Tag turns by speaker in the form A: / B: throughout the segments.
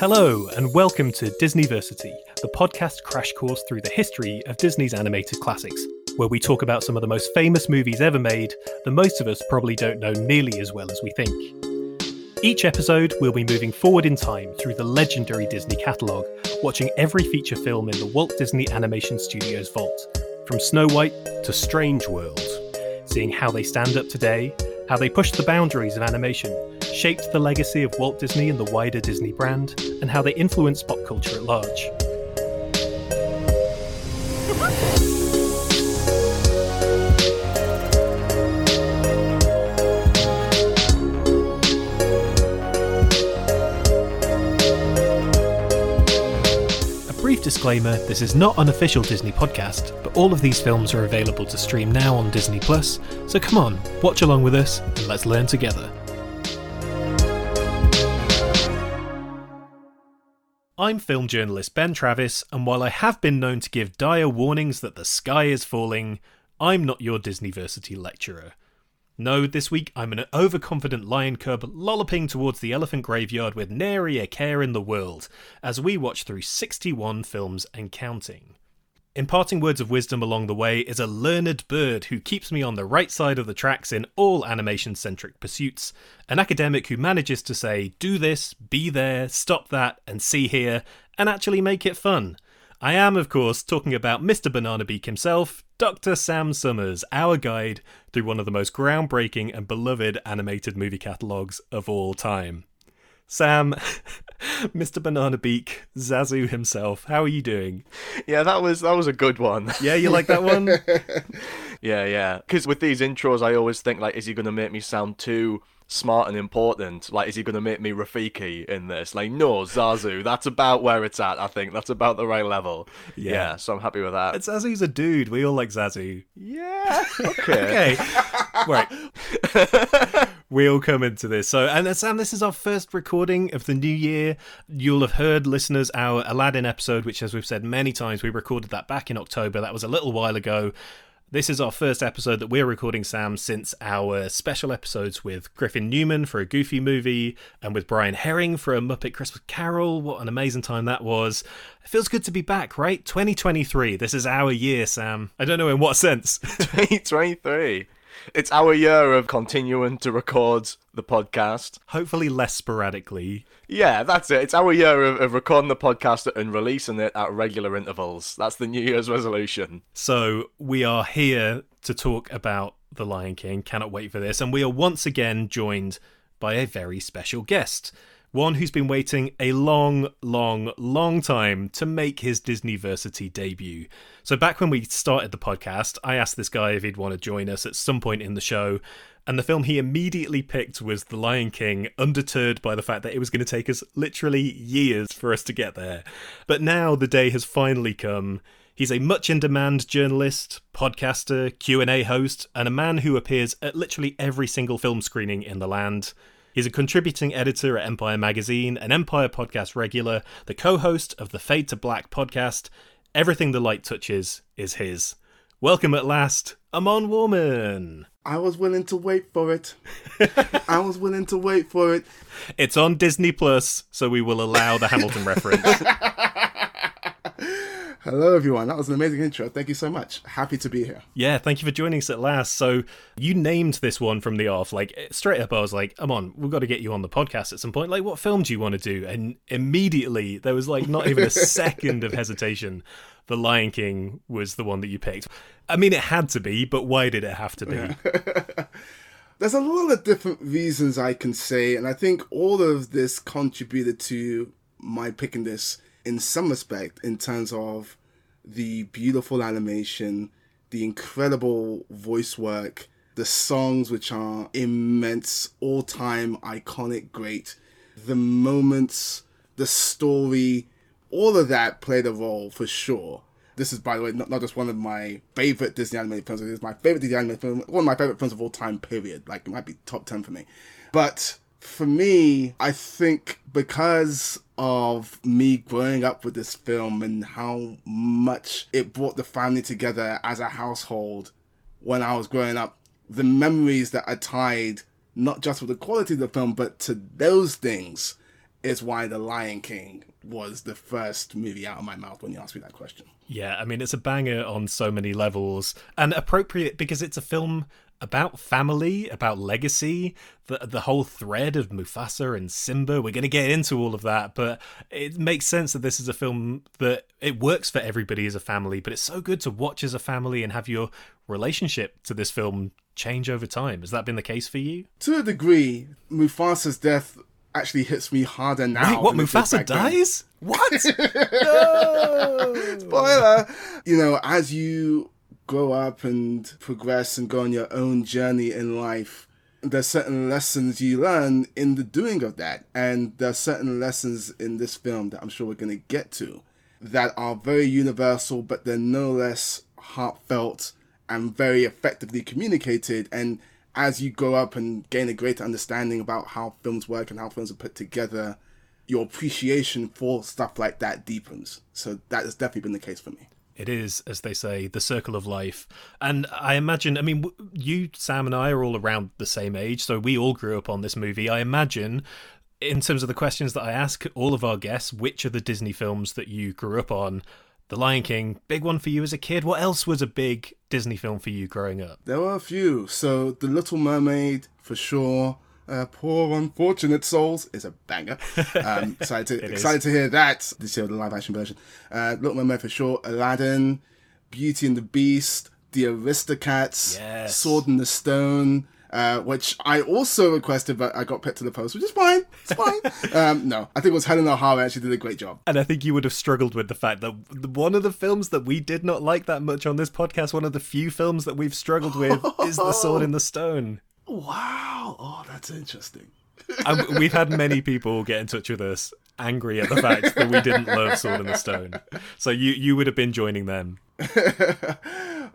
A: Hello, and welcome to Disneyversity, the podcast crash course through the history of Disney's animated classics, where we talk about some of the most famous movies ever made that most of us probably don't know nearly as well as we think. Each episode, we'll be moving forward in time through the legendary Disney catalogue, watching every feature film in the Walt Disney Animation Studios vault, from Snow White to Strange World, seeing how they stand up today, how they pushed the boundaries of animation, shaped the legacy of Walt Disney and the wider Disney brand, and how they influence pop culture at large. A brief disclaimer this is not an official Disney podcast, but all of these films are available to stream now on Disney Plus, so come on, watch along with us and let's learn together. I'm film journalist Ben Travis, and while I have been known to give dire warnings that the sky is falling, I'm not your Disneyversity lecturer. No, this week I'm an overconfident lion cub lolloping towards the elephant graveyard with nary a care in the world as we watch through 61 films and counting. Imparting words of wisdom along the way is a learned bird who keeps me on the right side of the tracks in all animation centric pursuits, an academic who manages to say, do this, be there, stop that, and see here, and actually make it fun. I am, of course, talking about Mr. Banana Beak himself, Dr. Sam Summers, our guide through one of the most groundbreaking and beloved animated movie catalogues of all time. Sam, Mr. Banana Beak, Zazu himself, how are you doing?
B: Yeah, that was that was a good one.
A: Yeah, you like that one?
B: yeah, yeah. Because with these intros, I always think like, is he going to make me sound too smart and important. Like, is he going to make me Rafiki in this? Like, no, Zazu. That's about where it's at. I think that's about the right level. Yeah, yeah so I'm happy with that.
A: And Zazu's a dude. We all like Zazu.
B: Yeah. Okay.
A: okay. Right. we all come into this. So, and Sam, this is our first recording of the new year. You'll have heard, listeners, our Aladdin episode, which, as we've said many times, we recorded that back in October. That was a little while ago. This is our first episode that we're recording, Sam, since our special episodes with Griffin Newman for a Goofy movie and with Brian Herring for a Muppet Christmas Carol. What an amazing time that was. It feels good to be back, right? 2023. This is our year, Sam. I don't know in what sense.
B: 2023 it's our year of continuing to record the podcast.
A: Hopefully, less sporadically.
B: Yeah, that's it. It's our year of, of, recording the podcast and releasing it at regular intervals. That's the New Year's resolution.
A: So, we are here to talk about The Lion King. Cannot wait for this. And we are once again joined by a very special guest one who's been waiting a long, long, long time to make his Disneyversity debut. So, back when we started the podcast, I asked this guy if he'd want to join us at some point in the show, and the film he immediately picked was The Lion King, undeterred by the fact that it was going to take us literally years for us to get there. But now the day has finally come. He's a much in demand journalist, podcaster, Q&A host, and a man who appears at literally every single film screening in the land. He's a contributing editor at Empire Magazine, an Empire podcast regular, the co host of the Fade to Black podcast. Everything the light touches is his. Welcome at last, Amon Warmann.
C: I was willing to wait for it. I was willing to wait for it.
A: It's on Disney Plus, so we will allow the Hamilton reference.
C: Hello, everyone. That was an amazing intro. Thank you so much. Happy to be here.
A: Yeah, thank you for joining us at last. So, you named this one from the off. Like, straight up, I was like, come on, we've got to get you on the podcast at some point. Like, what film do you want to do? And immediately, there was like not even a second of hesitation. The Lion King was the one that you picked. I mean, it had to be, but why did it have to be? Yeah.
C: There's a lot of different reasons I can say, and I think all of this contributed to my picking this in some respect in terms of the beautiful animation, the incredible voice work, the songs which are immense, all time iconic great, the moments, the story, all of that played a role for sure. This is, by the way, not, not just one of my favorite Disney animated films. It is my favorite Disney animated film, one of my favorite films of all time. Period. Like it might be top ten for me. But for me, I think because of me growing up with this film and how much it brought the family together as a household when I was growing up, the memories that are tied not just with the quality of the film, but to those things is why The Lion King was the first movie out of my mouth when you asked me that question.
A: Yeah, I mean, it's a banger on so many levels and appropriate because it's a film about family, about legacy, the the whole thread of Mufasa and Simba. We're going to get into all of that, but it makes sense that this is a film that it works for everybody as a family, but it's so good to watch as a family and have your relationship to this film change over time. Has that been the case for you?
C: To a degree, Mufasa's death actually hits me harder now.
A: Wait, what? Mufasa
C: then.
A: dies? What? no!
C: Spoiler! You know, as you grow up and progress and go on your own journey in life, there's certain lessons you learn in the doing of that. And there are certain lessons in this film that I'm sure we're going to get to that are very universal, but they're no less heartfelt and very effectively communicated. And as you grow up and gain a greater understanding about how films work and how films are put together, your appreciation for stuff like that deepens. So that has definitely been the case for me.
A: It is, as they say, the circle of life. And I imagine, I mean, you, Sam, and I are all around the same age, so we all grew up on this movie. I imagine, in terms of the questions that I ask all of our guests, which are the Disney films that you grew up on? The Lion King, big one for you as a kid. What else was a big Disney film for you growing up?
C: There were a few. So The Little Mermaid, for sure. Uh, Poor Unfortunate Souls is a banger. Um, excited to,
A: is.
C: excited to hear that this year, the live action version. Uh, Little Mermaid for sure. Aladdin, Beauty and the Beast, The Aristocats,
A: Yes.
C: Sword in the Stone. Uh, which I also requested, but I got picked to the post, which is fine. It's fine. um, no, I think it was Helen O'Hara actually did a great job.
A: And I think you would have struggled with the fact that one of the films that we did not like that much on this podcast, one of the few films that we've struggled with, is The Sword in the Stone.
C: Wow. Oh, that's interesting.
A: And we've had many people get in touch with us angry at the fact that we didn't love Sword in the Stone. So you you would have been joining them.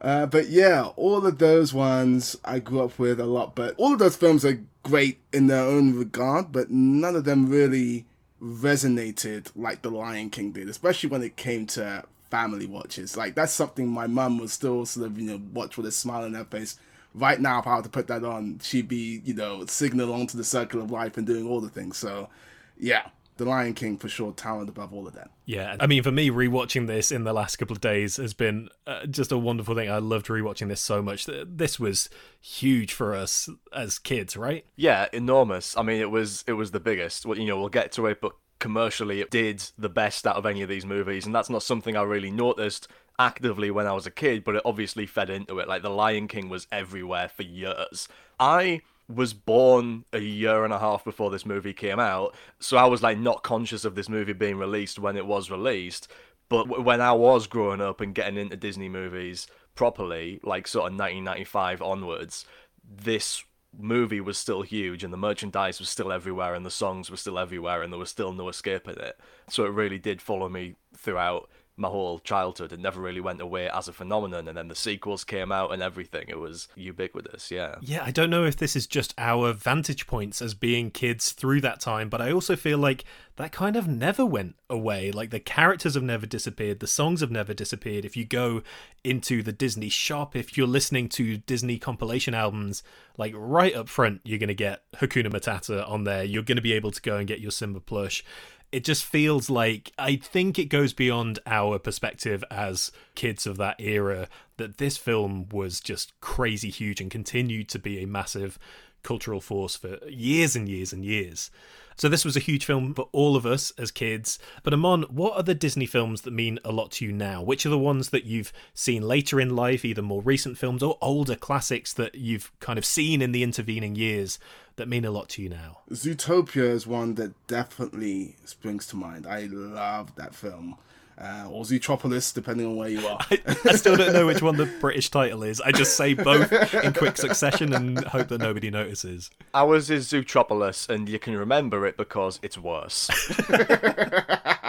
C: Uh, but yeah, all of those ones I grew up with a lot. But all of those films are great in their own regard, but none of them really resonated like The Lion King did, especially when it came to family watches. Like that's something my mum would still sort of you know watch with a smile on her face. Right now, if I were to put that on, she'd be you know signaling along to the Circle of Life and doing all the things. So yeah, The Lion King for sure towered above all of that.
A: Yeah, I mean, for me, rewatching this in the last couple of days has been uh, just a wonderful thing. I loved rewatching this so much. This was huge for us as kids, right?
B: Yeah, enormous. I mean, it was it was the biggest. Well, you know, we'll get to it, but commercially, it did the best out of any of these movies, and that's not something I really noticed actively when I was a kid, but it obviously fed into it. Like The Lion King was everywhere for years. I was born a year and a half before this movie came out, so I was like not conscious of this movie being released when it was released. But when I was growing up and getting into Disney movies properly, like sort of 1995 onwards, this movie was still huge and the merchandise was still everywhere and the songs were still everywhere and there was still no escaping it. So it really did follow me throughout my whole childhood. It never really went away as a phenomenon and then the sequels came out and everything. It was ubiquitous, yeah.
A: Yeah, I don't know if this is just our vantage points as being kids through that time, but I also feel like that kind of never went away. Like the characters have never disappeared, the songs have never disappeared. If you go into the Disney shop, if you're listening to Disney compilation albums, like right up front, you're going to get Hakuna Matata on there. You're going to be able to go and get your Simba plush it just feels like I think it goes beyond our perspective as kids of that era that this film was just crazy huge and continued to be a massive cultural force for years and years and years. So this was a huge film for all of us as kids. But Amon, what are the Disney films that mean a lot to you now? Which are the ones that you've seen later in life, either more recent films or older classics that you've kind of seen in the intervening years that mean a lot to you now?
C: Zootopia is one that definitely springs to mind. I love that film. Uh, or Zootropolis, depending on where you are.
A: I still don't know which one the British title is. I just say both in quick succession and hope that nobody notices.
B: Ours is Zootropolis, and you can remember it because it's worse.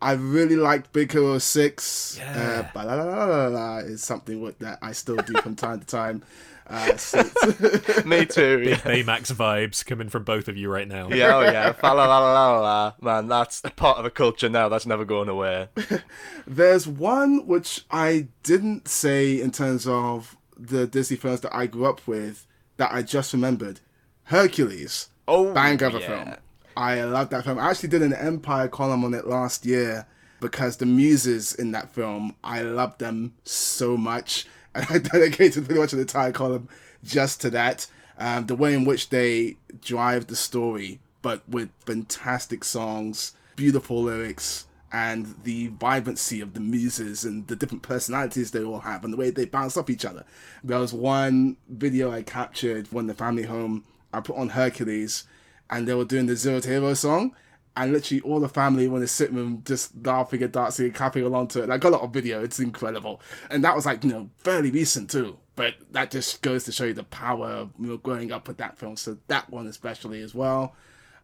C: I really liked Big Hero 6.
A: Yeah.
C: Uh, is something with that I still do from time to time. Uh,
B: Me too. Yeah.
A: Baymax vibes coming from both of you right now.
B: Yeah, oh yeah, fa la la la la la. Man, that's part of the culture now. That's never going away.
C: There's one which I didn't say in terms of the Disney films that I grew up with that I just remembered. Hercules.
B: Oh,
C: Bang of a
B: yeah.
C: film. I love that film. I actually did an Empire column on it last year because the muses in that film, I love them so much. And I dedicated pretty much an entire column just to that. Um, the way in which they drive the story, but with fantastic songs, beautiful lyrics, and the vibrancy of the muses and the different personalities they all have and the way they bounce off each other. There was one video I captured when the family home I put on Hercules and they were doing the Zero to Hero song and literally all the family were in the sitting room just laughing and dancing and clapping along to it. Got a lot of video, it's incredible. And that was like, you know, fairly recent too. But that just goes to show you the power of you know, growing up with that film. So that one especially as well.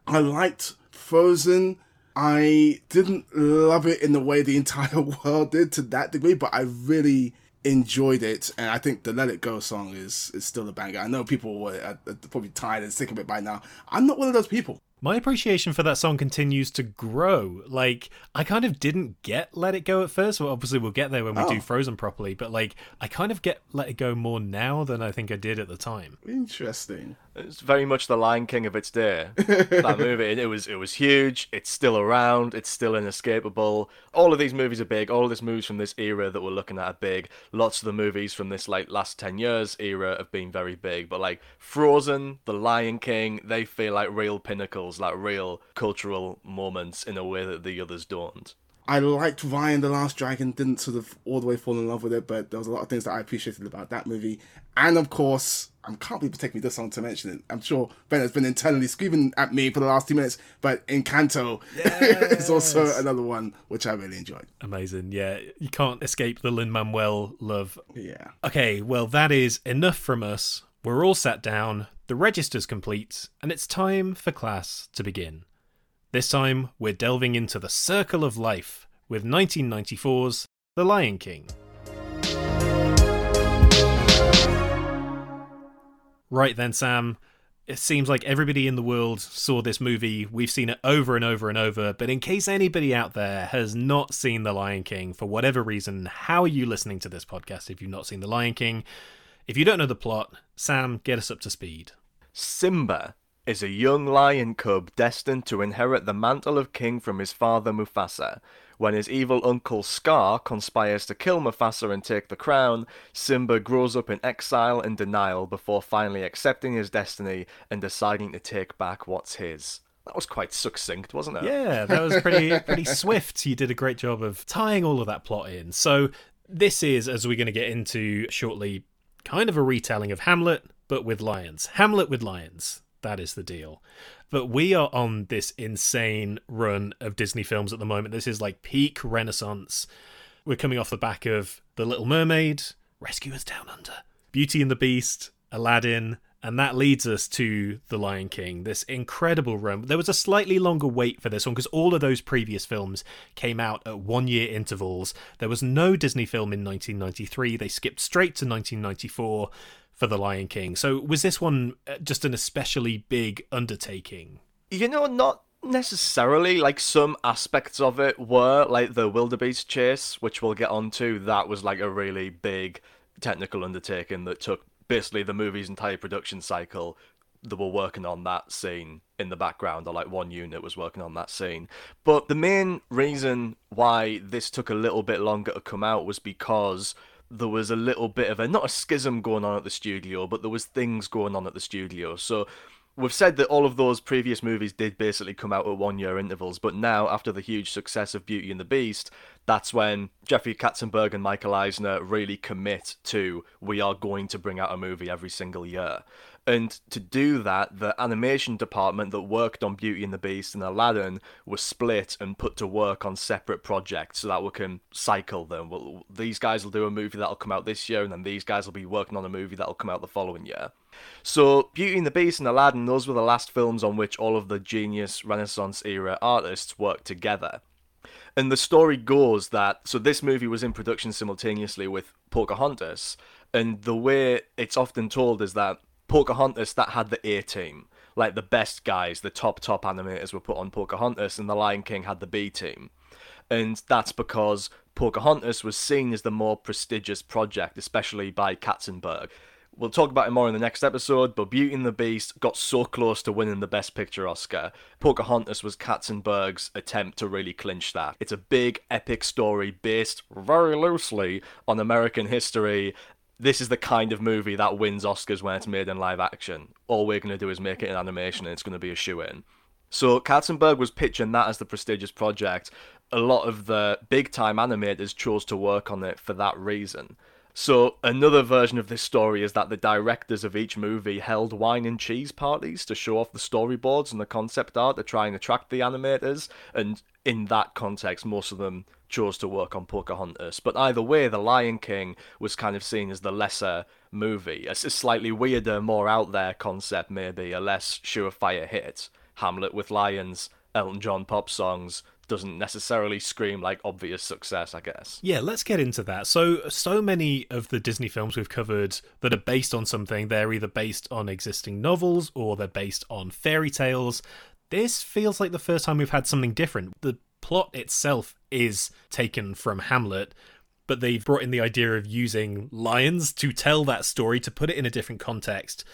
C: I liked Frozen I didn't love it in the way the entire world did to that degree, but I really enjoyed it, and I think the "Let It Go" song is is still a banger. I know people were uh, probably tired and sick of it by now. I'm not one of those people
A: my appreciation for that song continues to grow. Like, I kind of didn't get Let It Go at first. Well, obviously, we'll get there when we oh. do Frozen properly, but like, I kind of get Let It Go more now than I think I did at the time.
C: Interesting.
B: It's very much the Lion King of its day. that movie, it was it was huge. It's still around. It's still inescapable. All of these movies are big. All of these movies from this era that we're looking at are big. Lots of the movies from this like last ten years era have been very big. But like Frozen, The Lion King, they feel like real pinnacles, like real cultural moments in a way that the others don't.
C: I liked Raya the Last Dragon, didn't sort of all the way fall in love with it, but there was a lot of things that I appreciated about that movie. And of course, I can't believe it's taking me this long to mention it. I'm sure Ben has been internally screaming at me for the last two minutes, but Encanto yes. is also another one which I really enjoyed.
A: Amazing. Yeah, you can't escape the Lin Manuel love.
C: Yeah.
A: Okay, well, that is enough from us. We're all sat down, the register's complete, and it's time for class to begin. This time, we're delving into the circle of life with 1994's The Lion King. Right then, Sam. It seems like everybody in the world saw this movie. We've seen it over and over and over. But in case anybody out there has not seen The Lion King for whatever reason, how are you listening to this podcast if you've not seen The Lion King? If you don't know the plot, Sam, get us up to speed.
B: Simba is a young lion cub destined to inherit the mantle of king from his father Mufasa. When his evil uncle Scar conspires to kill Mufasa and take the crown, Simba grows up in exile and denial before finally accepting his destiny and deciding to take back what's his. That was quite succinct, wasn't it?
A: Yeah, that was pretty pretty swift. You did a great job of tying all of that plot in. So this is, as we're going to get into shortly, kind of a retelling of Hamlet, but with lions. Hamlet with lions. That is the deal. But we are on this insane run of Disney films at the moment. This is like peak renaissance. We're coming off the back of The Little Mermaid, Rescuers Down Under, Beauty and the Beast, Aladdin, and that leads us to The Lion King, this incredible run. There was a slightly longer wait for this one because all of those previous films came out at one year intervals. There was no Disney film in 1993. They skipped straight to 1994 for The Lion King. So was this one uh, just an especially big undertaking?
B: You know, not necessarily. Like some aspects of it were, like the wildebeest chase, which we'll get onto. That was like a really big technical undertaking that took basically the movie's entire production cycle. They were working on that scene in the background, or like one unit was working on that scene. But the main reason why this took a little bit longer to come out was because there was a little bit of a not a schism going on at the studio, but there was things going on at the studio. So we've said that all of those previous movies did basically come out at one year intervals, but now after the huge success of Beauty and the Beast, that's when Jeffrey Katzenberg and Michael Eisner really commit to we are going to bring out a movie every single year. And to do that, the animation department that worked on Beauty and the Beast and Aladdin was split and put to work on separate projects so that we can cycle them. Well, these guys will do a movie that'll come out this year, and then these guys will be working on a movie that'll come out the following year. So, Beauty and the Beast and Aladdin, those were the last films on which all of the genius Renaissance era artists worked together. And the story goes that so this movie was in production simultaneously with Pocahontas, and the way it's often told is that Pocahontas that had the A team. Like the best guys, the top top animators were put on Pocahontas, and the Lion King had the B team. And that's because Pocahontas was seen as the more prestigious project, especially by Katzenberg. We'll talk about it more in the next episode, but Beauty and the Beast got so close to winning the Best Picture Oscar. Pocahontas was Katzenberg's attempt to really clinch that. It's a big, epic story based very loosely on American history. This is the kind of movie that wins Oscars when it's made in live action. All we're going to do is make it in animation and it's going to be a shoe in. So Katzenberg was pitching that as the prestigious project. A lot of the big time animators chose to work on it for that reason. So another version of this story is that the directors of each movie held wine and cheese parties to show off the storyboards and the concept art to try and attract the animators, and in that context, most of them chose to work on Pocahontas. But either way, The Lion King was kind of seen as the lesser movie, a slightly weirder, more out there concept, maybe a less surefire hit. Hamlet with lions, Elton John pop songs, doesn't necessarily scream like obvious success, I guess.
A: Yeah, let's get into that. So, so many of the Disney films we've covered that are based on something, they're either based on existing novels or they're based on fairy tales. This feels like the first time we've had something different. The plot itself is taken from Hamlet, but they've brought in the idea of using lions to tell that story, to put it in a different context.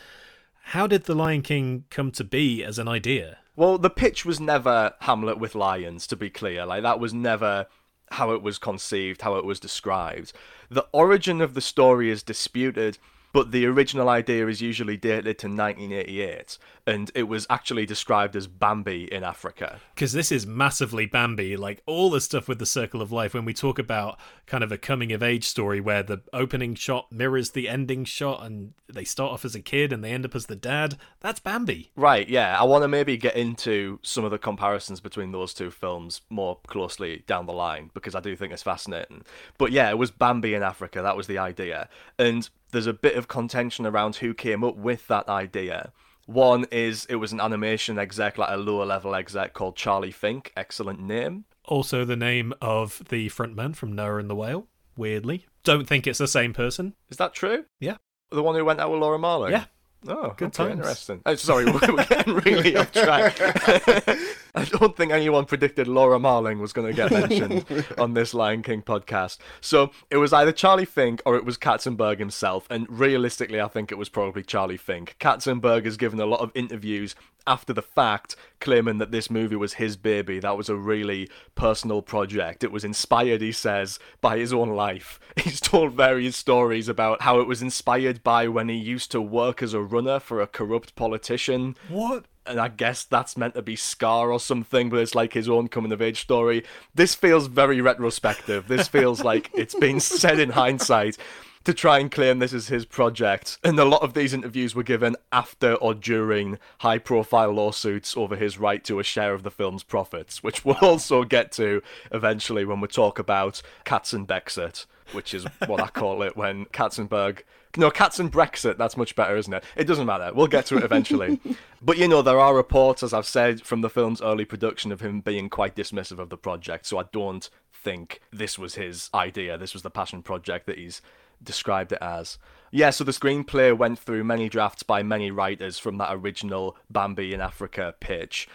A: How did The Lion King come to be as an idea?
B: Well, the pitch was never Hamlet with lions, to be clear. Like, that was never how it was conceived, how it was described. The origin of the story is disputed, but the original idea is usually dated to 1988, and it was actually described as Bambi in Africa.
A: Because this is massively Bambi, like all the stuff with the Circle of Life. When we talk about kind of a coming of age story where the opening shot mirrors the ending shot, and they start off as a kid and they end up as the dad, that's Bambi.
B: Right, yeah. I want to maybe get into some of the comparisons between those two films more closely down the line because I do think it's fascinating. But yeah, it was Bambi in Africa, that was the idea. And there's a bit of contention around who came up with that idea. One is it was an animation exec, like a lower level exec called Charlie Fink. Excellent name.
A: Also, the name of the frontman from Noah and the Whale. Weirdly, don't think it's the same person.
B: Is that true?
A: Yeah,
B: the one who went out with Laura Marling.
A: Yeah.
B: Oh,
A: Good
B: okay,
A: times.
B: Interesting. Oh, sorry, we're getting really off track. I don't think anyone predicted Laura Marling was going to get mentioned on this Lion King podcast. So it was either Charlie Fink or it was Katzenberg himself. And realistically, I think it was probably Charlie Fink. Katzenberg has given a lot of interviews after the fact, claiming that this movie was his baby. That was a really personal project. It was inspired, he says, by his own life. He's told various stories about how it was inspired by when he used to work as a runner for a corrupt politician.
A: What?
B: And I guess that's meant to be Scar or something, but it's like his own coming of age story. This feels very retrospective. This feels like it's been said in hindsight to try and claim this is his project. And a lot of these interviews were given after or during high profile lawsuits over his right to a share of the film's profits, which we'll also get to eventually when we talk about Katzenbexit, which is what I call it when Katzenberg. No, Cats and Brexit, that's much better, isn't it? It doesn't matter. We'll get to it eventually. but you know, there are reports, as I've said, from the film's early production of him being quite dismissive of the project, so I don't think this was his idea. This was the passion project that he's described it as. Yeah, so the screenplay went through many drafts by many writers from that original Bambi in Africa pitch.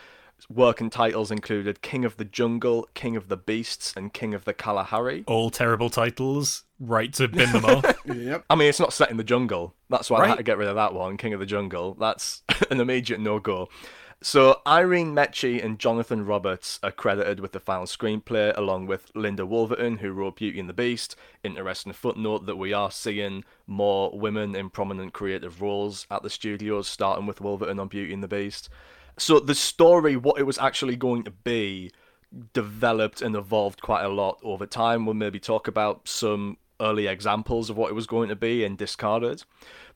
B: Working titles included King of the Jungle, King of the Beasts, and King of the Kalahari.
A: All terrible titles. Right to bin them off.
C: Yep.
B: I mean, it's not set in the jungle. That's why I had to get rid of that one, King of the Jungle. That's an immediate no go. So Irene Mecchi and Jonathan Roberts are credited with the final screenplay, along with Linda Woolverton, who wrote Beauty and the Beast. Interesting footnote that we are seeing more women in prominent creative roles at the studios, starting with Wolverton on Beauty and the Beast. So the story, what it was actually going to be, developed and evolved quite a lot over time. We'll maybe talk about some early examples of what it was going to be and discarded.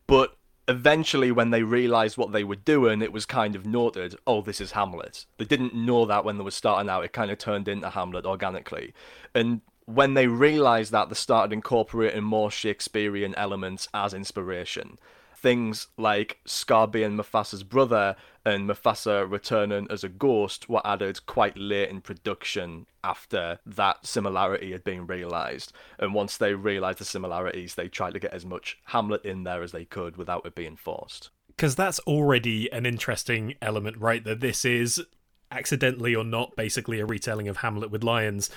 B: But eventually, when they realized what they were doing, it was kind of noted, oh, this is Hamlet. They didn't know that when they were starting out. It kind of turned into Hamlet organically. And when they realized that, they started incorporating more Shakespearean elements as inspiration things like Scar being Mufasa's brother and Mufasa returning as a ghost were added quite late in production after that similarity had been realised. And once they realised the similarities, they tried to get as much Hamlet in there as they could without it being forced.
A: Because that's already an interesting element, right? That this is accidentally or not basically a retelling of Hamlet with lions.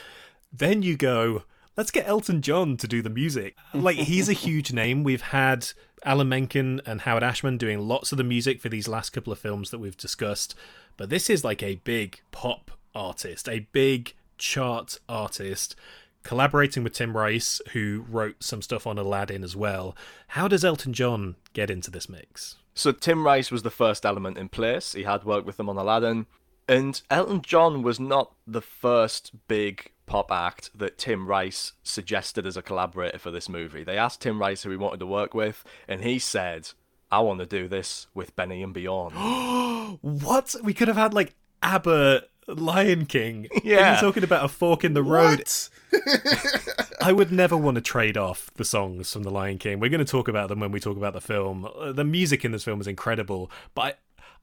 A: Then you go, let's get Elton John to do the music. Like, he's a huge name. We've had Alan Menken and Howard Ashman doing lots of the music for these last couple of films that we've discussed. But this is like a big pop artist, a big chart artist, collaborating with Tim Rice, who wrote some stuff on Aladdin as well. How does Elton John get into this mix?
B: So Tim Rice was the first element in place. He had worked with them on Aladdin. And Elton John was not the first big pop act that Tim Rice suggested as a collaborator for this movie. They asked Tim Rice who he wanted to work with, and he said, I want to do this with Benny and Bjorn.
A: what? We could have had like ABBA Lion King.
B: Yeah.
A: You're talking about a fork in the road. I would never want to trade off the songs from The Lion King. We're going to talk about them when we talk about the film. Uh, The music in this film is incredible, but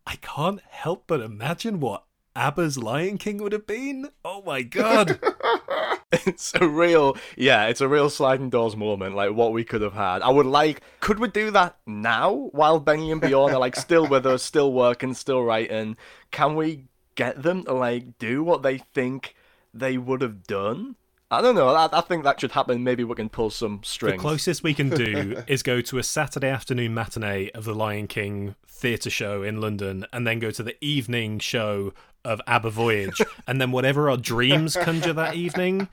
A: I, I can't help but imagine what ABBA's Lion King would have been. Oh my god.
B: it's a real, yeah, it's a real sliding doors moment, like what we could have had. I would like, could we do that now while Benny and Bjorn are like still with us, still working, still writing? Can we get them to like do what they think they would have done? I don't know. I, I think that should happen. Maybe we can pull some strings.
A: the closest we can do is go to a Saturday afternoon matinee of the Lion King theatre show in London and then go to the evening show of ABBA Voyage. and then whatever our dreams conjure that evening,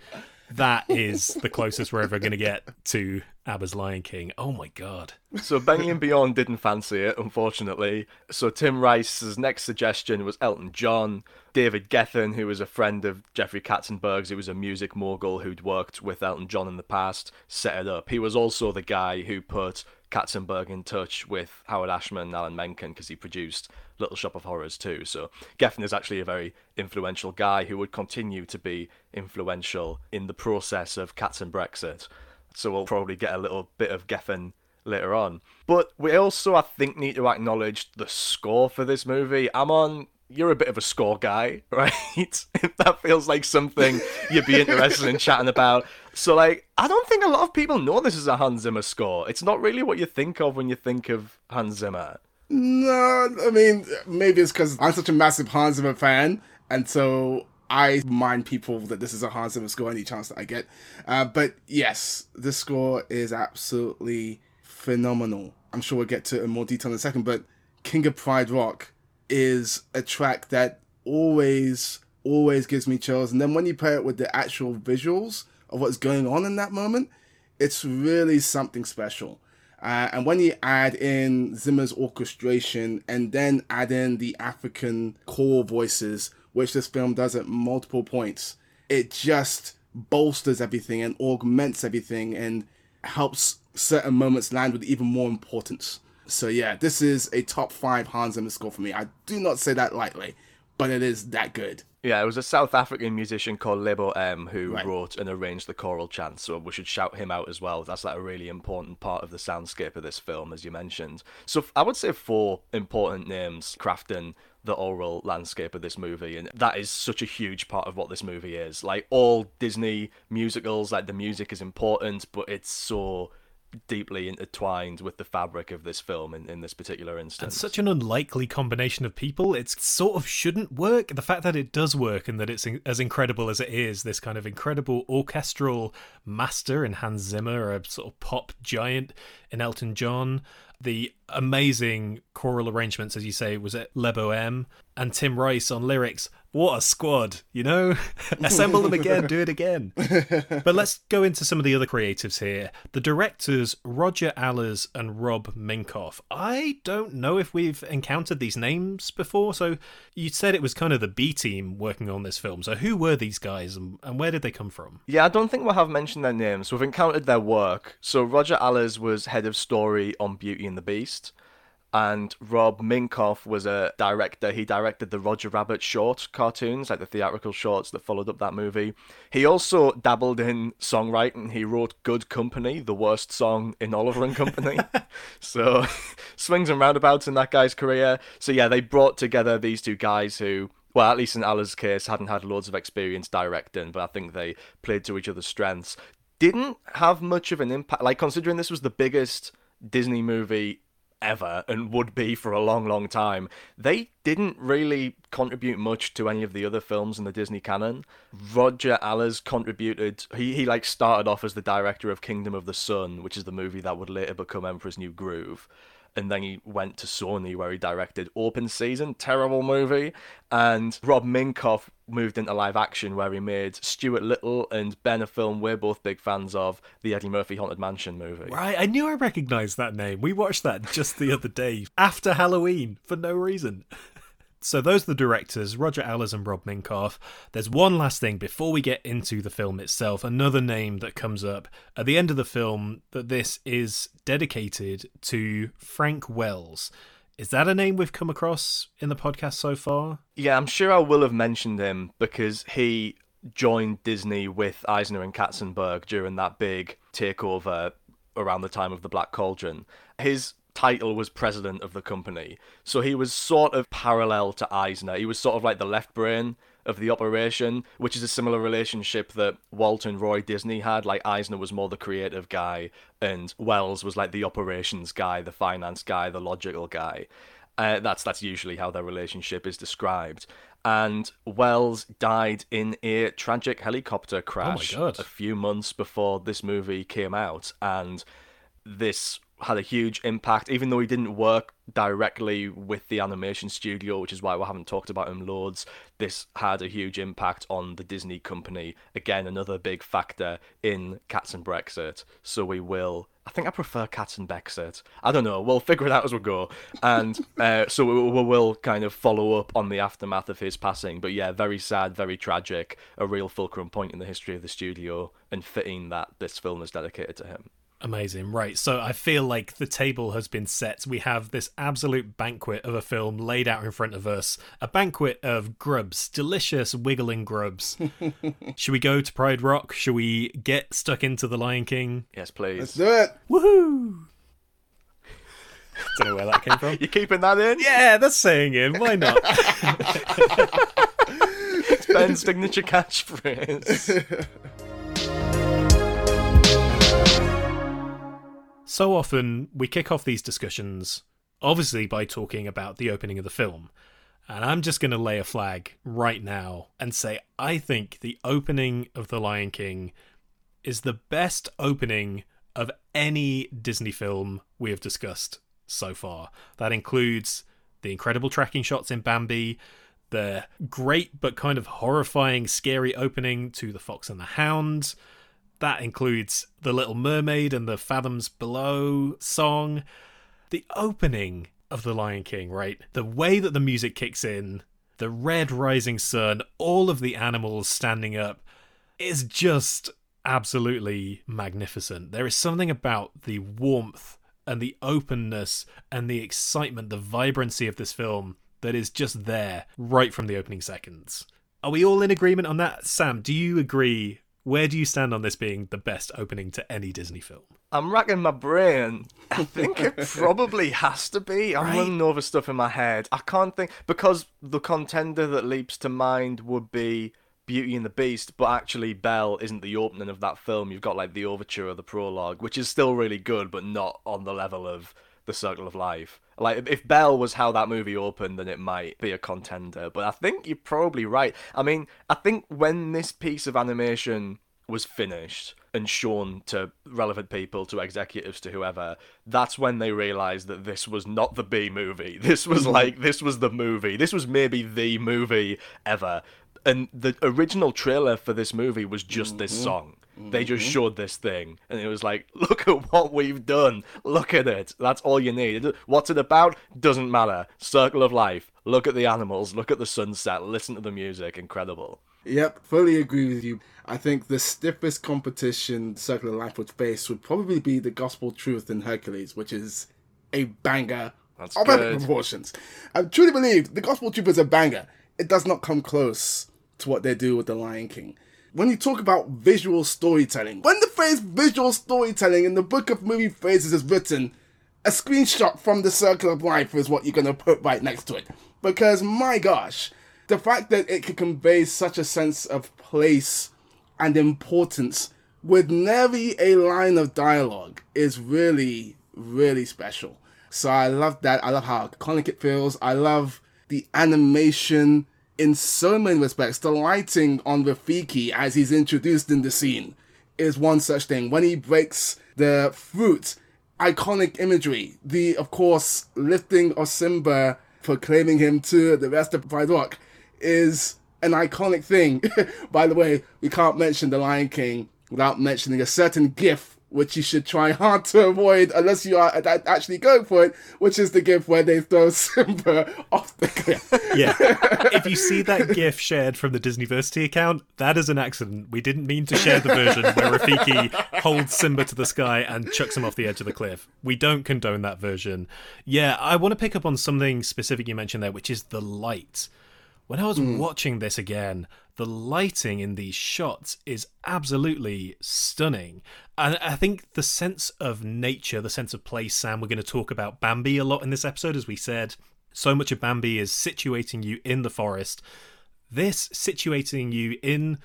A: that is the closest we're ever going to get to ABBA's Lion King. Oh my god.
B: So Benny and Bjorn didn't fancy it, unfortunately. So Tim Rice's next suggestion was Elton John. David Geffen, who was a friend of Jeffrey Katzenberg's, who was a music mogul who'd worked with Elton John in the past, set it up. He was also the guy who put Katzenberg in touch with Howard Ashman and Alan Menken because he produced Little Shop of Horrors too. So Geffen is actually a very influential guy who would continue to be influential in the process of Cats and Brexit. So we'll probably get a little bit of Geffen later on. But we also, I think, need to acknowledge the score for this movie. Amon, you're a bit of a score guy, right? if that feels like something you'd be interested in chatting about. So, like, I don't think a lot of people know this is a Hans Zimmer score. It's not really what you think of when you think of Hans Zimmer.
C: No, I mean, maybe it's because I'm such a massive Hans Zimmer fan, and so I remind people that this is a Hans Zimmer score any chance that I get. Uh, but yes, this score is absolutely phenomenal. I'm sure we'll get to it in more detail in a second, but King of Pride Rock is a track that always, always gives me chills. And then when you pair it with the actual visuals of what's going on in that moment, it's really something special. Uh, and when you add in Zimmer's orchestration and then add in the African core voices, which this film does at multiple points, it just bolsters everything and augments everything and helps certain moments land with even more importance. So yeah, this is a top five Hans Zimmer score for me. I do not say that lightly, but it is that good.
B: Yeah, it was a South African musician called Lebo M who
C: Right.
B: wrote and arranged the choral chants, so we should shout him out as well. That's like a really important part of the soundscape of this film, as you mentioned. So I would say four important names crafting the aural landscape of this movie, and that is such a huge part of what this movie is. Like all Disney musicals, like the music is important, but it's so deeply intertwined with the fabric of this film in, in this particular instance.
A: It's such an unlikely combination of people. It sort of shouldn't work. The fact that it does work and that it's in- as incredible as it is, this kind of incredible orchestral master in Hans Zimmer, a sort of pop giant in Elton John, the amazing choral arrangements, as you say, was at Lebo M, and Tim Rice on lyrics. What a squad, you know? Assemble them again, do it again. But let's go into some of the other creatives here. The directors, Roger Allers and Rob Minkoff. I don't know if we've encountered these names before. So you said it was kind of the B team working on this film. So who were these guys and, and where did they come from?
B: Yeah, I don't think we'll have mentioned their names. We've encountered their work. So Roger Allers was head of story on Beauty and the Beast, and Rob Minkoff was a director. He directed the Roger Rabbit short cartoons, like the theatrical shorts that followed up that movie. He also dabbled in songwriting. He wrote "Good Company," the worst song in Oliver and Company. so swings and roundabouts in that guy's career. So yeah, they brought together these two guys who well, at least in Allers' case, hadn't had loads of experience directing, but I think they played to each other's strengths. Didn't have much of an impact, like considering this was the biggest Disney movie ever and would be for a long, long time. They didn't really contribute much to any of the other films in the Disney canon. Roger Allers contributed. He he like started off as the director of Kingdom of the Sun, which is the movie that would later become Emperor's New Groove and then he went to Sony where he directed Open Season, terrible movie, and Rob Minkoff moved into live action where he made Stuart Little and Ben a film we're both big fans of, the Eddie Murphy Haunted Mansion movie.
A: Right, I knew I recognised that name. We watched that just the other day after Halloween for no reason. So those are the directors, Roger Allers and Rob Minkoff. There's one last thing before we get into the film itself. Another name that comes up at the end of the film that this is dedicated to Frank Wells. Is that a name we've come across in the podcast so far?
B: Yeah, I'm sure I will have mentioned him because he joined Disney with Eisner and Katzenberg during that big takeover around the time of the Black Cauldron. His title was president of the company. So he was sort of parallel to Eisner. He was sort of like the left brain of the operation, which is a similar relationship that Walt and Roy Disney had. Like Eisner was more the creative guy, and Wells was like the operations guy, the finance guy, the logical guy. Uh, that's that's usually how their relationship is described. And Wells died in a tragic helicopter crash
A: God.
B: a few months before this movie came out, and this had a huge impact, even though he didn't work directly with the animation studio, which is why we haven't talked about him loads. This had a huge impact on the Disney company. Again, another big factor in Cats and Brexit. So we will. I think I prefer Cats and Brexit. I don't know. We'll figure it out as we go. And uh, so we, we will kind of follow up on the aftermath of his passing. But yeah, very sad, very tragic. A real fulcrum point in the history of the studio, and fitting that this film is dedicated to him.
A: Amazing. Right. So I feel like the table has been set. We have this absolute banquet of a film laid out in front of us. A banquet of grubs, delicious wiggling grubs. Should we go to Pride Rock? Should we get stuck into The Lion King?
B: Yes, please.
C: Let's do it.
A: Woohoo! Don't know where that came from.
B: You're keeping that in?
A: Yeah, that's saying in. Why not?
B: It's Ben's signature catchphrase.
A: So often we kick off these discussions, obviously by talking about the opening of the film. And I'm just going to lay a flag right now and say I think the opening of The Lion King is the best opening of any Disney film we have discussed so far. That includes the incredible tracking shots in Bambi, the great but kind of horrifying, scary opening to The Fox and the Hound. That includes The Little Mermaid and the Fathoms Below song. The opening of The Lion King, right? The way that the music kicks in, the red rising sun, all of the animals standing up is just absolutely magnificent. There is something about the warmth and the openness and the excitement, the vibrancy of this film that is just there right from the opening seconds. Are we all in agreement on that? Sam, do you agree? Where do you stand on this being the best opening to any Disney film?
B: I'm racking my brain. I think it probably has to be. I'm
A: Right.
B: running over stuff in my head. I can't think because the contender that leaps to mind would be Beauty and the Beast, but actually Belle isn't the opening of that film. You've got like the overture or the prologue, which is still really good, but not on the level of the Circle of Life. Like if- Belle was how that movie opened, then it might be a contender. But I think you're probably right. I mean, I think when this piece of animation was finished and shown to relevant people, to executives, to whoever, that's when they realized that this was not the B movie. This was mm-hmm. like, this was the movie. This was maybe the movie ever. And the original trailer for this movie was just this mm-hmm. song. They just mm-hmm. showed this thing, and it was like, look at what we've done. Look at it. That's all you need. What's it about? Doesn't matter. Circle of life. Look at the animals. Look at the sunset. Listen to the music. Incredible.
C: Yep, fully agree with you. I think the stiffest competition Circle of Life would face would probably be the Gospel Truth in Hercules, which is a banger
B: That's
C: of epic proportions. I truly believe the Gospel Truth is a banger. It does not come close to what they do with The Lion King. When you talk about visual storytelling, when the phrase visual storytelling in the book of movie phrases is written, a screenshot from the Circle of Life is what you're going to put right next to it. Because, my gosh, the fact that it could convey such a sense of place and importance with nearly a line of dialogue is really, really special. So I love that. I love how iconic it feels. I love the animation in so many respects. The lighting on Rafiki as he's introduced in the scene is one such thing. When he breaks the fruit, iconic imagery. The, of course, lifting of Simba, proclaiming him to the rest of Pride Rock is an iconic thing. By the way, we can't mention The Lion King without mentioning a certain gif which you should try hard to avoid unless you are actually going for it, which is the gif where they throw Simba off the cliff.
A: yeah. If you see that gif shared from the Disneyversity account, that is an accident. We didn't mean to share the version where Rafiki holds Simba to the sky and chucks him off the edge of the cliff. We don't condone that version. Yeah, I want to pick up on something specific you mentioned there, which is the light. When I was mm. watching this again, the lighting in these shots is absolutely stunning. I think the sense of nature, the sense of place, Sam, we're going to talk about Bambi a lot in this episode, as we said. So much of Bambi is situating you in the forest. This situating you in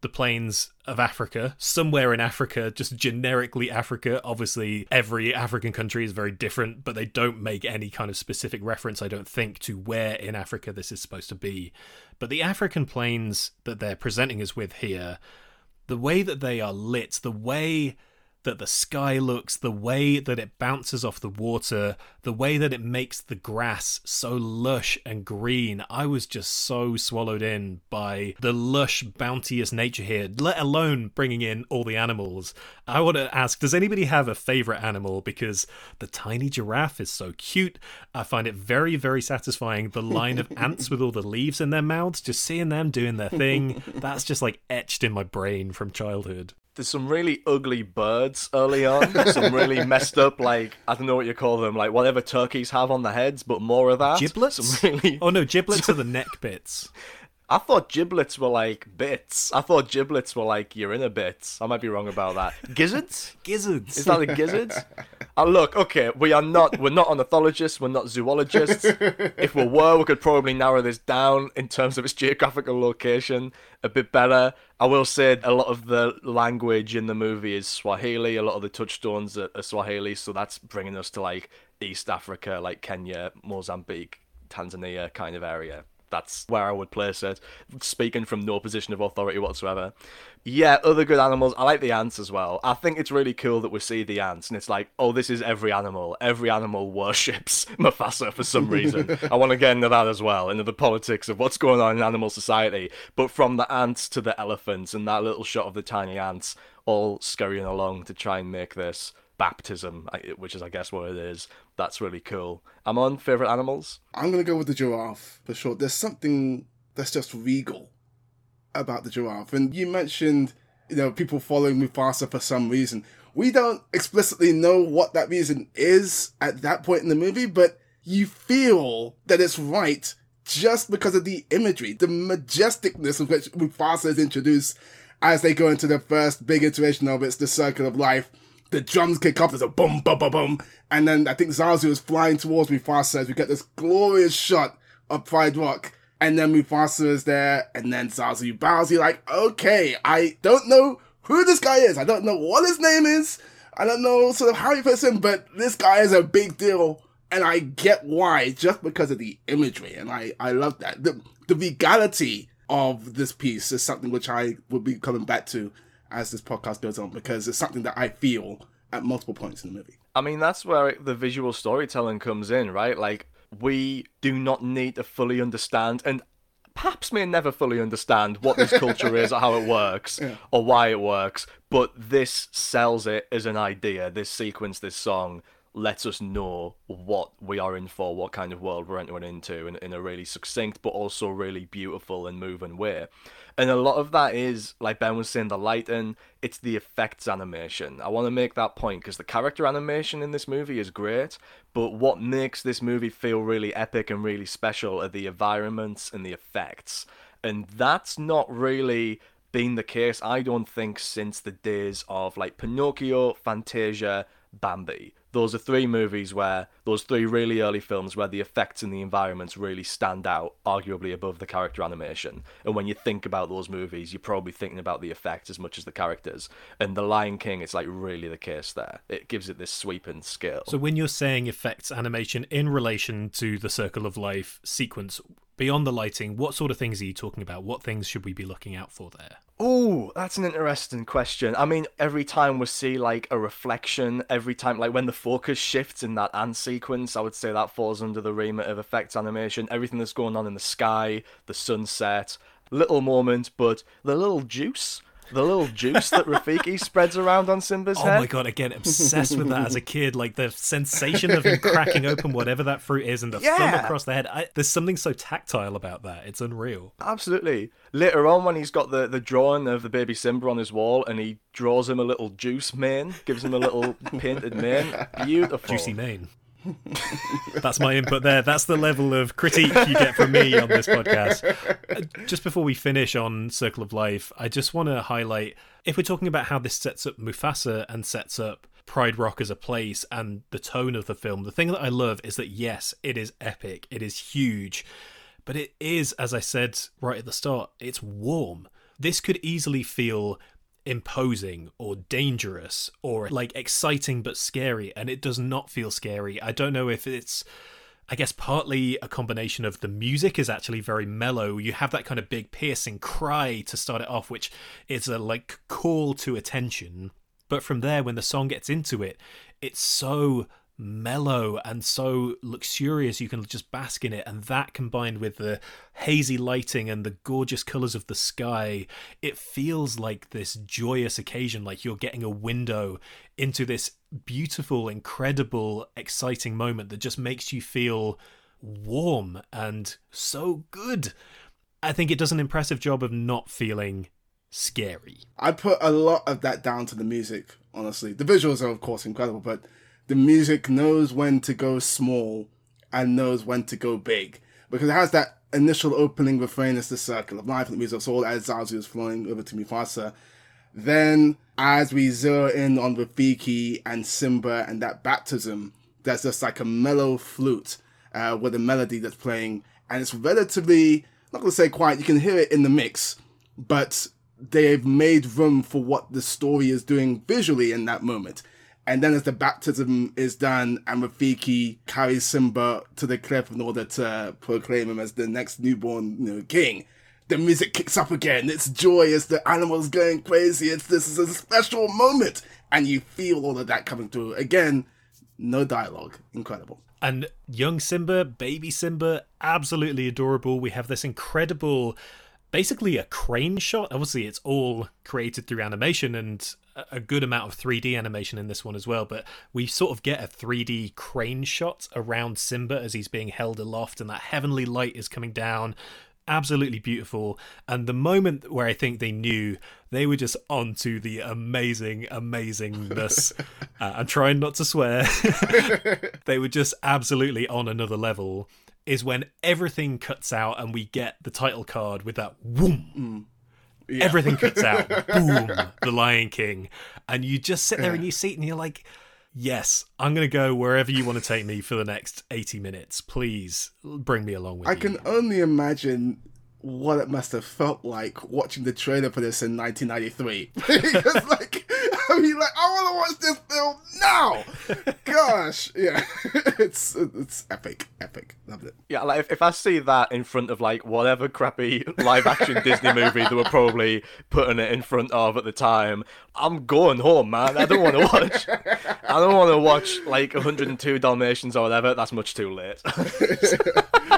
A: the plains of Africa, somewhere in Africa, just generically Africa. Obviously, every African country is very different, but they don't make any kind of specific reference, I don't think, to where in Africa this is supposed to be. But the African plains that they're presenting us with here, the way that they are lit, the way that the sky looks, the way that it bounces off the water, the way that it makes the grass so lush and green. I was just so swallowed in by the lush, bounteous nature here, let alone bringing in all the animals. I want to ask Does anybody have a favorite animal? Because the tiny giraffe is so cute. I find it very, very satisfying. The line of ants with all the leaves in their mouths, just seeing them doing their thing, that's just like etched in my brain from childhood
B: there's some really ugly birds early on. some really messed up, like I don't know what you call them, like whatever turkeys have on their heads, but more of that.
A: Giblets. Some really... Oh no, giblets are the neck bits.
B: I thought giblets were like bits. I thought giblets were like your inner bits. I might be wrong about that. Gizzards?
A: gizzards.
B: Is that the gizzards? uh, look, okay, we are not we're not ornithologists, we're not zoologists. if we were, we could probably narrow this down in terms of its geographical location a bit better. I will say a lot of the language in the movie is Swahili. A lot of the touchstones are, are Swahili, so that's bringing us to like East Africa, like Kenya, Mozambique, Tanzania kind of area that's where I would place it. Speaking from no position of authority whatsoever. Yeah, other good animals. I like the ants as well. I think it's really cool that we see the ants, and it's like, oh, this is every animal. Every animal worships Mufasa for some reason. I want to get into that as well, into the politics of what's going on in animal society. But from the ants to the elephants, and that little shot of the tiny ants all scurrying along to try and make this baptism, which is, I guess, what it is. That's really cool. I'm on favorite animals.
C: I'm gonna go with the giraffe for sure. There's something that's just regal about the giraffe, and you mentioned, you know, people following Mufasa for some reason. We don't explicitly know what that reason is at that point in the movie, but you feel that it's right just because of the imagery, the majesticness of which Mufasa is introduced as they go into the first big iteration of it's the circle of life the drums kick off, there's a boom, boom, boom, boom. And then I think Zazu is flying towards Mufasa as we get this glorious shot of Pride Rock. And then Mufasa is there, and then Zazu bows. You're like, okay, I don't know who this guy is. I don't know what his name is. I don't know sort of how he fits in, but this guy is a big deal. And I get why, just because of the imagery. And I, I love that. The, the regality of this piece is something which I will be coming back to as this podcast goes on because it's something that I feel at multiple points in the movie.
B: I mean, that's where the visual storytelling comes in, right? Like, we do not need to fully understand, and perhaps may never fully understand what this culture is or how it works yeah. or why it works, but this sells it as an idea. This sequence, this song lets us know what we are in for, what kind of world we're entering into in, in a really succinct but also really beautiful and moving way. And a lot of that is, like Ben was saying, the lighting, it's the effects animation. I want to make that point because the character animation in this movie is great, but what makes this movie feel really epic and really special are the environments and the effects. And that's not really been the case, I don't think, since the days of like Pinocchio, Fantasia, Bambi. Those are three movies where those three really early films where the effects and the environments really stand out, arguably above the character animation. And when you think about those movies, you're probably thinking about the effects as much as the characters. And The Lion King, it's like really the case there. It gives it this sweeping scale.
A: So when you're saying effects animation in relation to the Circle of Life sequence, beyond the lighting, what sort of things are you talking about? What things should we be looking out for there?
B: Oh, that's an interesting question. I mean, every time we see like a reflection, every time like when the focus shifts in that ant sequence, I would say that falls under the remit of effects animation. Everything that's going on in the sky, the sunset, little moment, but the little juice the little juice that Rafiki spreads around on Simba's
A: oh
B: head.
A: Oh my god, again, obsessed with that as a kid. Like the sensation of him cracking open whatever that fruit is and the yeah. thumb across the head. I, there's something so tactile about that. It's unreal.
B: Absolutely. Later on, when he's got the, the drawing of the baby Simba on his wall and he draws him a little juice mane, gives him a little painted mane. Beautiful.
A: Juicy mane. That's my input there. That's the level of critique you get from me on this podcast. Uh, just before we finish on Circle of Life, I just want to highlight if we're talking about how this sets up Mufasa and sets up Pride Rock as a place and the tone of the film, the thing that I love is that yes, it is epic, it is huge, but it is, as I said right at the start, it's warm. This could easily feel imposing or dangerous or like exciting but scary and it does not feel scary. I don't know if it's i guess partly a combination of the music is actually very mellow. You have that kind of big piercing cry to start it off which is a like call to attention. But from there when the song gets into it it's so mellow and so luxurious you can just bask in it. And that combined with the hazy lighting and the gorgeous colors of the sky it feels like this joyous occasion like you're getting a window into this beautiful incredible exciting moment that just makes you feel warm and so good. I think it does an impressive job of not feeling scary.
C: I put a lot of that down to the music honestly. The visuals are of course incredible but the music knows when to go small and knows when to go big because it has that initial opening refrain as the circle of life and the music's all as Zazu is flowing over to Mufasa. Then, as we zero in on Rafiki and Simba and that baptism, there's just like a mellow flute uh, with a melody that's playing, and it's relatively not gonna say quiet. You can hear it in the mix, but they've made room for what the story is doing visually in that moment. And then as the baptism is done and Rafiki carries Simba to the cliff in order to proclaim him as the next newborn you know, king, the music kicks up again. It's joyous, the animals going crazy. It's this is a special moment. And you feel all of that coming through. Again, no dialogue. Incredible.
A: And young Simba, baby Simba, absolutely adorable. We have this incredible basically a crane shot. Obviously, it's all created through animation and a good amount of 3D animation in this one as well. But we sort of get a 3D crane shot around Simba as he's being held aloft, and that heavenly light is coming down. Absolutely beautiful. And the moment where I think they knew they were just onto the amazing, amazingness. uh, I'm trying not to swear. they were just absolutely on another level is when everything cuts out and we get the title card with that whoom. Mm. Yeah. Everything cuts out. Boom. The Lion King. And you just sit there in your seat and you're like, yes, I'm going to go wherever you want to take me for the next 80 minutes. Please bring me along with
C: I
A: you.
C: I can only imagine what it must have felt like watching the trailer for this in 1993. because, like, I mean, like, I want to watch this film now. Gosh, yeah, it's it's epic, epic. Loved it.
B: Yeah, like if, if I see that in front of like whatever crappy live action Disney movie they were probably putting it in front of at the time, I'm going home, man. I don't want to watch. I don't want to watch like 102 Dalmatians or whatever. That's much too late.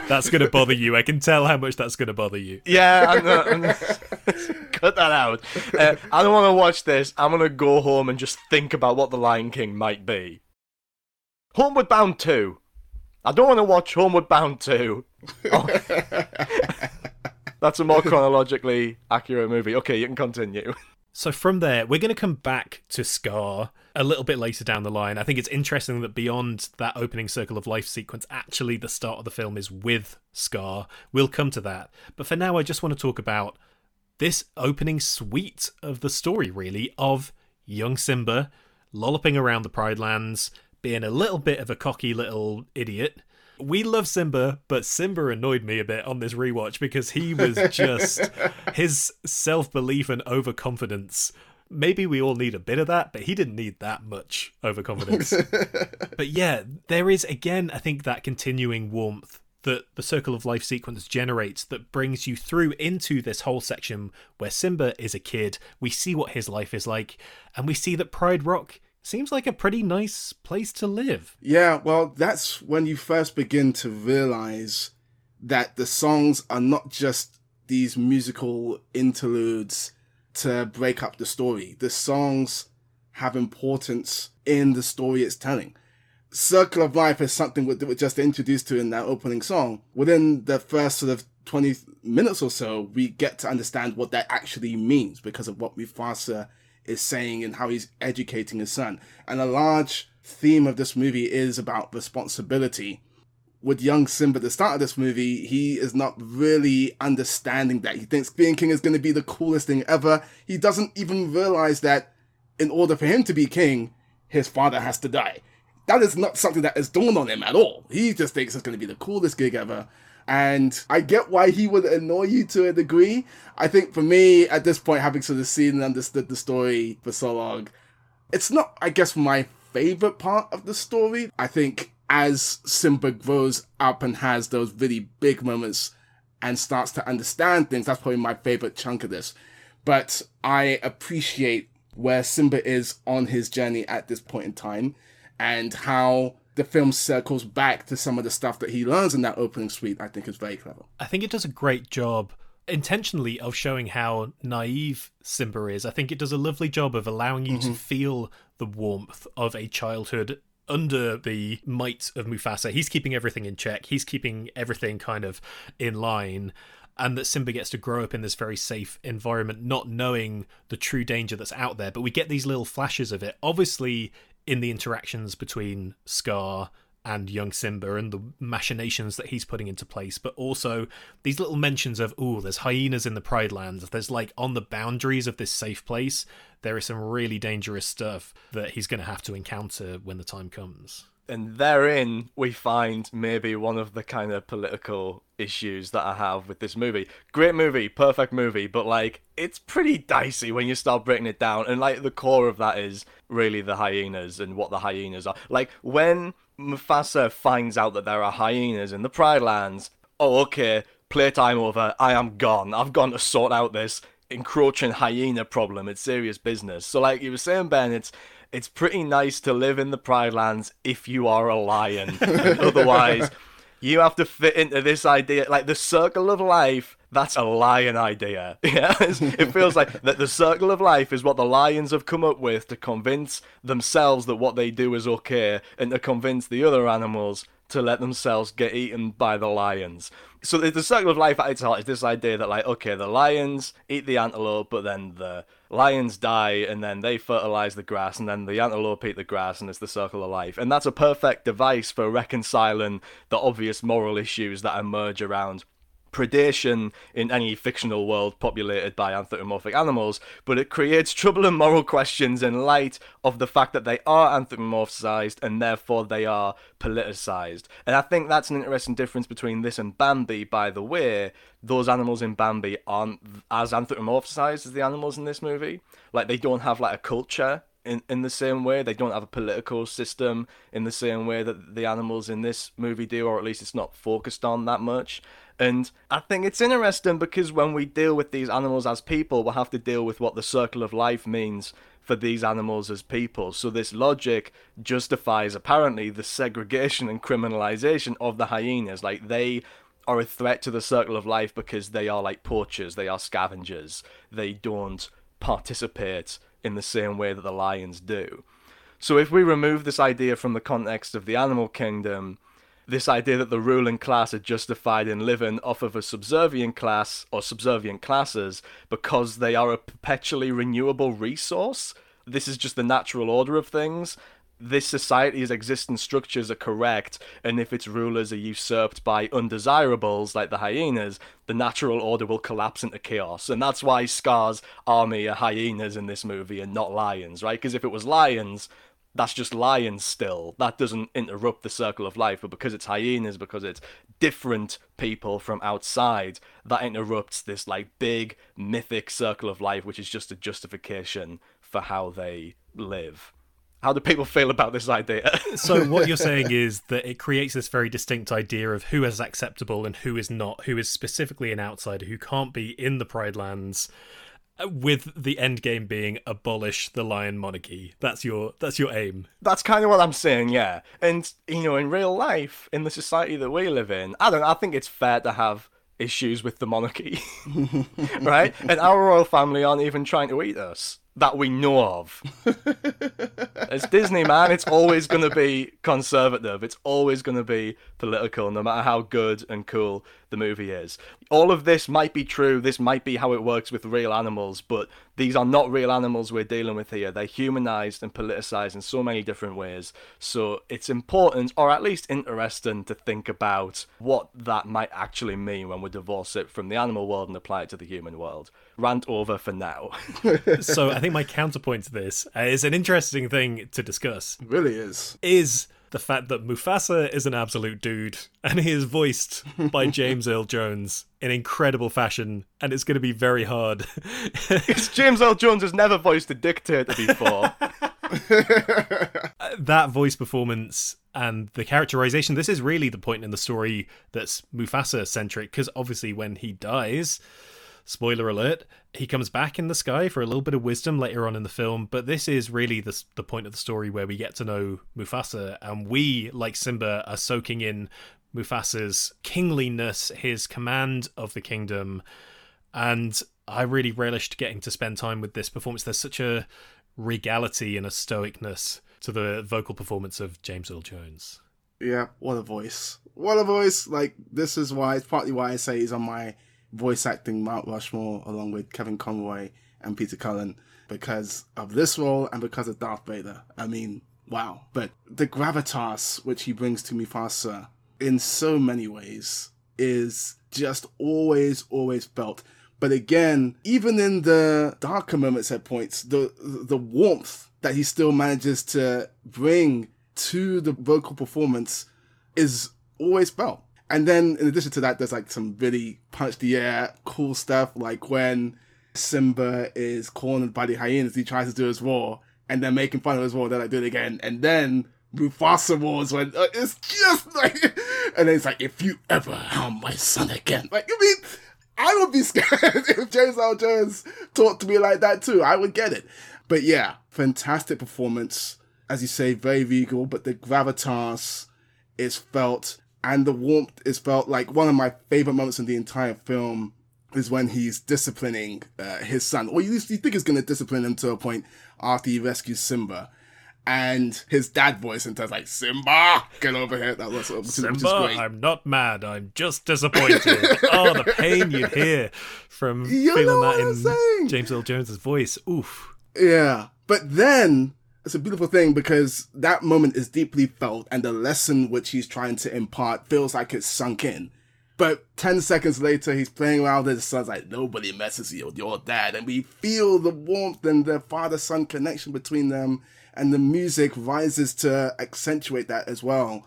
A: that's gonna bother you. I can tell how much that's gonna bother you.
B: Yeah, I'm not, I'm cut that out. Uh, I don't want to watch this. I'm gonna go home and just think about what the Lion King might be. Homeward Bound 2. I don't want to watch Homeward Bound 2. Oh. That's a more chronologically accurate movie. Okay, you can continue.
A: So from there, we're going to come back to Scar a little bit later down the line. I think it's interesting that beyond that opening circle of life sequence, actually the start of the film is with Scar. We'll come to that. But for now, I just want to talk about this opening suite of the story, really, of young Simba lolloping around the Pride Lands, being a little bit of a cocky little idiot. We love Simba, but Simba annoyed me a bit on this rewatch because he was just his self belief and overconfidence. Maybe we all need a bit of that, but he didn't need that much overconfidence. but yeah, there is again, I think, that continuing warmth that the Circle of Life sequence generates that brings you through into this whole section where Simba is a kid. We see what his life is like, and we see that Pride Rock seems like a pretty nice place to live.
C: Yeah, well, that's when you first begin to realize that the songs are not just these musical interludes to break up the story. The songs have importance in the story it's telling. Circle of Life is something that we're just introduced to in that opening song. Within the first sort of 20 minutes or so, we get to understand what that actually means because of what Mufasa is saying and how he's educating his son. And a large theme of this movie is about responsibility. With young Simba at the start of this movie, he is not really understanding that. He thinks being king is going to be the coolest thing ever. He doesn't even realize that in order for him to be king, his father has to die that is not something that has dawned on him at all. He just thinks it's going to be the coolest gig ever. And I get why he would annoy you to a degree. I think for me, at this point, having sort of seen and understood the story for so long, it's not, I guess, my favorite part of the story. I think as Simba grows up and has those really big moments and starts to understand things, that's probably my favorite chunk of this. But I appreciate where Simba is on his journey at this point in time and how the film circles back to some of the stuff that he learns in that opening suite, I think is very clever.
A: I think it does a great job intentionally of showing how naive Simba is. I think it does a lovely job of allowing you mm-hmm. to feel the warmth of a childhood under the might of Mufasa. He's keeping everything in check. He's keeping everything kind of in line. And that Simba gets to grow up in this very safe environment, not knowing the true danger that's out there. But we get these little flashes of it. Obviously, in the interactions between Scar and young Simba and the machinations that he's putting into place, but also these little mentions of, oh, there's hyenas in the Pride Lands. There's like on the boundaries of this safe place, there is some really dangerous stuff that he's going to have to encounter when the time comes
B: and therein we find maybe one of the kind of political issues that I have with this movie. Great movie, perfect movie, but like it's pretty dicey when you start breaking it down. And like the core of that is really the hyenas and what the hyenas are. Like when Mufasa finds out that there are hyenas in the Pride Lands, oh okay, playtime over, I am gone. I've gone to sort out this encroaching hyena problem. It's serious business. So like you were saying, Ben, it's it's pretty nice to live in the Pride Lands if you are a lion. otherwise, you have to fit into this idea. Like the circle of life, that's a lion idea. Yeah, it feels like that the circle of life is what the lions have come up with to convince themselves that what they do is okay, and to convince the other animals to let themselves get eaten by the lions. So the circle of life at its heart is this idea that like, okay, the lions eat the antelope, but then the lions die, and then they fertilize the grass, and then the antelope eat the grass, and it's the circle of life. And that's a perfect device for reconciling the obvious moral issues that emerge around predation in any fictional world populated by anthropomorphic animals, but it creates troubling moral questions in light of the fact that they are anthropomorphized and therefore they are politicized. And I think that's an interesting difference between this and Bambi, by the way. Those animals in Bambi aren't as anthropomorphized as the animals in this movie. Like, they don't have, like, a culture in, in the same way. They don't have a political system in the same way that the animals in this movie do, or at least it's not focused on that much. And I think it's interesting because when we deal with these animals as people, we'll have to deal with what the circle of life means for these animals as people. So this logic justifies apparently the segregation and criminalization of the hyenas. Like they are a threat to the circle of life because they are like poachers, they are scavengers. They don't participate in the same way that the lions do. So if we remove this idea from the context of the animal kingdom, this idea that the ruling class are justified in living off of a subservient class or subservient classes because they are a perpetually renewable resource. This is just the natural order of things. This society's existing structures are correct, and if its rulers are usurped by undesirables like the hyenas, the natural order will collapse into chaos. And that's why Scar's army are hyenas in this movie and not lions, right? Because if it was lions, that's just lions still. That doesn't interrupt the circle of life, but because it's hyenas, because it's different people from outside, that interrupts this like big mythic circle of life, which is just a justification for how they live. How do people feel about this idea?
A: so what you're saying is that it creates this very distinct idea of who is acceptable and who is not, who is specifically an outsider, who can't be in the Pride Lands, with the end game being abolish the lion monarchy. That's your that's your aim.
B: That's kind of what I'm saying, yeah. And you know, in real life, in the society that we live in, I don't. I think it's fair to have issues with the monarchy, right? And our royal family aren't even trying to eat us that we know of. it's Disney, man. It's always going to be conservative. It's always going to be political, no matter how good and cool the movie is. All of this might be true. This might be how it works with real animals, but these are not real animals we're dealing with here. They're humanized and politicized in so many different ways. So it's important, or at least interesting, to think about what that might actually mean when we divorce it from the animal world and apply it to the human world. Rant over for now.
A: so I think my counterpoint to this is an interesting thing to discuss.
C: It really is.
A: Is the fact that Mufasa is an absolute dude and he is voiced by James Earl Jones in incredible fashion, and it's going to be very hard.
B: James Earl Jones has never voiced a dictator before.
A: that voice performance and the characterization this is really the point in the story that's Mufasa centric because obviously when he dies spoiler alert, he comes back in the sky for a little bit of wisdom later on in the film, but this is really the, the point of the story where we get to know Mufasa, and we, like Simba, are soaking in Mufasa's kingliness, his command of the kingdom, and I really relished getting to spend time with this performance. There's such a regality and a stoicness to the vocal performance of James Earl Jones.
C: Yeah, what a voice. What a voice. Like, this is why, it's partly why I say he's on my voice acting Mount Rushmore along with Kevin Conroy and Peter Cullen because of this role and because of Darth Vader. I mean, wow. But the gravitas which he brings to Mufasa in so many ways is just always, always felt. But again, even in the darker moments at points, the the warmth that he still manages to bring to the vocal performance is always felt. And then in addition to that, there's like some really punch the air cool stuff, like when Simba is cornered by the hyenas, he tries to do his roar, and they're making fun of his roar, they're like, do it again. And then Mufasa roars when uh, it's just like, and then it's like, if you ever harm my son again. Like, I mean, I would be scared if James Earl Jones talked to me like that too. I would get it. But yeah, fantastic performance. As you say, very regal, but the gravitas is felt and the warmth is felt like one of my favorite moments in the entire film is when he's disciplining uh, his son, or you, you think he's going to discipline him to a point after he rescues Simba. And his dad voice and says like Simba, get over here. That was
A: Simba,
C: which is great.
A: I'm not mad. I'm just disappointed. oh, the pain you'd hear from
C: You
A: feeling that in? James Earl Jones's voice. Oof.
C: Yeah. But then it's a beautiful thing because that moment is deeply felt and the lesson which he's trying to impart feels like it's sunk in. But 10 seconds later, he's playing around with his son's like, nobody messes with your dad. And we feel the warmth and the father son connection between them. And the music rises to accentuate that as well.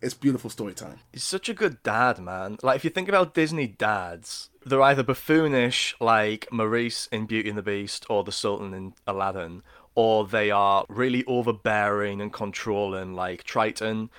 C: It's beautiful storytelling.
B: He's such a good dad, man. Like, if you think about Disney dads, they're either buffoonish, like Maurice in Beauty and the Beast or the Sultan in Aladdin, or they are really overbearing and controlling, like Triton,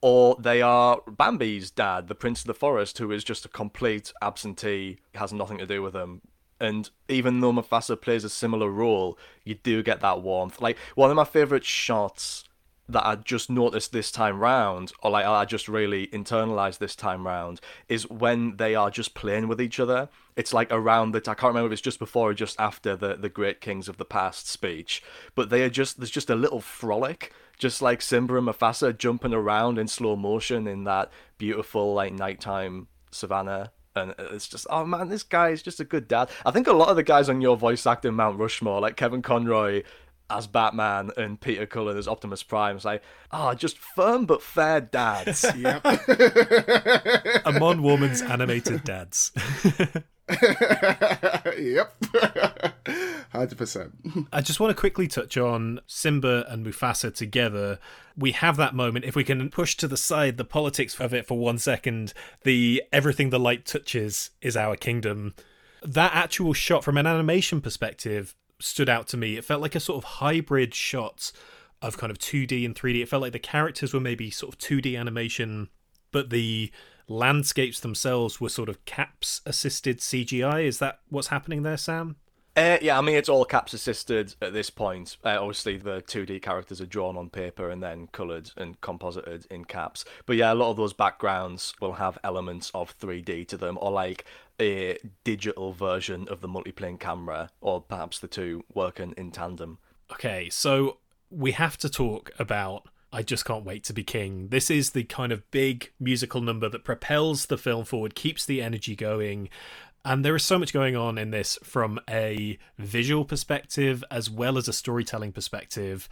B: or they are Bambi's dad, the Prince of the Forest, who is just a complete absentee, has nothing to do with him. And even though Mufasa plays a similar role, you do get that warmth. Like, one of my favourite shots that I just noticed this time round, or like I just really internalized this time round, is when they are just playing with each other. It's like around the I can't remember if it's just before or just after the the great kings of the past speech, but they are just there's just a little frolic, just like Simba and Mufasa jumping around in slow motion in that beautiful like nighttime savannah. And it's just, oh man, this guy is just a good dad. I think a lot of the guys on your voice acting Mount Rushmore, like Kevin Conroy as Batman and Peter Cullen as Optimus Prime. It's like, ah, just firm but fair dads.
C: Yep.
A: Amon Warmann's animated dads.
C: yep. hundred percent.
A: I just want to quickly touch on Simba and Mufasa together. We have that moment. If we can push to the side the politics of it for one second, the everything the light touches is our kingdom. That actual shot from an animation perspective stood out to me. It felt like a sort of hybrid shot of kind of 2D and 3D. It felt like the characters were maybe sort of 2D animation, but the landscapes themselves were sort of caps assisted CGI. Is that what's happening there, Sam?
B: Uh, yeah, I mean it's all caps assisted at this point. Uh, obviously, the 2D characters are drawn on paper and then coloured and composited in caps. But yeah, a lot of those backgrounds will have elements of 3D to them, or like a digital version of the multiplane camera, or perhaps the two working in tandem.
A: Okay, so we have to talk about I Just Can't Wait to Be King. This is the kind of big musical number that propels the film forward, keeps the energy going. And there is so much going on in this from a visual perspective as well as a storytelling perspective.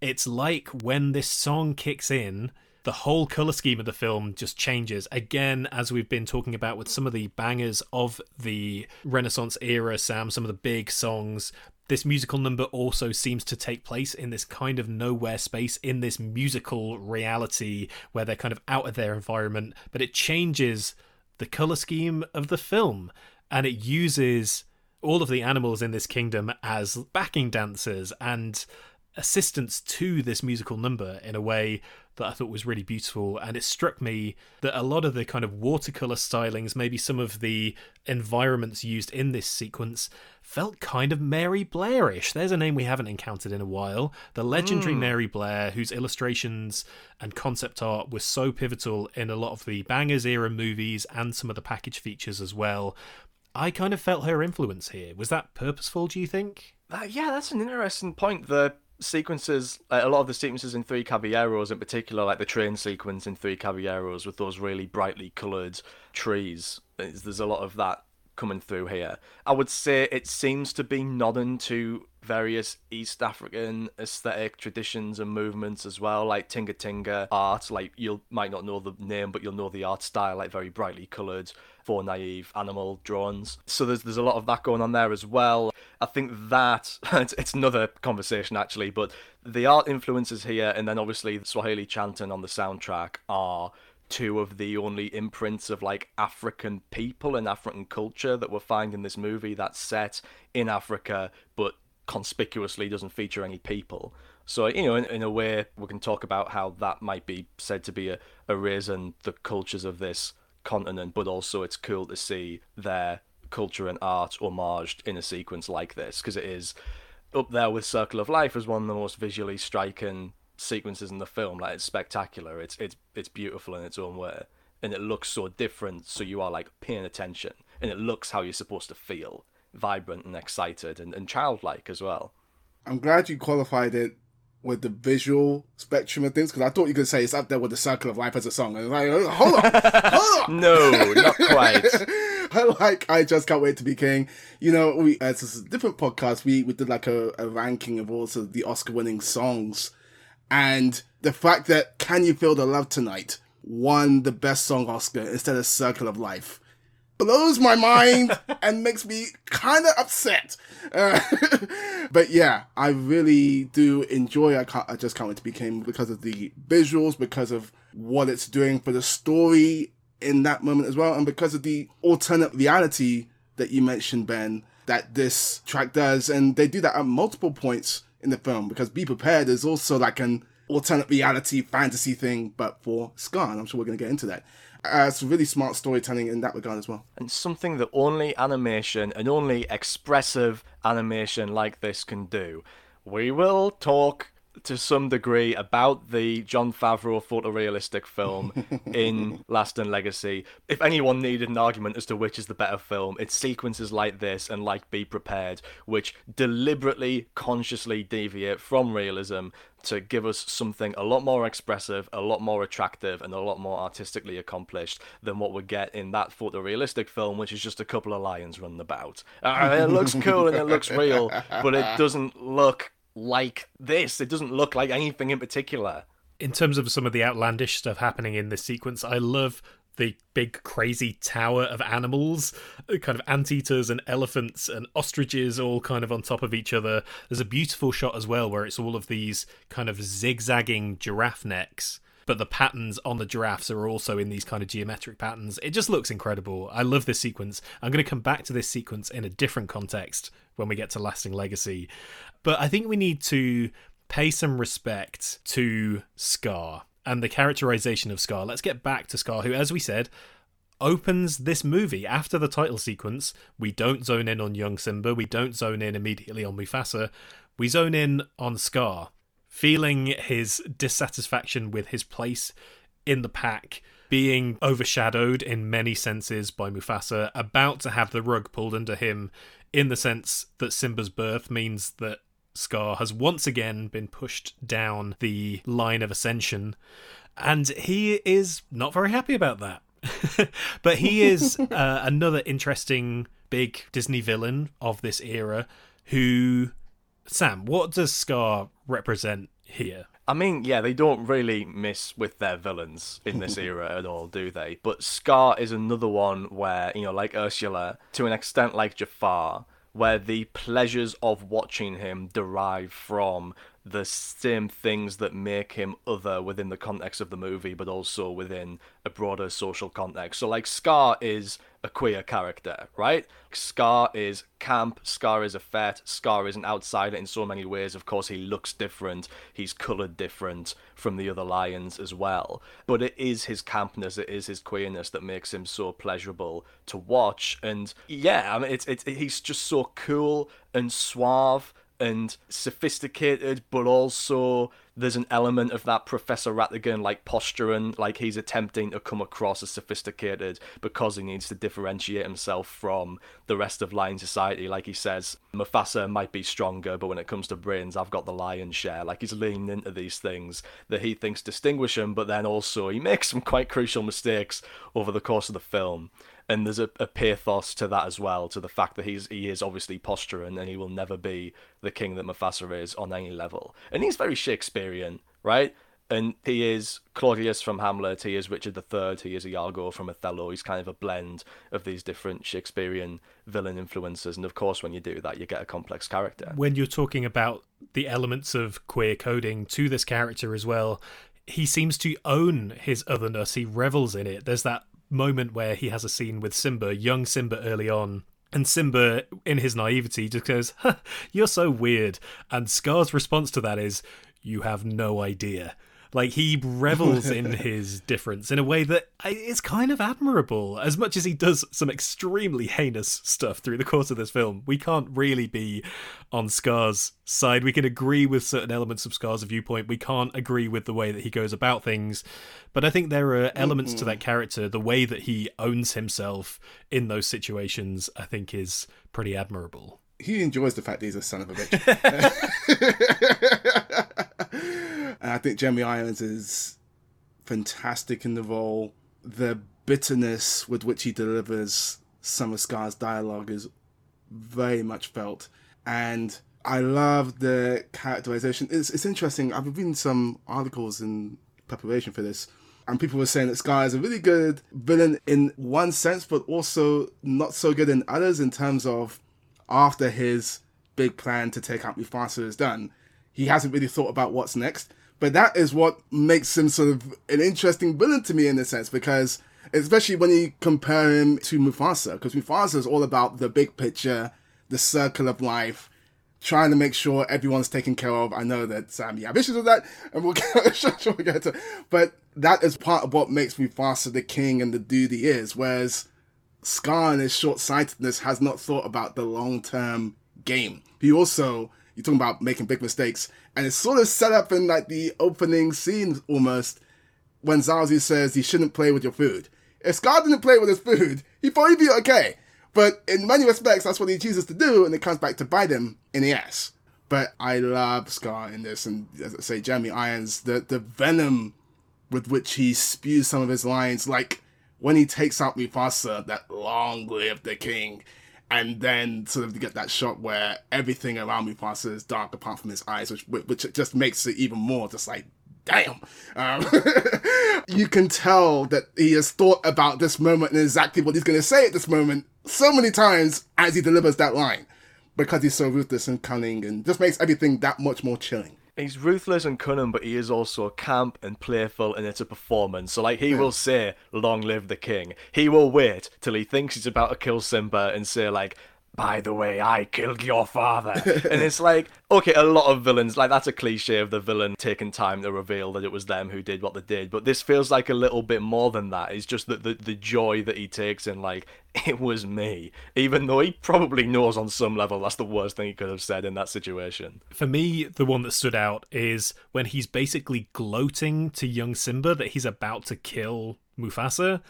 A: It's like when this song kicks in, the whole color scheme of the film just changes. Again, as we've been talking about with some of the bangers of the Renaissance era, Sam, some of the big songs, this musical number also seems to take place in this kind of nowhere space, in this musical reality where they're kind of out of their environment, but it changes the color scheme of the film. And it uses all of the animals in this kingdom as backing dancers and assistants to this musical number in a way that I thought was really beautiful. And it struck me that a lot of the kind of watercolor stylings, maybe some of the environments used in this sequence, felt kind of Mary Blairish. There's a name we haven't encountered in a while. The legendary mm. Mary Blair, whose illustrations and concept art were so pivotal in a lot of the Bangers era movies and some of the package features as well. I kind of felt her influence here. Was that purposeful, do you think?
B: Uh, yeah, that's an interesting point. The sequences, a lot of the sequences in Three Caballeros, in particular, like the train sequence in Three Caballeros with those really brightly coloured trees, there's a lot of that coming through here. I would say it seems to be nodding to various East African aesthetic traditions and movements as well, like Tinga Tinga art. Like you might not know the name, but you'll know the art style, like very brightly coloured, for naive animal drones. So there's there's a lot of that going on there as well. I think that it's, it's another conversation actually, but the art influences here, and then obviously Swahili chanting on the soundtrack are two of the only imprints of like African people and African culture that we're finding in this movie that's set in Africa but conspicuously doesn't feature any people. So, you know, in, in a way, we can talk about how that might be said to be a, a reason the cultures of this continent, but also it's cool to see their culture and art homaged in a sequence like this because it is up there with Circle of Life as one of the most visually striking sequences in the film. Like it's spectacular. It's it's it's beautiful in its own way, and it looks so different. So you are like paying attention, and it looks how you're supposed to feel, vibrant and excited, and, and childlike as well.
C: I'm glad you qualified it with the visual spectrum of things because I thought you could say it's up there with the Circle of Life as a song. And like, hold on, hold
B: on. no, not quite.
C: I like I just can't wait to be king. You know, we uh, as a different podcast, we we did like a, a ranking of also the Oscar winning songs and the fact that Can You Feel the Love Tonight won the Best Song Oscar instead of Circle of Life blows my mind and makes me kind of upset. Uh, but yeah, I really do enjoy I, I Just Can't Wait to Be King because of the visuals, because of what it's doing for the story in that moment as well, and because of the alternate reality that you mentioned, Ben, that this track does. And they do that at multiple points in the film because Be Prepared is also like an alternate reality fantasy thing, but for Scar, and I'm sure we're going to get into that. Uh, it's really smart storytelling in that regard as well.
B: And something that only animation and only expressive animation like this can do. We will talk to some degree about the Jon Favreau photorealistic film in Lasting Legacy. If anyone needed an argument as to which is the better film, it's sequences like this and like Be Prepared, which deliberately, consciously deviate from realism to give us something a lot more expressive, a lot more attractive, and a lot more artistically accomplished than what we get in that photorealistic film, which is just a couple of lions running about. Uh, it looks cool and it looks real, but it doesn't look like this. It doesn't look like anything in particular.
A: In terms of some of the outlandish stuff happening in this sequence, I love the big crazy tower of animals, uh, kind of anteaters and elephants and ostriches all kind of on top of each other. There's a beautiful shot as well where it's all of these kind of zigzagging giraffe necks. But the patterns on the giraffes are also in these kind of geometric patterns. It just looks incredible. I love this sequence. I'm going to come back to this sequence in a different context when we get to Lasting Legacy. But I think we need to pay some respect to Scar and the characterization of Scar. Let's get back to Scar, who, as we said, opens this movie after the title sequence. We don't zone in on young Simba, we don't zone in immediately on Mufasa, we zone in on Scar, feeling his dissatisfaction with his place in the pack. Being overshadowed in many senses by Mufasa, about to have the rug pulled under him, in the sense that Simba's birth means that Scar has once again been pushed down the line of ascension, and he is not very happy about that. but he is uh, another interesting big Disney villain of this era who. Sam, what does Scar represent here?
B: I mean, yeah, they don't really miss with their villains in this era at all, do they? But Scar is another one where, you know, like Ursula, to an extent like Jafar, where the pleasures of watching him derive from the same things that make him other within the context of the movie, but also within a broader social context. So, like, Scar is a queer character, right? Scar is camp, Scar is a fet, Scar is an outsider in so many ways. Of course, he looks different, he's coloured different from the other lions as well. But it is his campness, it is his queerness that makes him so pleasurable to watch. And yeah, I mean, it's, it's, he's just so cool and suave and sophisticated, but also there's an element of that Professor Ratigan like posturing, like he's attempting to come across as sophisticated because he needs to differentiate himself from the rest of Lion Society. Like he says, Mufasa might be stronger, but when it comes to brains, I've got the lion's share. Like he's leaning into these things that he thinks distinguish him, but then also he makes some quite crucial mistakes over the course of the film and there's a, a, pathos to that as well, to the fact that he's he is obviously posturing and he will never be the king that Mufasa is on any level. And he's very Shakespearean, right? And he is Claudius from Hamlet, he is Richard III, he is Iago from Othello. He's kind of a blend of these different Shakespearean villain influences. And of course, when you do that, you get a complex character.
A: When you're talking about the elements of queer coding to this character as well, he seems to own his otherness. He revels in it. There's that moment where he has a scene with Simba, young Simba early on. And Simba, in his naivety, just goes, You're so weird. And Scar's response to that is, You have no idea. Like he revels in his difference in a way that is kind of admirable. As much as he does some extremely heinous stuff through the course of this film, we can't really be on Scar's side. We can agree with certain elements of Scar's viewpoint. We can't agree with the way that he goes about things. But I think there are elements mm-hmm. to that character, the way that he owns himself in those situations, I think is pretty admirable.
C: He enjoys the fact that he's a son of a bitch. And I think Jeremy Irons is fantastic in the role. The bitterness with which he delivers of Scar's dialogue is very much felt. And I love the characterization. It's, it's interesting. I've been some articles in preparation for this, and people were saying that Scar is a really good villain in one sense, but also not so good in others in terms of after his big plan to take out Mufasa is done, he hasn't really thought about what's next. But that is what makes him sort of an interesting villain to me in a sense, because especially when you compare him to Mufasa, because Mufasa is all about the big picture, the circle of life, trying to make sure everyone's taken care of. I know that Sam, you have issues with that, and we'll get, sure get to But that is part of what makes Mufasa the king and the dude he is, whereas Scar in his short sightedness has not thought about the long term game. He also, you're talking about making big mistakes and it's sort of set up in like the opening scene almost when Zazu says he shouldn't play with your food. If Scar didn't play with his food, he'd probably be okay. But in many respects, that's what he chooses to do, and it comes back to bite him in the ass. But I love Scar in this, and as I say, Jeremy Irons, the the venom with which he spews some of his lines, like when he takes out Mufasa, that long live the king and then sort of get that shot where everything around Mufasa is dark apart from his eyes, which which just makes it even more just like damn. Um, you can tell that he has thought about this moment and exactly what he's going to say at this moment so many times as he delivers that line because he's so ruthless and cunning and just makes everything that much more chilling.
B: He's ruthless and cunning, but he is also camp and playful, and it's a performance. So, like, he will say, "Long live the king." He will wait till he thinks he's about to kill Simba and say, like, by the way, I killed your father. and it's like, okay, a lot of villains, like that's a cliche of the villain taking time to reveal that it was them who did what they did. But this feels like a little bit more than that. It's just that the, the joy that he takes in, like, it was me. Even though he probably knows on some level that's the worst thing he could have said in that situation.
A: For me, the one that stood out is when he's basically gloating to young Simba that he's about to kill Mufasa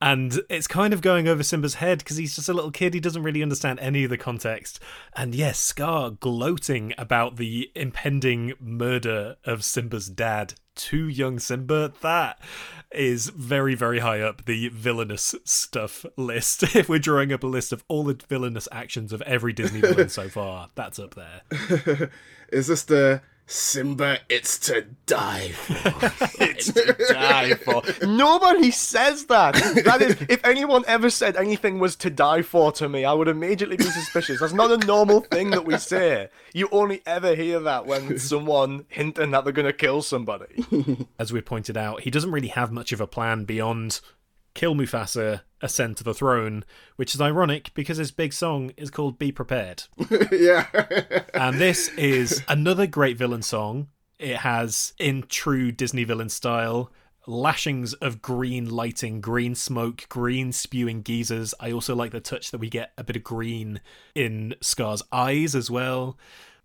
A: and it's kind of going over Simba's head because he's just a little kid. He doesn't really understand any of the context. And yes, Scar gloating about the impending murder of Simba's dad to young Simba. That is very, very high up the villainous stuff list. if we're drawing up a list of all the villainous actions of every Disney villain so far, that's up there.
C: is this the Simba, it's to die for.
B: it's to die for. Nobody says that. That is, if anyone ever said anything was to die for to me, I would immediately be suspicious. That's not a normal thing that we say. You only ever hear that when someone hinting that they're going to kill somebody.
A: As we pointed out, he doesn't really have much of a plan beyond kill Mufasa, ascend to the throne, which is ironic because his big song is called Be Prepared.
C: yeah.
A: and this is another great villain song. It has, in true Disney villain style, lashings of green lighting, green smoke, green spewing geysers. I also like the touch that we get a bit of green in Scar's eyes as well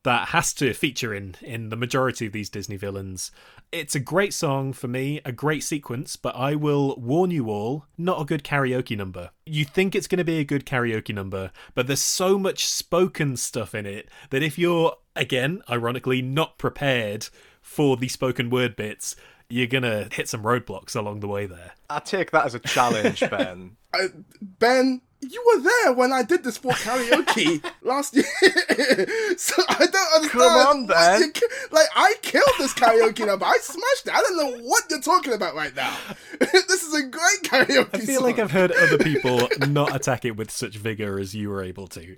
A: that has to feature in in the majority of these Disney villains. It's a great song for me, a great sequence, but I will warn you all, not a good karaoke number. You think it's going to be a good karaoke number, but there's so much spoken stuff in it that if you're again, ironically, not prepared for the spoken word bits, you're going to hit some roadblocks along the way there.
B: I take that as a challenge, Ben.
C: Uh, ben, you were there when I did this for karaoke last year, so I don't understand.
B: Come on, Ben.
C: You, like I killed this karaoke number. I smashed it. I don't know what you're talking about right now. this is a great karaoke.
A: I feel
C: song.
A: like I've heard other people not attack it with such vigor as you were able to.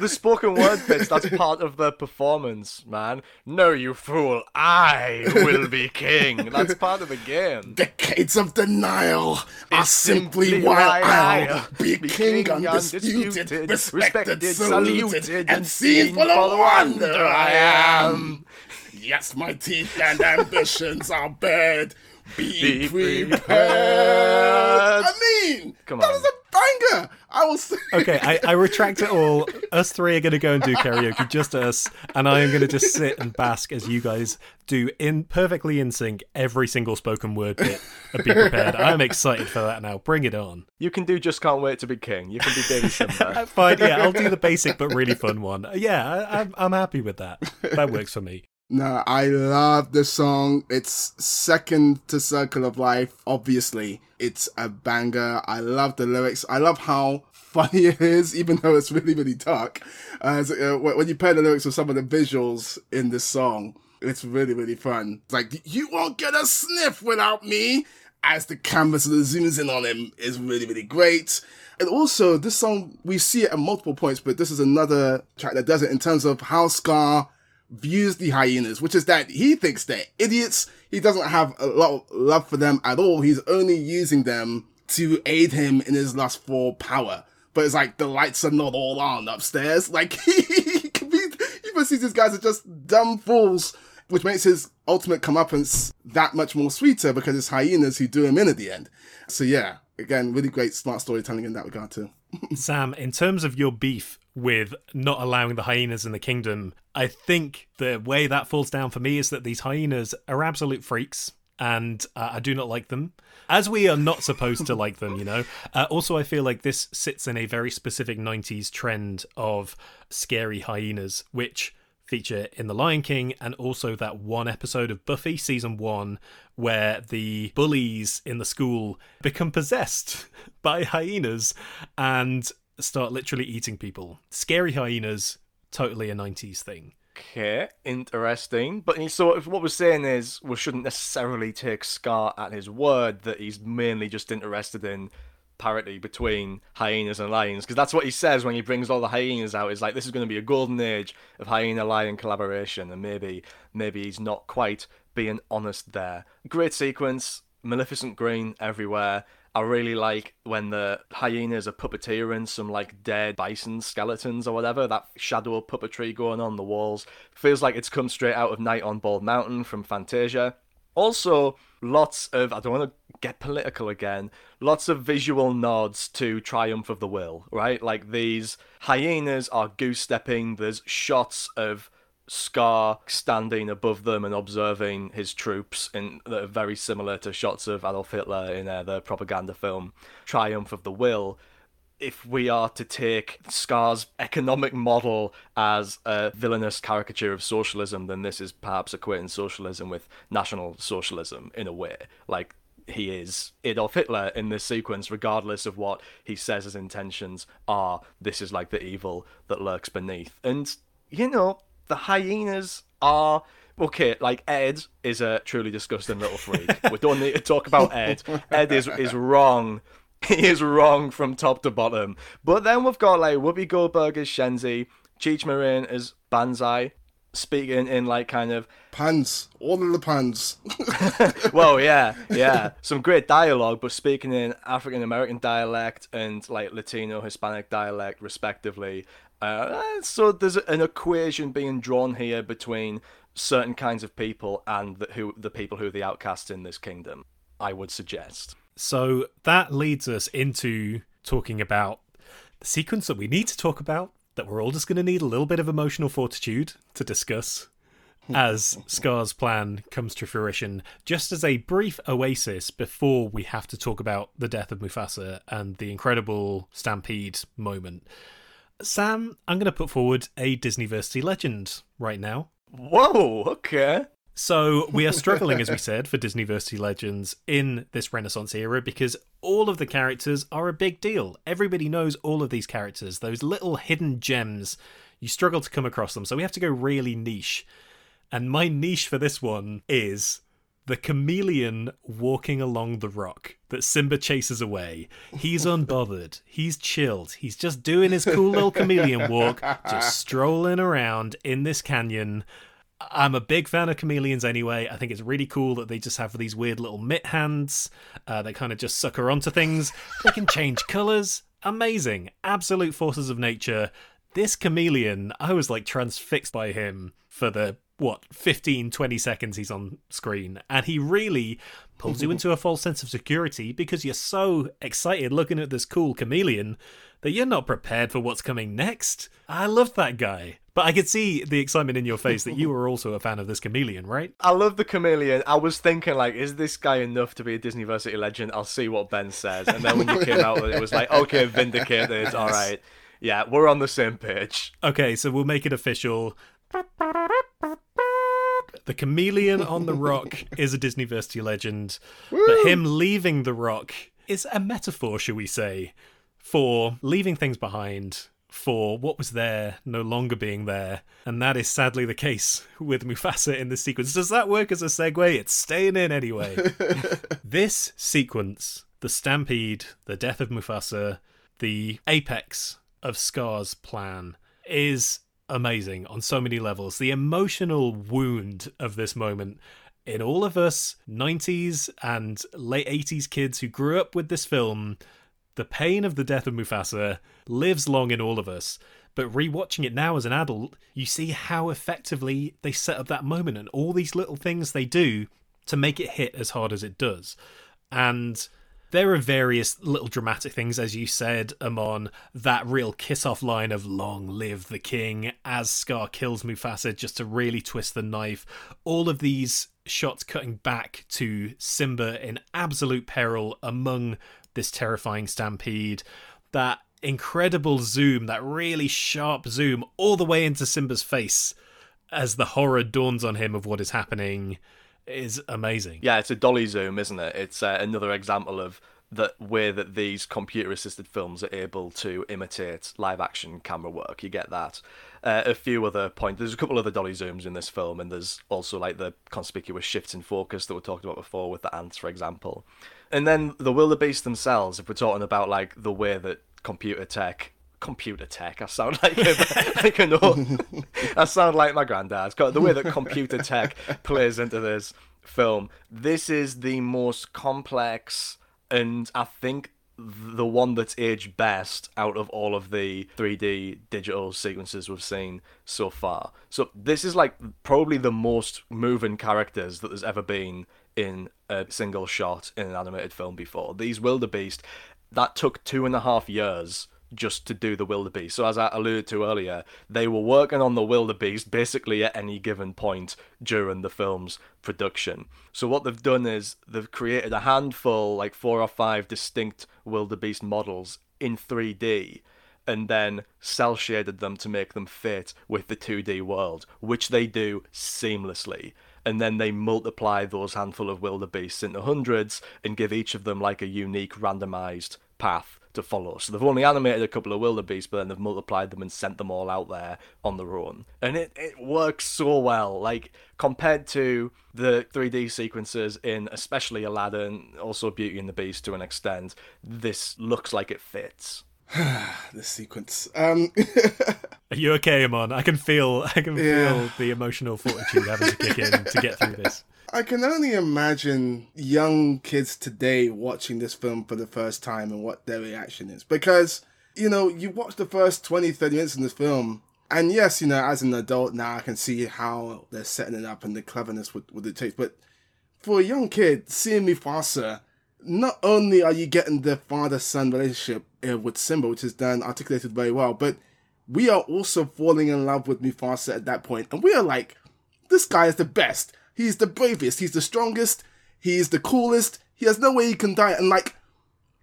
B: The spoken word bits, that's part of the performance, man. No, you fool, I will be king. That's part of the game.
C: Decades of denial are simply,
B: simply
C: why I'll be,
B: be
C: king,
B: king,
C: undisputed,
B: undisputed,
C: respected,
B: respected,
C: saluted,
B: saluted,
C: and seen for the wonder I am. Yes, my teeth and ambitions are bared. Be,
B: Be
C: prepared.
B: prepared.
C: I mean,
B: Come on.
C: Was a banger. I will say.
A: Okay, I, I retract it all. Us three are going to go and do karaoke, just us, and I am going to just sit and bask as you guys do in perfectly in sync every single spoken word bit. And be prepared. I'm excited for that now. Bring it on.
B: You can do just can't wait to be king. You can be Baby Simba.
A: Fine, yeah, I'll do the basic but really fun one. Yeah, I, I'm I'm happy with that. That works for me.
C: No, I love the song. It's second to Circle of Life, obviously. It's a banger. I love the lyrics. I love how funny it is, even though it's really, really dark. As uh, when you pair the lyrics with some of the visuals in this song, it's really, really fun. It's like, you won't get a sniff without me. As the camera sort zooms in on him is really, really great. And also, this song, we see it at multiple points, but this is another track that does it in terms of how Scar views the hyenas, which is that he thinks they're idiots. He doesn't have a lot of love for them at all. He's only using them to aid him in his lust for power. But it's like the lights are not all on upstairs. Like he can be, he perceives these guys are just dumb fools, which makes his ultimate comeuppance that much more sweeter because it's hyenas who do him in at the end. So yeah, again, really great smart storytelling in that regard too.
A: Sam, in terms of your beef with not allowing the hyenas in the kingdom, I think the way that falls down for me is that these hyenas are absolute freaks. And uh, I do not like them, as we are not supposed to like them, you know. Uh, also, I feel like this sits in a very specific 90s trend of scary hyenas, which feature in The Lion King and also that one episode of Buffy season one where the bullies in the school become possessed by hyenas and start literally eating people. Scary hyenas, totally a 90s thing.
B: Okay, interesting. But so what we're saying is we shouldn't necessarily take Scar at his word that he's mainly just interested in parity between hyenas and lions because that's what he says when he brings all the hyenas out is like this is going to be a golden age of hyena lion collaboration and maybe maybe he's not quite being honest there great sequence maleficent green everywhere I really like when the hyenas are puppeteering some like dead bison skeletons or whatever. That shadow puppetry going on the walls feels like it's come straight out of Night on Bald Mountain from Fantasia. Also, lots of I don't want to get political again. Lots of visual nods to Triumph of the Will, right? Like these hyenas are goose stepping. There's shots of Scar standing above them and observing his troops in that are very similar to shots of Adolf Hitler in uh, the propaganda film Triumph of the Will. If we are to take Scar's economic model as a villainous caricature of socialism, then this is perhaps equating socialism with national socialism in a way. Like he is Adolf Hitler in this sequence, regardless of what he says his intentions are. This is like the evil that lurks beneath. And, you know, the hyenas are okay. Like Ed is a truly disgusting little freak. we don't need to talk about Ed. Ed is is wrong. He is wrong from top to bottom. But then we've got like Whoopi Goldberg as Shenzi, Cheech Marin as Banzai, speaking in like kind of
C: Pans, all of the pans.
B: well, yeah, yeah, some great dialogue, but speaking in African American dialect and like Latino Hispanic dialect, respectively. Uh, so there's an equation being drawn here between certain kinds of people and the, who the people who are the outcasts in this kingdom. I would suggest.
A: So that leads us into talking about the sequence that we need to talk about. That we're all just going to need a little bit of emotional fortitude to discuss as Scar's plan comes to fruition, just as a brief oasis before we have to talk about the death of Mufasa and the incredible stampede moment. Sam, I'm going to put forward a Disneyversity legend right now.
B: Whoa, okay.
A: So we are struggling, as we said, for Disneyversity legends in this Renaissance era because all of the characters are a big deal. Everybody knows all of these characters. Those little hidden gems, you struggle to come across them. So we have to go really niche. And my niche for this one is the chameleon walking along the rock that Simba chases away. He's unbothered. He's chilled. He's just doing his cool little chameleon walk, just strolling around in this canyon. I'm a big fan of chameleons anyway. I think it's really cool that they just have these weird little mitt hands. Uh, they kind of just sucker onto things. They can change colors. Amazing. Absolute forces of nature. This chameleon, I was like transfixed by him for the what 15 20 seconds he's on screen and he really pulls you into a false sense of security because you're so excited looking at this cool chameleon that you're not prepared for what's coming next i love that guy but i could see the excitement in your face that you were also a fan of this chameleon right
B: I love the chameleon. I was thinking, like, is this guy enough to be a disney Disneyversity legend? I'll see what Ben says. And then when you came out it, it was like, okay, vindicated. All right. Yeah, we're on the same page.
A: okay so we'll make it official the chameleon on the rock is a Disneyversity legend, but him leaving the rock is a metaphor, shall we say, for leaving things behind, for what was there no longer being there, and that is sadly the case with Mufasa in this sequence. Does that work as a segue? It's staying in anyway. this sequence, the stampede, the death of Mufasa, the apex of Scar's plan, is amazing on so many levels. The emotional wound of this moment in all of us 90s and late 80s kids who grew up with this film, the pain of the death of Mufasa lives long in all of us. But rewatching it now as an adult, you see how effectively they set up that moment and all these little things they do to make it hit as hard as it does. And there are various little dramatic things, as you said, Amon. That real kiss off line of Long live the king as Scar kills Mufasa just to really twist the knife. All of these shots cutting back to Simba in absolute peril among this terrifying stampede. That incredible zoom, that really sharp zoom, all the way into Simba's face as the horror dawns on him of what is happening is amazing.
B: Yeah, it's a dolly zoom, isn't it? It's uh, another example of the way that these computer assisted films are able to imitate live action camera work. You get that. Uh, a few other points. There's a couple other dolly zooms in this film, and there's also like the conspicuous shifts in focus that we talked about before with the ants, for example. And then the wildebeest themselves, if we're talking about like the way that computer tech computer tech. I sound like a, like an old, I sound like my granddad's got The way that computer tech plays into this film. This is the most complex, and I think the one that's aged best out of all of the 3D digital sequences we've seen so far. So this is like probably the most moving characters that there's ever been in a single shot in an animated film before. These wildebeest that took two and a half years just to do the wildebeest. So as I alluded to earlier, they were working on the wildebeest basically at any given point during the film's production. So what they've done is they've created a handful, like four or five distinct wildebeest models in 3D and then cel shaded them to make them fit with the 2D world, which they do seamlessly. And then they multiply those handful of wildebeests into hundreds and give each of them like a unique randomized path to follow. So they've only animated a couple of wildebeest, but then they've multiplied them and sent them all out there on their own. And it, it works so well. Like, compared to the 3D sequences in especially Aladdin, also Beauty and the Beast to an extent, this looks like it fits.
C: this sequence. Um...
A: Are you okay, Amon? I can feel I can yeah. feel the emotional fortitude having to kick in to get through this.
C: I can only imagine young kids today watching this film for the first time and what their reaction is. Because, you know, you watch the first 20, 30 minutes in this film, and yes, you know, as an adult now, I can see how they're setting it up and the cleverness with, with it takes. But for a young kid, seeing Mufasa, not only are you getting the father son relationship uh, with Simba, which is done articulated very well, but we are also falling in love with Mufasa at that. And we are like, this guy is the best He's the bravest. He's the strongest. He's the coolest. He has no way he can die. And like,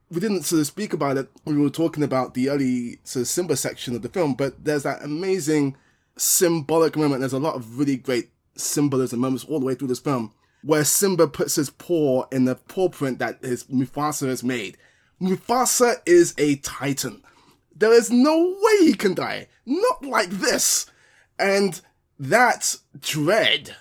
C: we didn't sort of speak about it when we were talking about the early sort of Simba section of the film, but there's that amazing symbolic moment. There's a lot of really great symbolism moments all the way through this film where Simba puts his paw in the paw print that his Mufasa has made. Mufasa is a titan. There is no way he can die. Not like this. And that dread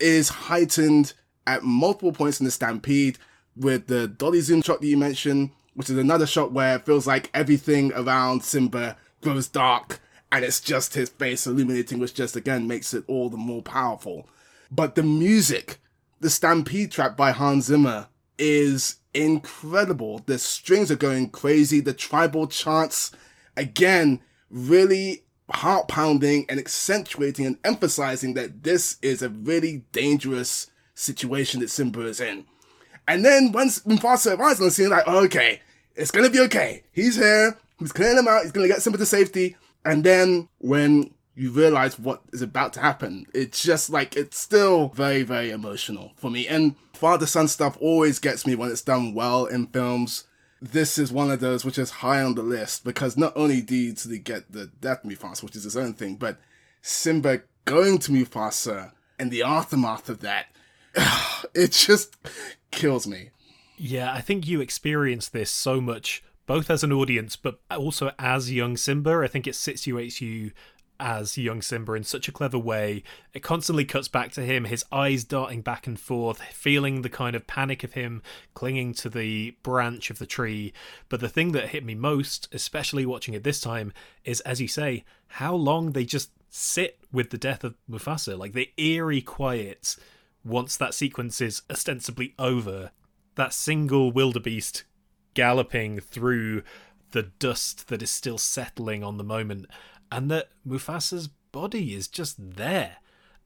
C: is heightened at multiple points in the stampede with the dolly zoom shot that you mentioned, which is another shot where it feels like everything around Simba grows dark and it's just his face illuminating, which just again makes it all the more powerful. But the music, the stampede track by Hans Zimmer, is incredible. The strings are going crazy, the tribal chants, again, really heart pounding and accentuating and emphasizing that this is a really dangerous situation that Simba is in. And then once Mufasa arrives on the scene, like, okay, it's gonna be okay. He's here, he's clearing him out, he's gonna get Simba to safety. And then when you realize what is about to happen, it's just like, it's still very, very emotional for me. And father son stuff always gets me when it's done well in films this is one of those which is high on the list because not only did they get the death Mufasa, which is his own thing, but Simba going to Mufasa and the aftermath of that, it just kills me.
A: Yeah, I think you experience this so much both as an audience but also as young Simba. I think it situates you as young Simba in such a clever way. It constantly cuts back to him, his eyes darting back and forth, feeling the kind of panic of him clinging to the branch of the tree. But the thing that hit me most, especially watching it this time, is as you say, how long they just sit with the death of Mufasa. Like the eerie quiet once that sequence is ostensibly over. That single wildebeest galloping through the dust that is still settling on the moment and that Mufasa's body is just there.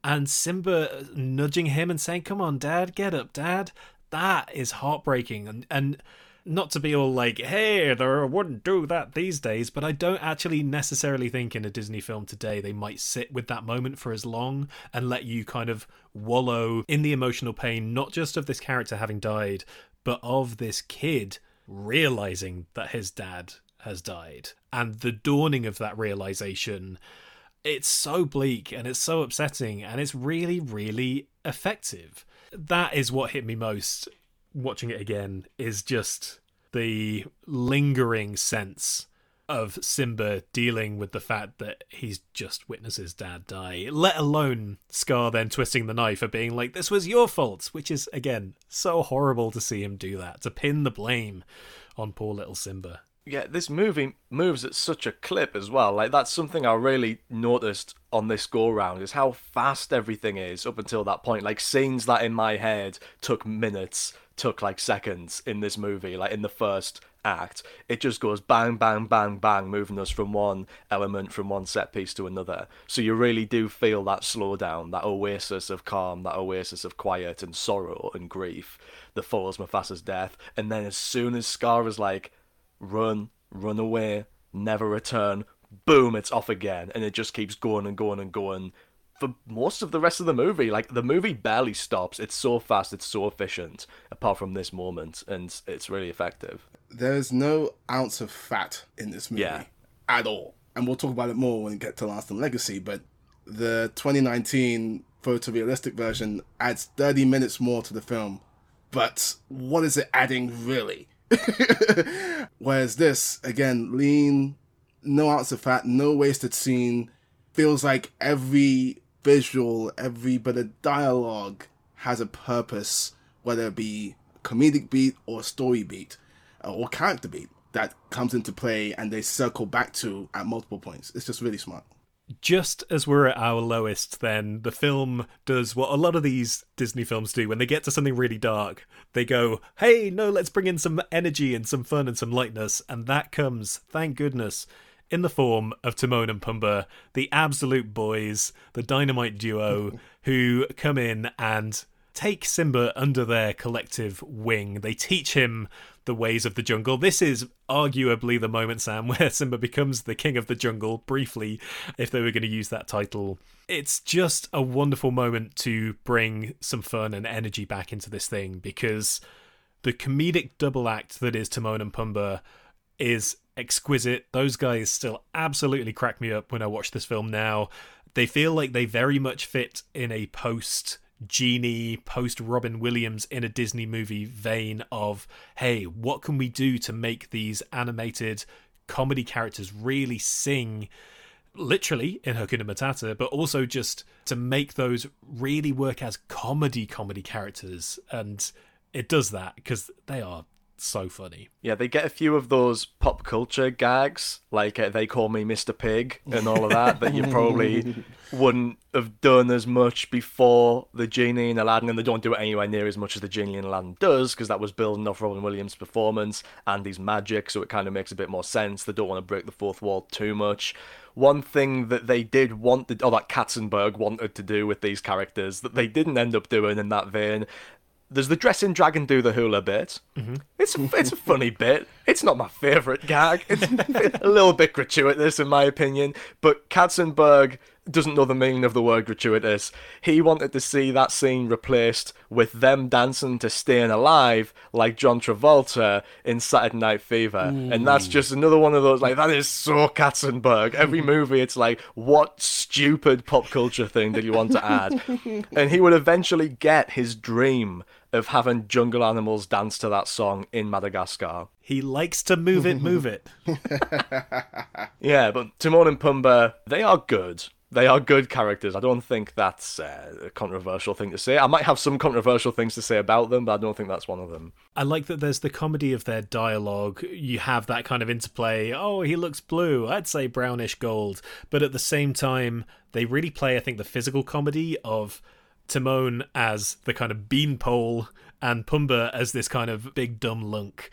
A: And Simba nudging him and saying, Come on, Dad, get up, Dad. That is heartbreaking. And, and not to be all like, hey, they wouldn't do that these days, but I don't actually necessarily think in a Disney film today they might sit with that moment for as long and let you kind of wallow in the emotional pain, not just of this character having died, but of this kid realizing that his dad has died. And the dawning of that realization, it's so bleak and it's so upsetting and it's really, really effective. That is what hit me most watching it again, is just the lingering sense of Simba dealing with the fact that he's just witnessed his dad die, let alone Scar then twisting the knife of being like, this was your fault, which is, again, so horrible to see him do that, to pin the blame on poor little Simba.
B: Yeah, this movie moves at such a clip as well. Like that's something I really noticed on this go round is how fast everything is up until that point. Like scenes that in my head took minutes took like seconds in this movie, like in the first act. It just goes bang, bang, bang, bang, moving us from one element, from one set piece to another. So you really do feel that slowdown, that oasis of calm, that oasis of quiet and sorrow and grief that follows Mufasa's death. And then as soon as Scar is like, run, run away, never return, boom, it's off again. And it just keeps going and going and going for most of the rest of the movie. Like the movie barely stops. It's so fast, it's so efficient, apart from this moment, and it's really effective.
C: There's no ounce of fat in this movie
B: Yeah.
C: at all. And we'll talk about it more when we get to Last and Legacy, but the 2019 photorealistic version adds 30 minutes more to the film. But what is it adding really? Whereas this, again, lean, no ounce of fat, no wasted scene. Feels like every visual, every bit of dialogue has a purpose, whether it be comedic beat or story beat uh, or character beat that comes into play and they circle back to at multiple points. It's just really smart.
A: Just as we're at our lowest, then the film does what a lot of these Disney films do. When they get to something really dark, they go, hey, no, let's bring in some energy and some fun and some lightness. And that comes, thank goodness, in the form of Timon and Pumbaa, the absolute boys, the dynamite duo, who come in and take Simba under their collective wing. They teach him the ways of the jungle. This is arguably the moment, Sam, where Simba becomes the king of the jungle, briefly, if they were going to use that title. It's just a wonderful moment to bring some fun and energy back into this thing because the comedic double act that is Timon and Pumbaa is exquisite. Those guys still absolutely crack me up when I watch this film now. They feel like they very much fit in a post Genie, post Robin Williams in a Disney movie vein of, hey, what can we do to make these animated comedy characters really sing? Literally in Hakuna Matata, but also just to make those really work as comedy comedy characters, and it does that because they are so funny.
B: Yeah, they get a few of those pop culture gags, like uh, they call me Mr. Pig and all of that, that you probably wouldn't have done as much before the Genie in Aladdin, and they don't do it anywhere near as much as the Genie in Aladdin does, because that was building off Robin Williams' performance and his magic, so it kind of makes a bit more sense. They don't want to break the fourth wall too much. One thing that they did want, to, or that Katzenberg wanted to do with these characters, that they didn't end up doing in that vein, there's the dressing dragon do the hula bit. Mm-hmm. It's a, it's a funny bit. It's not my favorite gag. It's a little bit gratuitous in my opinion, but Katzenberg doesn't know the meaning of the word gratuitous. He wanted to see that scene replaced with them dancing to Staying Alive like John Travolta in Saturday Night Fever. And that's just another one of those like that is so Katzenberg. Every movie it's like what stupid pop culture thing did you want to add? and he would eventually get his dream of having jungle animals dance to that song in Madagascar.
A: He likes to move it, move it.
B: Yeah, but Timon and Pumbaa, they are good. They are good characters. I don't think that's uh, a controversial thing to say. I might have some controversial things to say about them, but I don't think that's one of them.
A: I like that there's the comedy of their dialogue. You have that kind of interplay. Oh, he looks blue. I'd say brownish gold. But at the same time, they really play, I think, the physical comedy of Timon as the kind of beanpole and Pumbaa as this kind of big dumb lunk.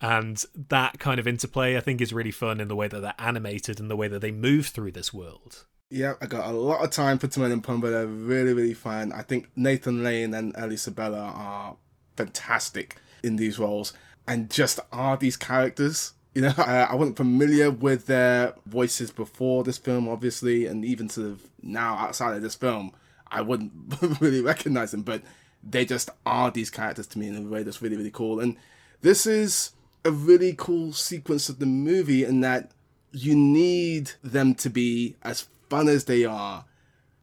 A: And that kind of interplay, I think, is really fun in the way that they're animated and the way that they move through this world.
C: Yeah, I got a lot of time for Timon and Pumbaa. They're really, really fun. I think Nathan Lane and Ernie Sabella are fantastic in these roles and just are these characters. You know, I, I wasn't familiar with their voices before this film, obviously, and even of now outside of this film, I wouldn't really recognize them, but they just are these characters to me in a way that's really, really cool. And this is a really cool sequence of the movie in that you need them to be as fun as they are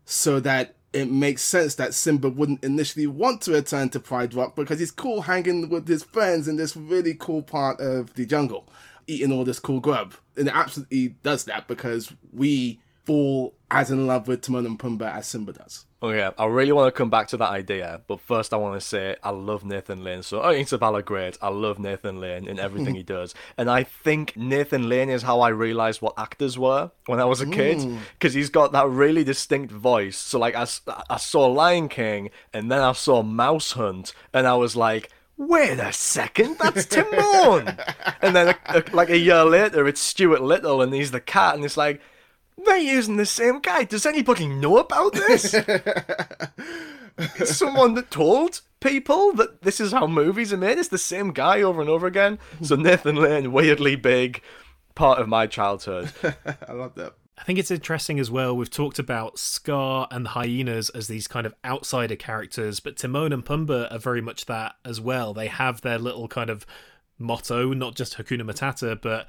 C: so that it makes sense that Simba wouldn't initially want to return to Pride Rock because he's cool hanging with his friends in this really cool part of the jungle, eating all this cool grub. And it absolutely does that because we fall as in love with Timon and Pumbaa as Simba does.
B: Okay, I really want to come back to that idea, but first I want to say I love Nathan Lane. So, it's oh, Isabella great. I love Nathan Lane in everything he does, and I think Nathan Lane is how I realized what actors were when I was a kid, because he's got that really distinct voice. So, like, i saw Lion King, and then I saw Mouse Hunt, and I was like. Wait a second, that's Timon! and then, a, a, like a year later, it's Stuart Little, and he's the cat, and it's like, they're using the same guy. Does anybody know about this? It's someone that told people that this is how movies are made. It's the same guy over and over again. So Nathan Lane, weirdly big, part of my childhood.
C: I love that.
A: I think it's interesting as well. We've talked about Scar and the hyenas as these kind of outsider characters, but Timon and Pumbaa are very much that as well. They have their little kind of motto, not just Hakuna Matata, but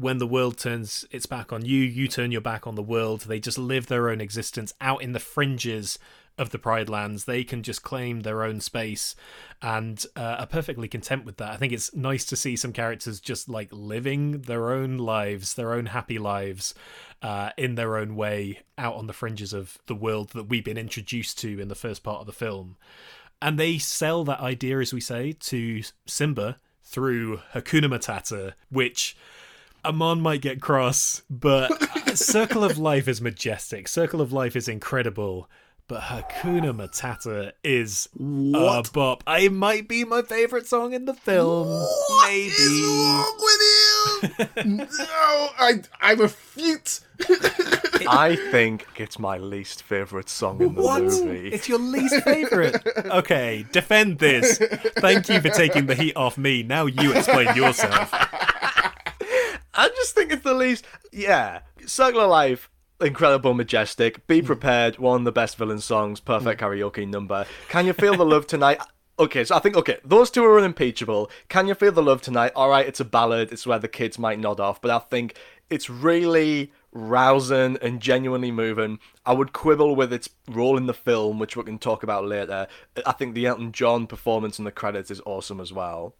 A: when the world turns its back on you, you turn your back on the world. They just live their own existence out in the fringes of the Pride Lands. They can just claim their own space and uh, are perfectly content with that. I think it's nice to see some characters just like living their own lives, their own happy lives. Uh, in their own way, out on the fringes of the world that we've been introduced to in the first part of the film. And they sell that idea, as we say, to Simba through Hakuna Matata, which Amon might get cross, but Circle of Life is majestic. Circle of Life is incredible. But Hakuna Matata is
C: What?
A: a bop. It might be my favorite song in the film. Maybe.
C: What is wrong with you? no, I I refute.
B: I think it's my least favorite song in the
A: What?
B: movie.
A: It's your least favorite. Okay, defend this. Thank you for taking the heat off me. Now you explain yourself.
B: I just think it's the least. Yeah, Circle of Life. Incredible, majestic. Be prepared. One of the best villain songs. Perfect karaoke number. Can you feel the love tonight? Okay, so I think okay, those two are unimpeachable. Can you feel the love tonight? All right, it's a ballad. It's where the kids might nod off, but I think it's really rousing and genuinely moving. I would quibble with its role in the film, which we can talk about later. I think the Elton John performance in the credits is awesome as well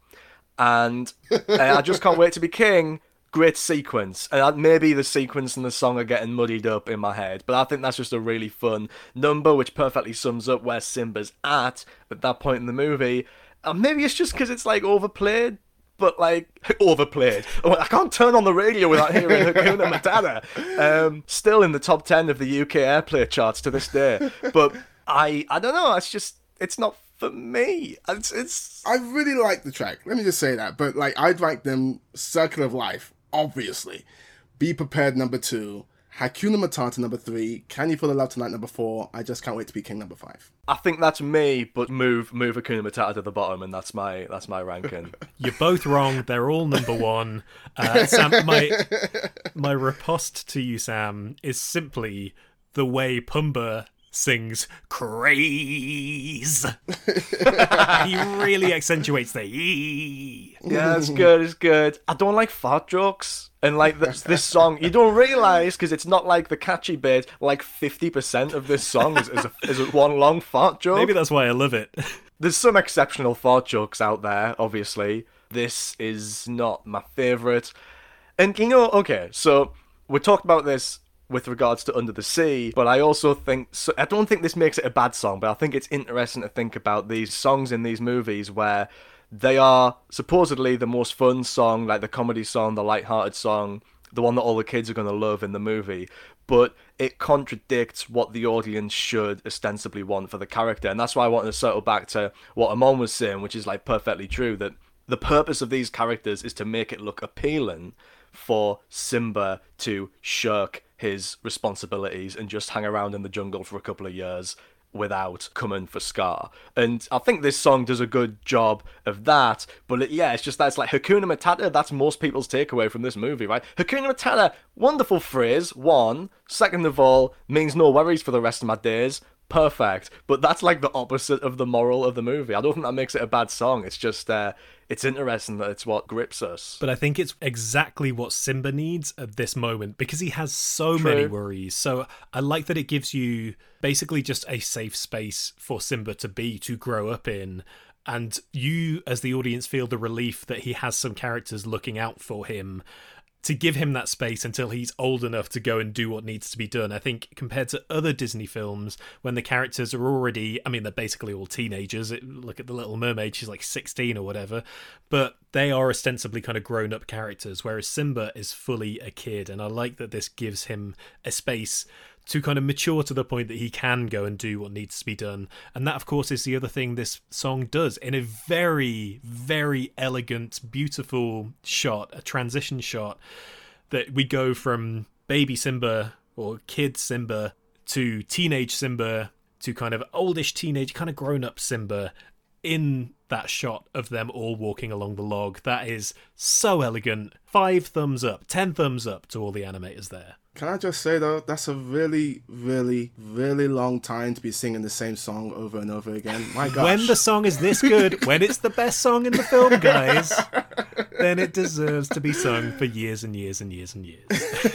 B: and uh, I just can't wait to be king. Great sequence, and maybe the sequence and the song are getting muddied up in my head, but I think that's just a really fun number, which perfectly sums up where Simba's at at that point in the movie. And maybe it's just because it's like overplayed, but like overplayed. Oh, I can't turn on the radio without hearing Hakuna Matata. Um, still in the top ten of the UK airplay charts to this day, but I I don't know. It's just it's not for me. It's it's
C: I really like the track. Let me just say that. But like, I'd like them Circle of Life, obviously. Be Prepared, number two. Hakuna Matata, number three. Can You Feel the Love Tonight, number four. I Just Can't Wait to Be King, number five.
B: I think that's me, but move move Hakuna Matata to the bottom, and that's my that's my ranking.
A: You're both wrong. They're all number one. Uh, Sam, my my riposte to you, Sam, is simply the way Pumbaa sings craze. he really accentuates the e.
B: yeah, it's good. It's good. I don't like fart jokes, and like this, this song, you don't realize because it's not like the catchy bit. Like fifty percent of this song is is, a, is a one long fart joke.
A: Maybe that's why I love it.
B: There's some exceptional fart jokes out there, obviously. This is not my favorite. And you know, okay, so we talked about this with regards to Under the Sea, but I also think so, I don't think this makes it a bad song, but I think it's interesting to think about these songs in these movies where they are supposedly the most fun song, like the comedy song, the light-hearted song, the one that all the kids are going to love in the movie, but it contradicts what the audience should ostensibly want for the character. And that's why I wanted to circle back to what Amon was saying, which is like perfectly true that the purpose of these characters is to make it look appealing for Simba to shirk his responsibilities and just hang around in the jungle for a couple of years without coming for Scar. And I think this song does a good job of that. But it, yeah, it's just that it's like Hakuna Matata. That's most people's takeaway from this movie, right? Hakuna Matata, wonderful phrase. One. Second of all, means no worries for the rest of my days. Perfect. But that's like the opposite of the moral of the movie. I don't think that makes it a bad song. It's just, uh, it's interesting that it's what grips us.
A: But I think it's exactly what Simba needs at this moment because he has so
B: True.
A: many worries. So I like that it gives you basically just a safe space for Simba to be, to grow up in. And you, as the audience, feel the relief that he has some characters looking out for him to give him that space until he's old enough to go and do what needs to be done. I think compared to other Disney films, when the characters are already, I mean, they're basically all teenagers. Look at the Little Mermaid; she's like sixteen or whatever, but they are ostensibly kind of grown-up characters, whereas Simba is fully a kid. And I like that this gives him a space to kind of mature to the point that he can go and do what needs to be done. And that, of course, is the other thing this song does in a very, very elegant, beautiful shot, a transition shot that we go from baby Simba or kid Simba to teenage Simba to kind of oldish teenage, kind of grown up Simba in that shot of them all walking along the log. That is so elegant. Five thumbs up, ten thumbs up to all the animators there.
C: Can I just say though, that's a really, really, really long time to be singing the same song over and over again. My gosh.
A: When the song is this good, when it's the best song in the film, guys, then it deserves to be sung for years and years and years and years.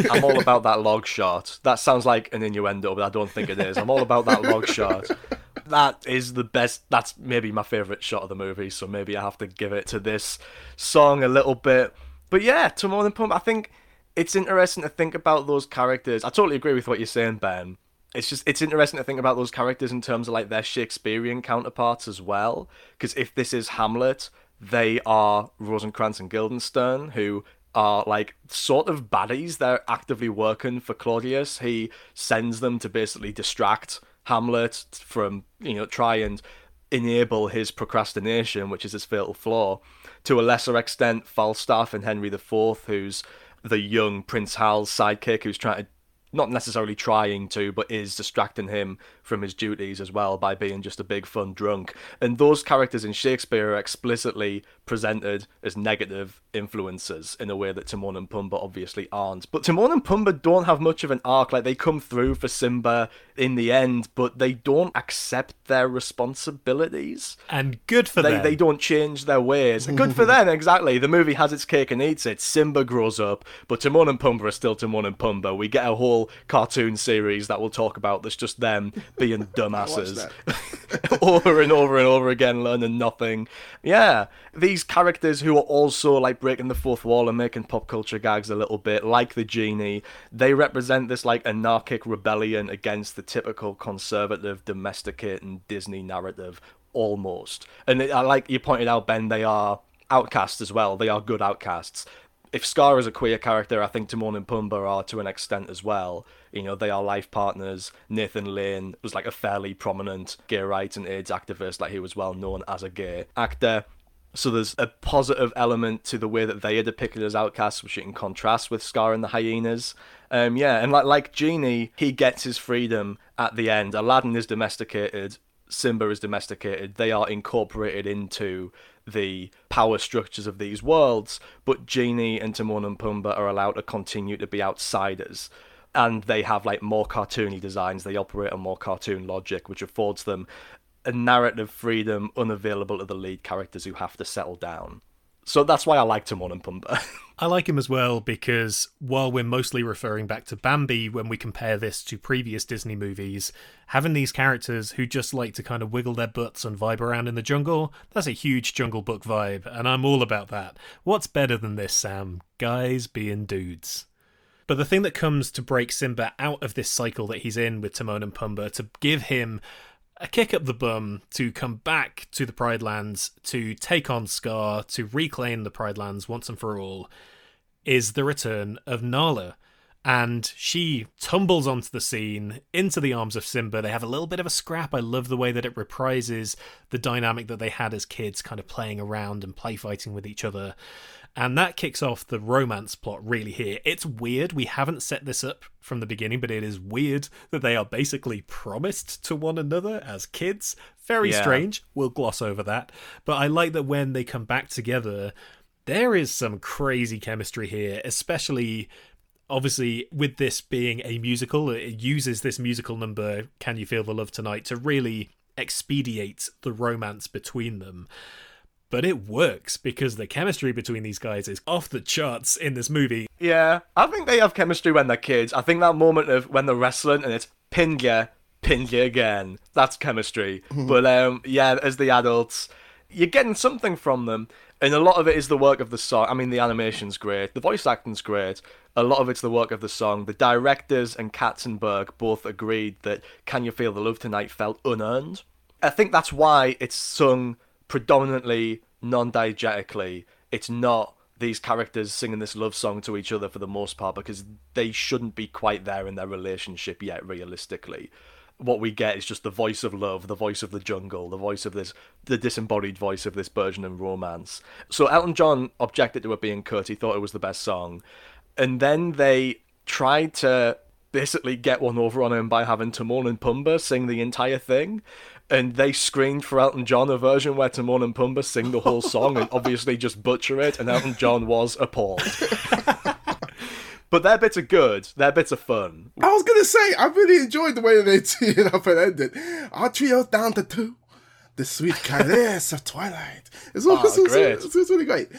B: I'm all about that log shot. That sounds like an innuendo, but I don't think it is. I'm all about that log shot. That is the best. That's maybe my favorite shot of the movie. So maybe I have to give it to this song a little bit. But yeah, Timon and Pumbaa. I think it's interesting to think about those characters. I totally agree with what you're saying, Ben. It's just it's interesting to think about those characters in terms of like their Shakespearean counterparts as well. Because if this is Hamlet, they are Rosencrantz and Guildenstern, who are like sort of baddies. They're actively working for Claudius. He sends them to basically distract Hamlet from you know try and enable his procrastination, which is his fatal flaw. To a lesser extent, Falstaff and Henry IV, who's the young Prince Hal's sidekick, who's trying to not necessarily trying to, but is distracting him from his duties as well by being just a big fun drunk. And those characters in Shakespeare are explicitly presented as negative influences in a way that Timon and Pumbaa obviously aren't. But Timon and Pumbaa don't have much of an arc. Like they come through for Simba in the end, but they don't accept their responsibilities.
A: And good for
B: They
A: them.
B: they don't change their ways. Good for them, exactly. The movie has its cake and eats it. Simba grows up, but Timon and Pumbaa are still Timon and Pumbaa. We get a whole cartoon series that we'll talk about that's just them being dumbasses over and over and over again, learning nothing. Yeah, these characters who are also like breaking the fourth wall and making pop culture gags a little bit, like the genie, they represent this like anarchic rebellion against the typical conservative, domesticating Disney narrative, almost. And it, I like you pointed out, Ben, they are outcasts as well. They are good outcasts if Scar is a queer character, I think Timon and Pumbaa are to an extent as well. You know, they are life partners. Nathan Lane was like a fairly prominent gay rights and AIDS activist, like he was well known as a gay actor. So there's a positive element to the way that they are depicted as outcasts, which you can contrast with Scar and the hyenas. Um, yeah, and like like Genie, he gets his freedom at the end. Aladdin is domesticated. Simba is domesticated. They are incorporated into the power structures of these worlds, but Genie and Timon and Pumbaa are allowed to continue to be outsiders. And they have like more cartoony designs. They operate on more cartoon logic, which affords them a narrative freedom unavailable to the lead characters who have to settle down. So that's why I like Timon and Pumbaa.
A: I like him as well because while we're mostly referring back to Bambi when we compare this to previous Disney movies, having these characters who just like to kind of wiggle their butts and vibe around in the jungle, that's a huge Jungle Book vibe, and I'm all about that. What's better than this, Sam? Guys being dudes. But the thing that comes to break Simba out of this cycle that he's in with Timon and Pumbaa, to give him a kick up the bum to come back to the Pride Lands to take on Scar to reclaim the Pride Lands once and for all is the return of Nala. And she tumbles onto the scene into the arms of Simba. They have a little bit of a scrap. I love the way that it reprises the dynamic that they had as kids, kind of playing around and play fighting with each other. And that kicks off the romance plot really here. It's weird. We haven't set this up from the beginning, but it is weird that they are basically promised to one another as kids. Very
B: Yeah.
A: strange. We'll gloss over that. But I like that when they come back together, there is some crazy chemistry here, especially obviously with this being a musical it uses this musical number can you feel the love tonight to really expedite the romance between them but it works because the chemistry between these guys is off the charts in this movie.
B: Yeah, I think they have chemistry when they're kids. I think that moment of when they're wrestling and it's pin ya, pin ya again, that's chemistry. but um, yeah, as the adults, you're getting something from them. And a lot of it is the work of the song. I mean, the animation's great, the voice acting's great. A lot of it's the work of the song. The directors and Katzenberg both agreed that Can You Feel the Love Tonight felt unearned. I think that's why it's sung predominantly non diegetically. It's not these characters singing this love song to each other for the most part because they shouldn't be quite there in their relationship yet, realistically. What we get is just the voice of love, the voice of the jungle, the voice of this, the disembodied voice of this burgeoning romance. So Elton John objected to it being cut. He thought it was the best song. And then they tried to basically get one over on him by having Timon and Pumbaa sing the entire thing. And they screened for Elton John a version where Timon and Pumbaa sing the whole song and obviously just butcher it. And Elton John was appalled. but their bits are good. Their bits are fun.
C: I was gonna say, I really enjoyed the way they teed it up and ended. Our trio down to two. The sweet caress of twilight. It's, all,
B: Oh,
C: it's, it's- it's- it's really great.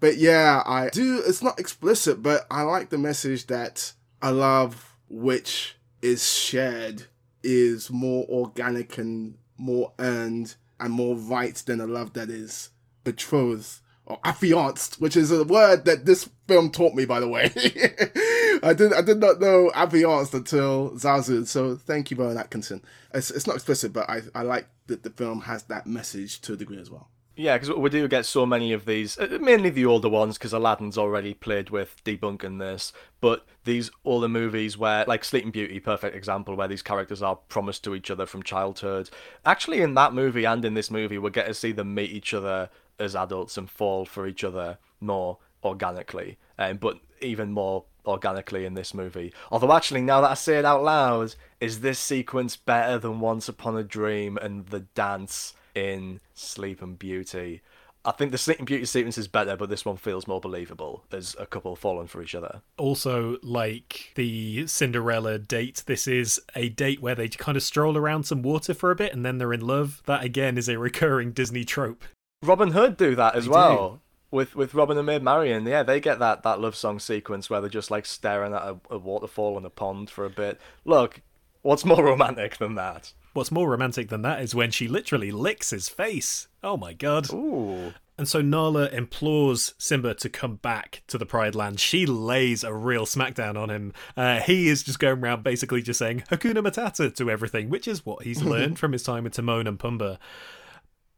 C: But yeah, I do. It's not explicit, but I like the message that I love which is shared is more organic and more earned and more right than a love that is betrothed or affianced, which is a word that this film taught me, by the way. I did I did not know affianced until Zazu. So thank you, Rowan Atkinson. It's, it's not explicit, but I, I like that the film has that message to a degree as well.
B: Yeah, because we do get so many of these, uh, mainly the older ones, because Aladdin's already played with debunking this. But these older movies where, like Sleeping Beauty, perfect example, where these characters are promised to each other from childhood. Actually, in that movie and in this movie, we get to see them meet each other as adults and fall for each other more organically, um, but even more organically in this movie. Although, actually, now that I say it out loud, is this sequence better than Once Upon a Dream and the dance in Sleeping Beauty? I think the Sleeping Beauty sequence is better, but this one feels more believable as a couple falling for each other.
A: Also, like the Cinderella date, this is a date where they kind of stroll around some water for a bit and then they're in love. That again is a recurring Disney trope.
B: Robin Hood do that as
C: They
B: well. With with Robin and Maid Marian, yeah, they get that, that love song sequence where they're just like staring at a, a waterfall and a pond for a bit. Look, what's more romantic than that?
A: What's more romantic than that is when she literally licks his face. Oh my god.
B: Ooh.
A: And so Nala implores Simba to come back to the Pride Land. She lays a real smackdown on him. Uh, he is just going around basically just saying Hakuna Matata to everything, which is what he's learned from his time with Timon and Pumbaa.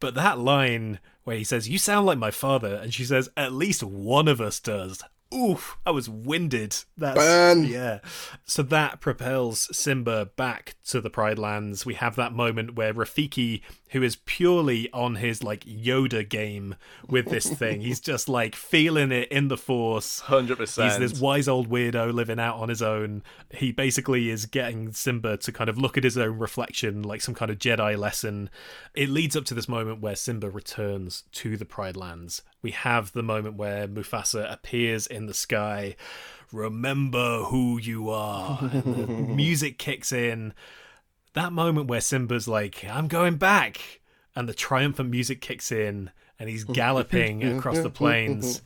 A: But that line where he says, You sound like my father, and she says, At least one of us does. Oof, I was winded. That's
C: Burn.
A: yeah. So that propels Simba back to the Pride Lands. We have that moment where Rafiki, who is purely on his like Yoda game with this thing, he's just like feeling it in the force.
B: 100%.
A: He's this wise old weirdo living out on his own. He basically is getting Simba to kind of look at his own reflection like some kind of Jedi lesson. It leads up to this moment where Simba returns to the Pride Lands. We have the moment where Mufasa appears in the sky. Remember who you are. And the music kicks in. That moment where Simba's like, I'm going back. And the triumphant music kicks in and he's galloping across the plains.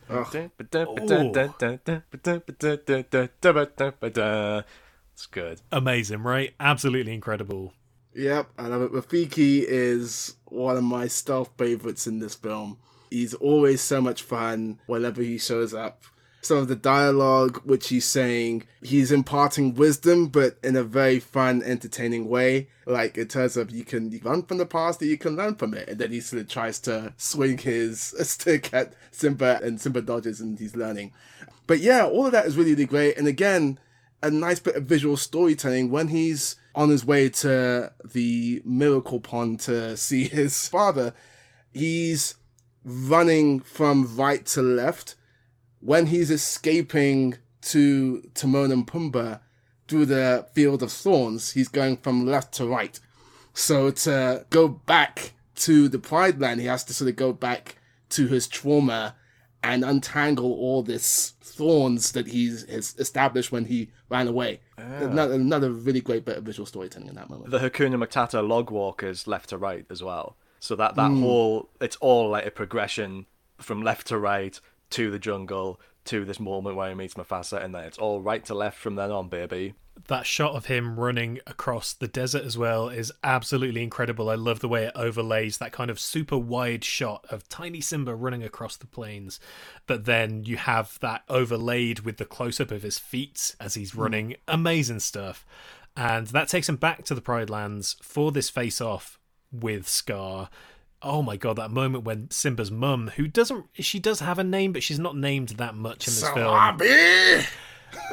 B: It's good.
A: Amazing, right? Absolutely incredible.
C: Yep, I love it. Rafiki is one of my stealth favorites in this film. He's always so much fun whenever he shows up. Some of the dialogue which he's saying, he's imparting wisdom, but in a very fun, entertaining way. Like in terms of you can run from the past or you can learn from it. And then he sort of tries to swing his stick at Simba and Simba dodges and he's learning. But yeah, all of that is really, really great. And again, a nice bit of visual storytelling when he's on his way to the miracle pond to see his father. He's running from right to left. When he's escaping to Timon and Pumbaa through the field of thorns, he's going from left to right. So to go back to the Pride Land, he has to sort of go back to his trauma and untangle all this thorns that he's has established when he ran away. Ah. Another, another really great bit of visual storytelling in that moment.
B: The Hakuna Matata log walkers left to right as well. So that that hmm. whole it's all like a progression from left to right to the jungle to this moment where he meets Mufasa, and then it's all right to left from then on, baby.
A: that shot of him running across the desert as well is absolutely incredible. I love the way it overlays that kind of super wide shot of tiny Simba running across the plains. But then you have that overlaid with the close up of his feet as he's hmm. running. Amazing stuff. And that takes him back to the Pride Lands for this face off with Scar. Oh my god, that moment when Simba's mum, who doesn't, she does have a name, but she's not named that much in this film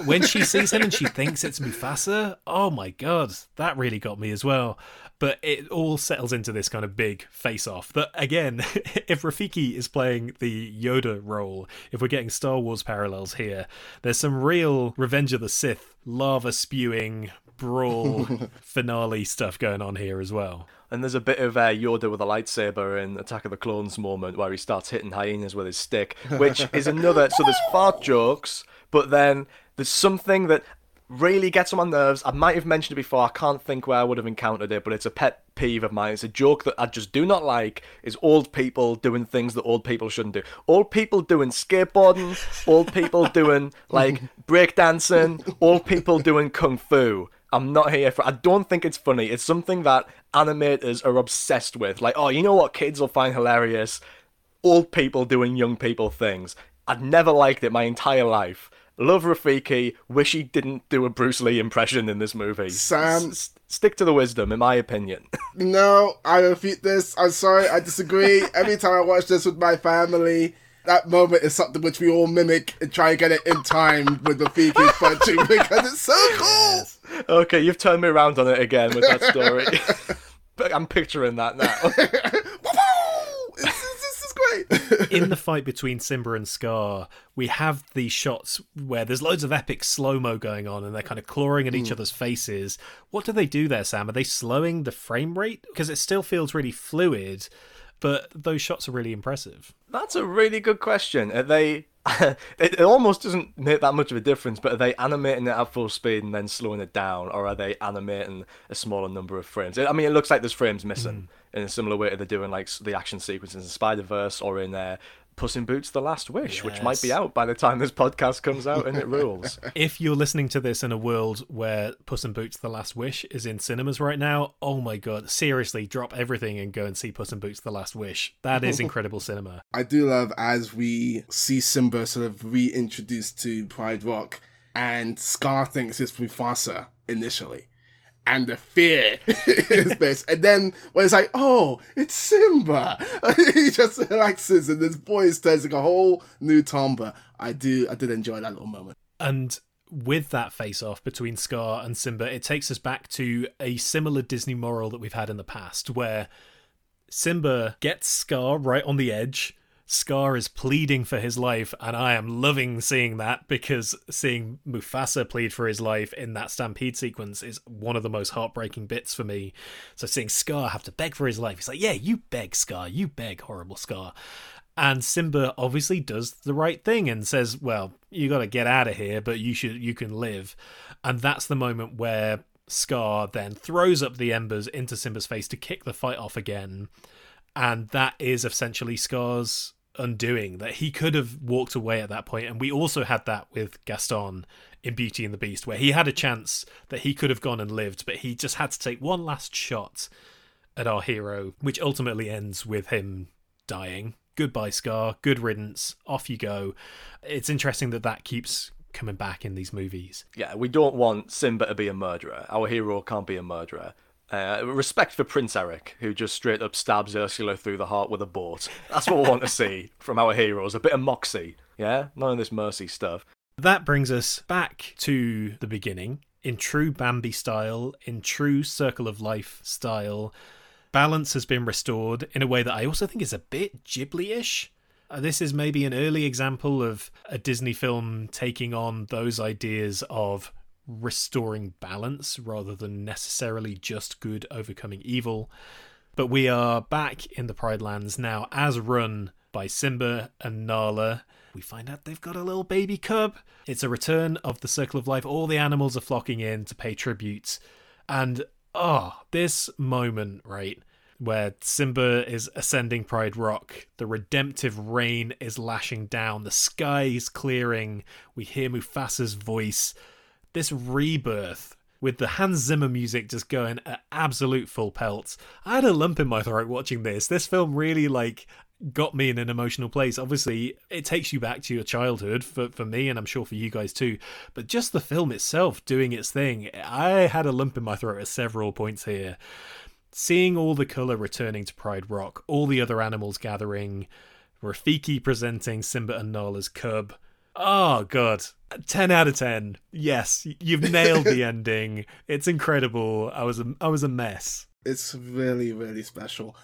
A: when she sees him and she thinks it's Mufasa, oh my god, that really got me as well. But it all settles into this kind of big face off. That again, if Rafiki is playing the Yoda role, if we're getting Star Wars parallels here, there's some real Revenge of the Sith lava spewing brawl finale stuff going on here as well.
B: And there's a bit of uh, Yoda with a lightsaber in Attack of the Clones moment where he starts hitting hyenas with his stick, which is another. So there's fart jokes, but then there's something that really gets on my nerves. I might have mentioned it before. I can't think where I would have encountered it, but it's a pet peeve of mine. It's a joke that I just do not like. Is old people doing things that old people shouldn't do? Old people doing skateboarding, old people doing like breakdancing, old people doing kung fu. I'm not here for. I don't think it's funny. It's something that animators are obsessed with. Like, oh, you know what kids will find hilarious? Old people doing young people things. I'd never liked it my entire life. Love Rafiki. Wish he didn't do a Bruce Lee impression in this movie.
C: Sam-
B: S- stick to the wisdom, in my opinion.
C: No, I refute this. I'm sorry, I disagree. Every time I watch this with my family, that moment is something which we all mimic and try and get it in time with the Fiki punching because it's so cool.
B: okay, you've turned me around on it again with that story. but I'm picturing that now.
C: Woo-hoo! This is- this is great.
A: in the fight between Simba and Scar, we have these shots where there's loads of epic slow mo going on and they're kind of clawing at each mm. other's faces. What do they do there, Sam? Are they slowing the frame rate? Because it still feels really fluid, but those shots are really impressive.
B: That's a really good question. Are they? it, it almost doesn't make that much of a difference, but are they animating it at full speed and then slowing it down, or are they animating a smaller number of frames? I mean, it looks like there's frames missing in a similar way to they're doing like the action sequences in Spider Verse or in uh, Puss in Boots: The Last Wish, which might be out by the time this podcast comes out, and it rules.
A: If you're listening to this in a world where Puss in Boots: The Last Wish is in cinemas right now, oh my god, seriously, drop everything and go and see Puss in Boots: The Last Wish. That is incredible cinema.
C: I do love as we see Simba sort of reintroduced to Pride Rock, and Scar thinks it's Mufasa initially. And the fear is this. And then when it's like, oh, it's Simba. he just relaxes and this voice turns like a whole new timbre. I do I did enjoy that little moment.
A: And with that face off between Scar and Simba, it takes us back to a similar Disney moral that we've had in the past where Simba gets Scar right on the edge. Scar is pleading for his life, and I am loving seeing that because seeing Mufasa plead for his life in that stampede sequence is one of the most heartbreaking bits for me. So seeing Scar have to beg for his life, he's like, Yeah, you beg, Scar, you beg, horrible Scar. And Simba obviously does the right thing and says, "Well, you got to get out of here, but you should you can live." And that's the moment where Scar then throws up the embers into Simba's face to kick the fight off again. And that is essentially Scar's undoing that he could have walked away at that point. And we also had that with Gaston in Beauty and the Beast where he had a chance that he could have gone and lived but he just had to take one last shot at our hero which ultimately ends with him dying. Goodbye scar. Good riddance. Off you go. It's interesting that that keeps coming back in these movies.
B: Yeah, we don't want Simba to be a murderer. Our hero can't be a murderer. Uh, respect for Prince Eric, who just straight up stabs Ursula through the heart with a boat. That's what we want to see from our heroes. A bit of moxie, yeah? None of this mercy stuff.
A: That brings us back to the beginning in true Bambi style, in true Circle of Life style. Balance has been restored in a way that I also think is a bit Ghibli ish. This is maybe an early example of a Disney film taking on those ideas of restoring balance rather than necessarily just good overcoming evil. But we are back in the Pride Lands now as run by Simba and Nala. We find out they've got a little baby cub. It's a return of the Circle of Life. All the animals are flocking in to pay tribute. And oh, this moment, right? where Simba is ascending Pride Rock. The redemptive rain is lashing down. The sky is clearing. We hear Mufasa's voice. This rebirth with the Hans Zimmer music just going at absolute full pelt. I had a lump in my throat watching this. This film really like got me in an emotional place. Obviously, it takes you back to your childhood for, for me, and I'm sure for you guys too. But just the film itself doing its thing, I had a lump in my throat at several points here. Seeing all the colour returning to Pride Rock, all the other animals gathering, Rafiki presenting Simba and Nala's cub. Oh, God. 10 out of 10. Yes, you've nailed the ending. It's incredible. I was a, I was a mess.
C: It's really, really special.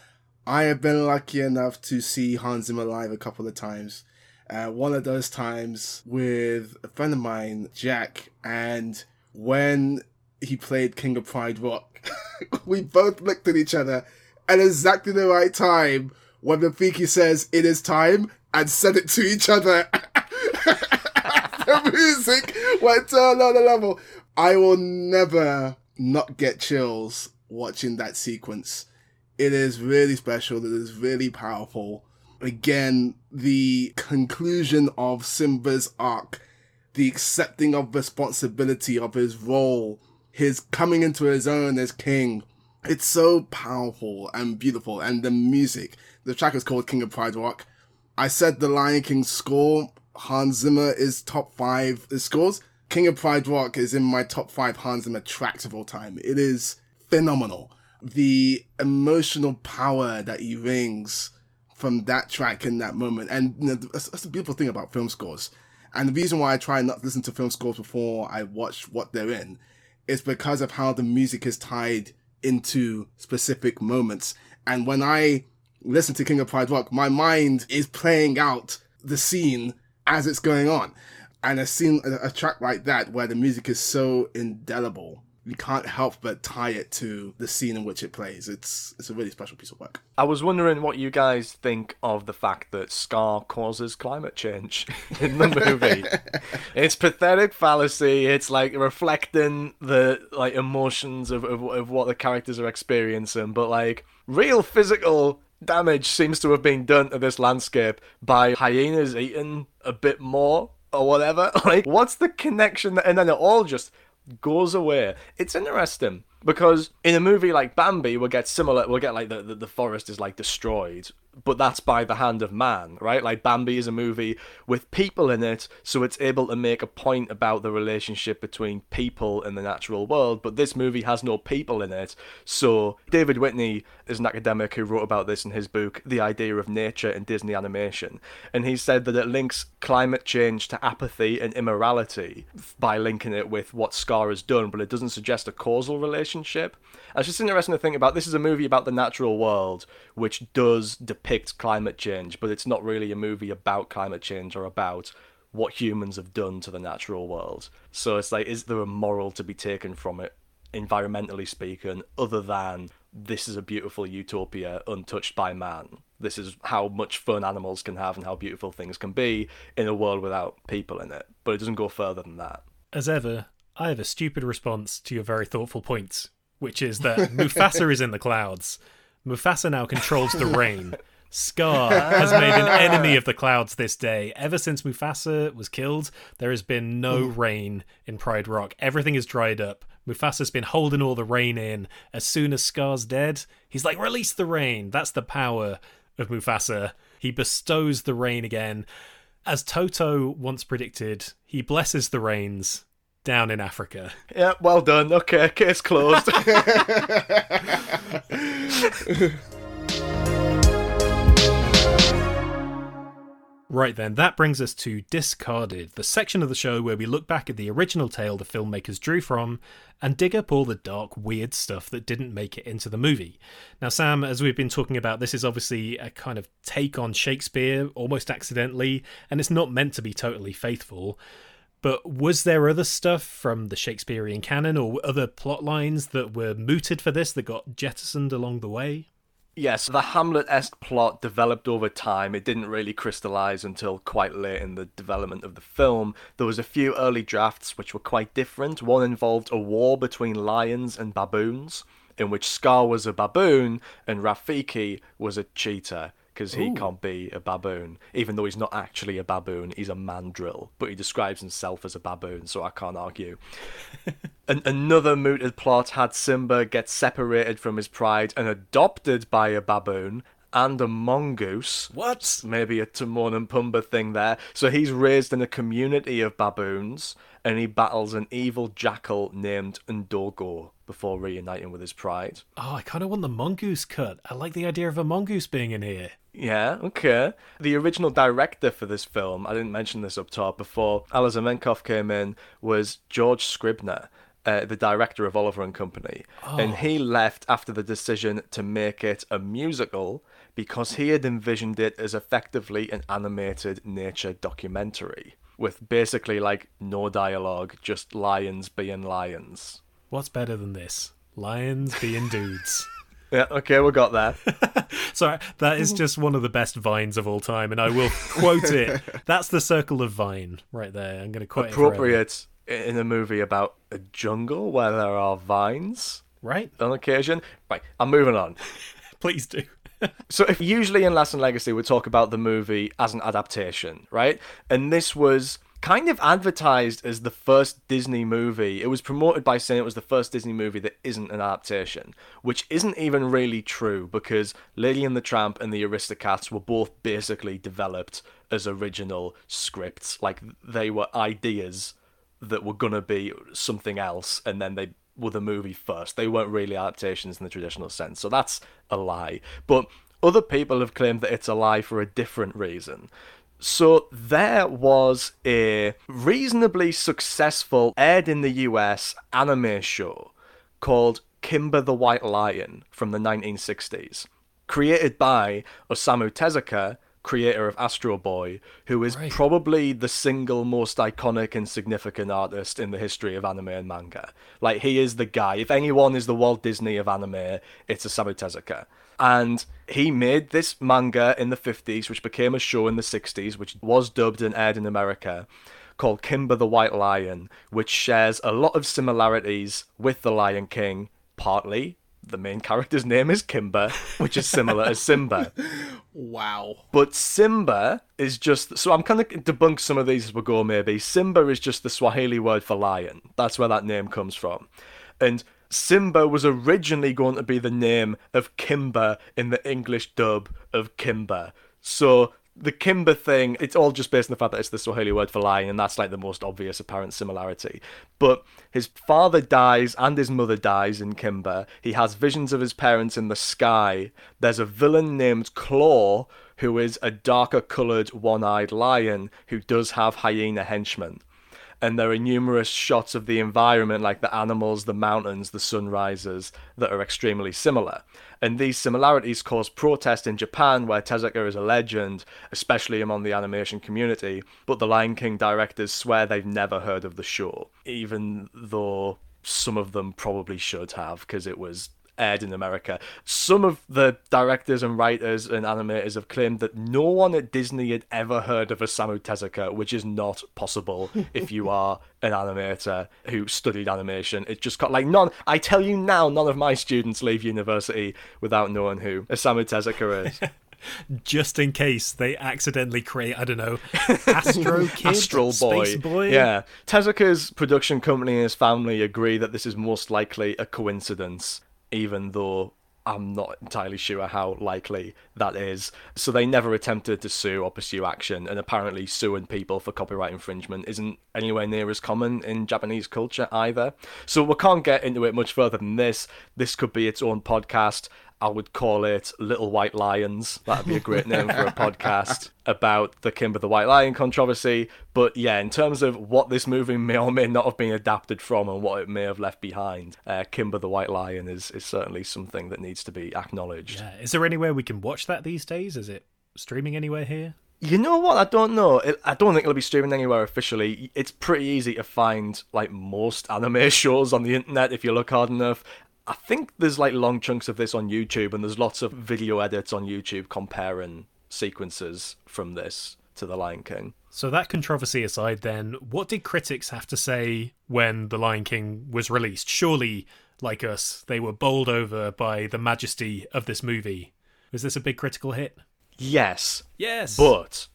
C: I have been lucky enough to see Hans Zimmer live a couple of times. Uh, one of those times with a friend of mine, Jack, and when he played King of Pride Rock, we both looked at each other at exactly the right time when the Rafiki says it is time and said it to each other. the music went to another level. I will never not get chills watching that sequence. It is really special. It is really powerful. Again, the conclusion of Simba's arc, the accepting of responsibility of his role, his coming into his own as king. It's so powerful and beautiful. And the music, the track is called King of Pride Rock. I said the Lion King score, Hans Zimmer is top five scores. King of Pride Rock is in my top five Hans Zimmer tracks of all time. It is phenomenal the emotional power that he brings from that track in that moment. And you know, that's, that's the beautiful thing about film scores. And the reason why I try not to listen to film scores before I watch what they're in is because of how the music is tied into specific moments. And when I listen to King of Pride Rock, my mind is playing out the scene as it's going on. And a scene, a, track like that, where the music is so indelible, you can't help but tie it to the scene in which it plays. It's it's a really special piece of work.
B: I was wondering what you guys think of the fact that Scar causes climate change in the movie. it's pathetic fallacy. It's like reflecting the like emotions of, of of what the characters are experiencing, but like real physical damage seems to have been done to this landscape by hyenas eating a bit more or whatever. Like, what's the connection? And then it all just goes away. It's interesting because in a movie like Bambi, we'll get similar. We'll get like the, the, the forest is like destroyed, but that's by the hand of man, right? Like Bambi is a movie with people in it, so it's able to make a point about the relationship between people and the natural world. But this movie has no people in it, so David Whitley is an academic who wrote about this in his book, The Idea of Nature in Disney Animation, and he said that it links climate change to apathy and immorality by linking it with what Scar has done, but it doesn't suggest a causal relationship. And it's just interesting to think about. This is a movie about the natural world, which does depict climate change, but it's not really a movie about climate change or about what humans have done to the natural world. So it's like, is there a moral to be taken from it, environmentally speaking, other than this is a beautiful utopia untouched by man? This is how much fun animals can have and how beautiful things can be in a world without people in it. But it doesn't go further than that.
A: As ever, I have a stupid response to your very thoughtful points which is that Mufasa is in the clouds. Mufasa now controls the rain. Scar has made an enemy of the clouds this day. Ever since Mufasa was killed, there has been no hmm. rain in Pride Rock. Everything is dried up. Mufasa's been holding all the rain in. As soon as Scar's dead, he's like, release the rain. That's the power of Mufasa. He bestows the rain again. As Toto once predicted, he blesses the rains down in Africa.
B: Yeah, well done. Okay, case closed.
A: Right then, that brings us to Discarded, the section of the show where we look back at the original tale the filmmakers drew from and dig up all the dark, weird stuff that didn't make it into the movie. Now, Sam, as we've been talking about, this is obviously a kind of take on Shakespeare, almost accidentally, and it's not meant to be totally faithful. But was there other stuff from the Shakespearean canon or other plot lines that were mooted for this that got jettisoned along the way?
B: Yes, the Hamlet esque plot developed over time. It didn't really crystallize until quite late in the development of the film. There was a few early drafts which were quite different. One involved a war between lions and baboons, in which Scar was a baboon and Rafiki was a cheetah because he can't be a baboon, even though he's not actually a baboon. He's a mandrill, but he describes himself as a baboon, so I can't argue. An- another mooted plot had Simba get separated from his pride and adopted by a baboon and a mongoose.
A: What?
B: Maybe a Timon and Pumbaa thing there. So he's raised in a community of baboons and he battles an evil jackal named Ndogo before reuniting with his pride.
A: Oh, I kind of want the mongoose cut. I like the idea of a mongoose being in here.
B: Yeah, okay. The original director for this film, I didn't mention this up top before Minkoff came in, was George Scribner, uh, the director of Oliver and Company. And he left after the decision to make it a musical because he had envisioned it as effectively an animated nature documentary with basically like no dialogue, just lions being lions.
A: What's better than this? Lions being dudes.
B: Yeah, okay, we got that.
A: Sorry, that is just one of the best vines of all time, and I will quote it. That's the circle of vine right there. I'm going to quote it.
B: Appropriate in a movie about a jungle where there are vines.
A: right?
B: on occasion. Right, I'm moving on.
A: Please do.
B: So, if usually in Lasting Legacy we talk about the movie as an adaptation, right? And this was kind of advertised as the first Disney movie. It was promoted by saying it was the first Disney movie that isn't an adaptation, which isn't even really true because Lady and the Tramp and the Aristocats were both basically developed as original scripts. Like they were ideas that were gonna be something else, and then they were the movie first. They weren't really adaptations in the traditional sense, so that's a lie. But other people have claimed that it's a lie for a different reason. So there was a reasonably successful aired in the US anime show called Kimba the White Lion from the 1960s, created by Osamu Tezuka, creator of Astro Boy, who is
A: Right.
B: probably the single most iconic and significant artist in the history of anime and manga. Like he is the guy. If anyone is the Walt Disney of anime, it's Osamu Tezuka. And he made this manga in the 50s, which became a show in the 60s, which was dubbed and aired in America, called Kimba the White Lion, which shares a lot of similarities with The Lion King, partly. The main character's name is Kimba, which is similar as Simba.
C: Wow.
B: But Simba is just so I'm kind of debunk some of these as we go. Maybe Simba is just the Swahili word for lion. That's where that name comes from, and Simba was originally going to be the name of Kimba in the English dub of Kimba. So the Kimba thing, it's all just based on the fact that it's the Swahili word for lion, and that's like the most obvious apparent similarity. But his father dies and his mother dies in Kimba. He has visions of his parents in the sky. There's a villain named Claw who is a darker coloured one eyed lion who does have hyena henchmen and there are numerous shots of the environment, like the animals, the mountains, the sunrises, that are extremely similar. And these similarities cause protest in Japan, where Tezuka is a legend, especially among the animation community. But the Lion King directors swear they've never heard of the show, even though some of them probably should have, because it was aired in America. Some of the directors and writers and animators have claimed that no one at Disney had ever heard of Osamu Tezuka, which is not possible if you are an animator who studied animation. It just got like none. I tell you now, none of my students leave university without knowing who Osamu Tezuka is.
A: Just in case they accidentally create, I don't know, Astro Kid,
B: Astral Boy.
A: Space Boy.
B: Yeah. Tezuka's production company and his family agree that this is most likely a coincidence, even though I'm not entirely sure how likely that is. So they never attempted to sue or pursue action, and apparently suing people for copyright infringement isn't anywhere near as common in Japanese culture either. So we can't get into it much further than this. This could be its own podcast. I would call it Little White Lions. That'd be a great name for a podcast about the Kimba the White Lion controversy. But yeah, in terms of what this movie may or may not have been adapted from and what it may have left behind, uh, Kimba the White Lion is, is certainly something that needs to be acknowledged.
A: Yeah. Is there anywhere we can watch that these days? Is it streaming anywhere here?
B: You know what? I don't know. It, I don't think it'll be streaming anywhere officially. It's pretty easy to find like most anime shows on the internet if you look hard enough. I think there's like long chunks of this on YouTube, and there's lots of video edits on YouTube comparing sequences from this to The Lion King.
A: So that controversy aside, then, what did critics have to say when The Lion King was released? Surely like us. They were bowled over by the majesty of this movie. Was this a big critical hit?
B: Yes,
A: Yes.
B: but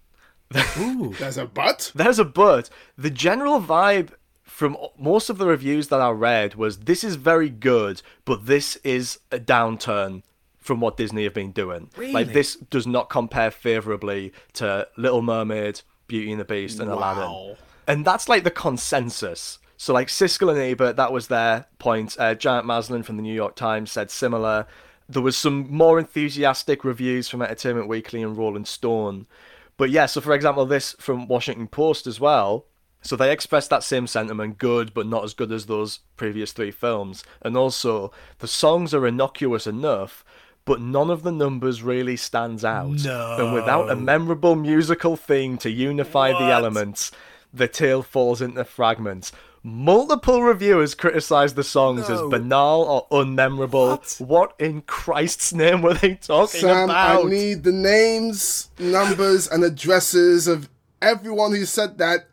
A: Ooh.
C: There's a but.
B: There's a but. The general vibe from most of the reviews that I read was this is very good, but this is a downturn from what Disney have been doing.
A: Really?
B: Like this does not compare favorably to Little Mermaid, Beauty and the Beast, and Aladdin. And that's like the consensus. So like Siskel and Ebert, that was their point. Uh, Janet Maslin from the New York Times said similar. There was some more enthusiastic reviews from Entertainment Weekly and Rolling Stone. But yeah, so for example, this from Washington Post as well. So they express that same sentiment, good, but not as good as those previous three films. And also, the songs are innocuous enough, but none of the numbers really stands out. No. And without a memorable musical theme to unify the elements, the tale falls into fragments. Multiple reviewers criticized the songs as
A: oh.
B: banal or unmemorable.
A: What?
B: What in Christ's name were they talking
C: Sam,
B: about?
C: I need the names, numbers, and addresses of everyone who said that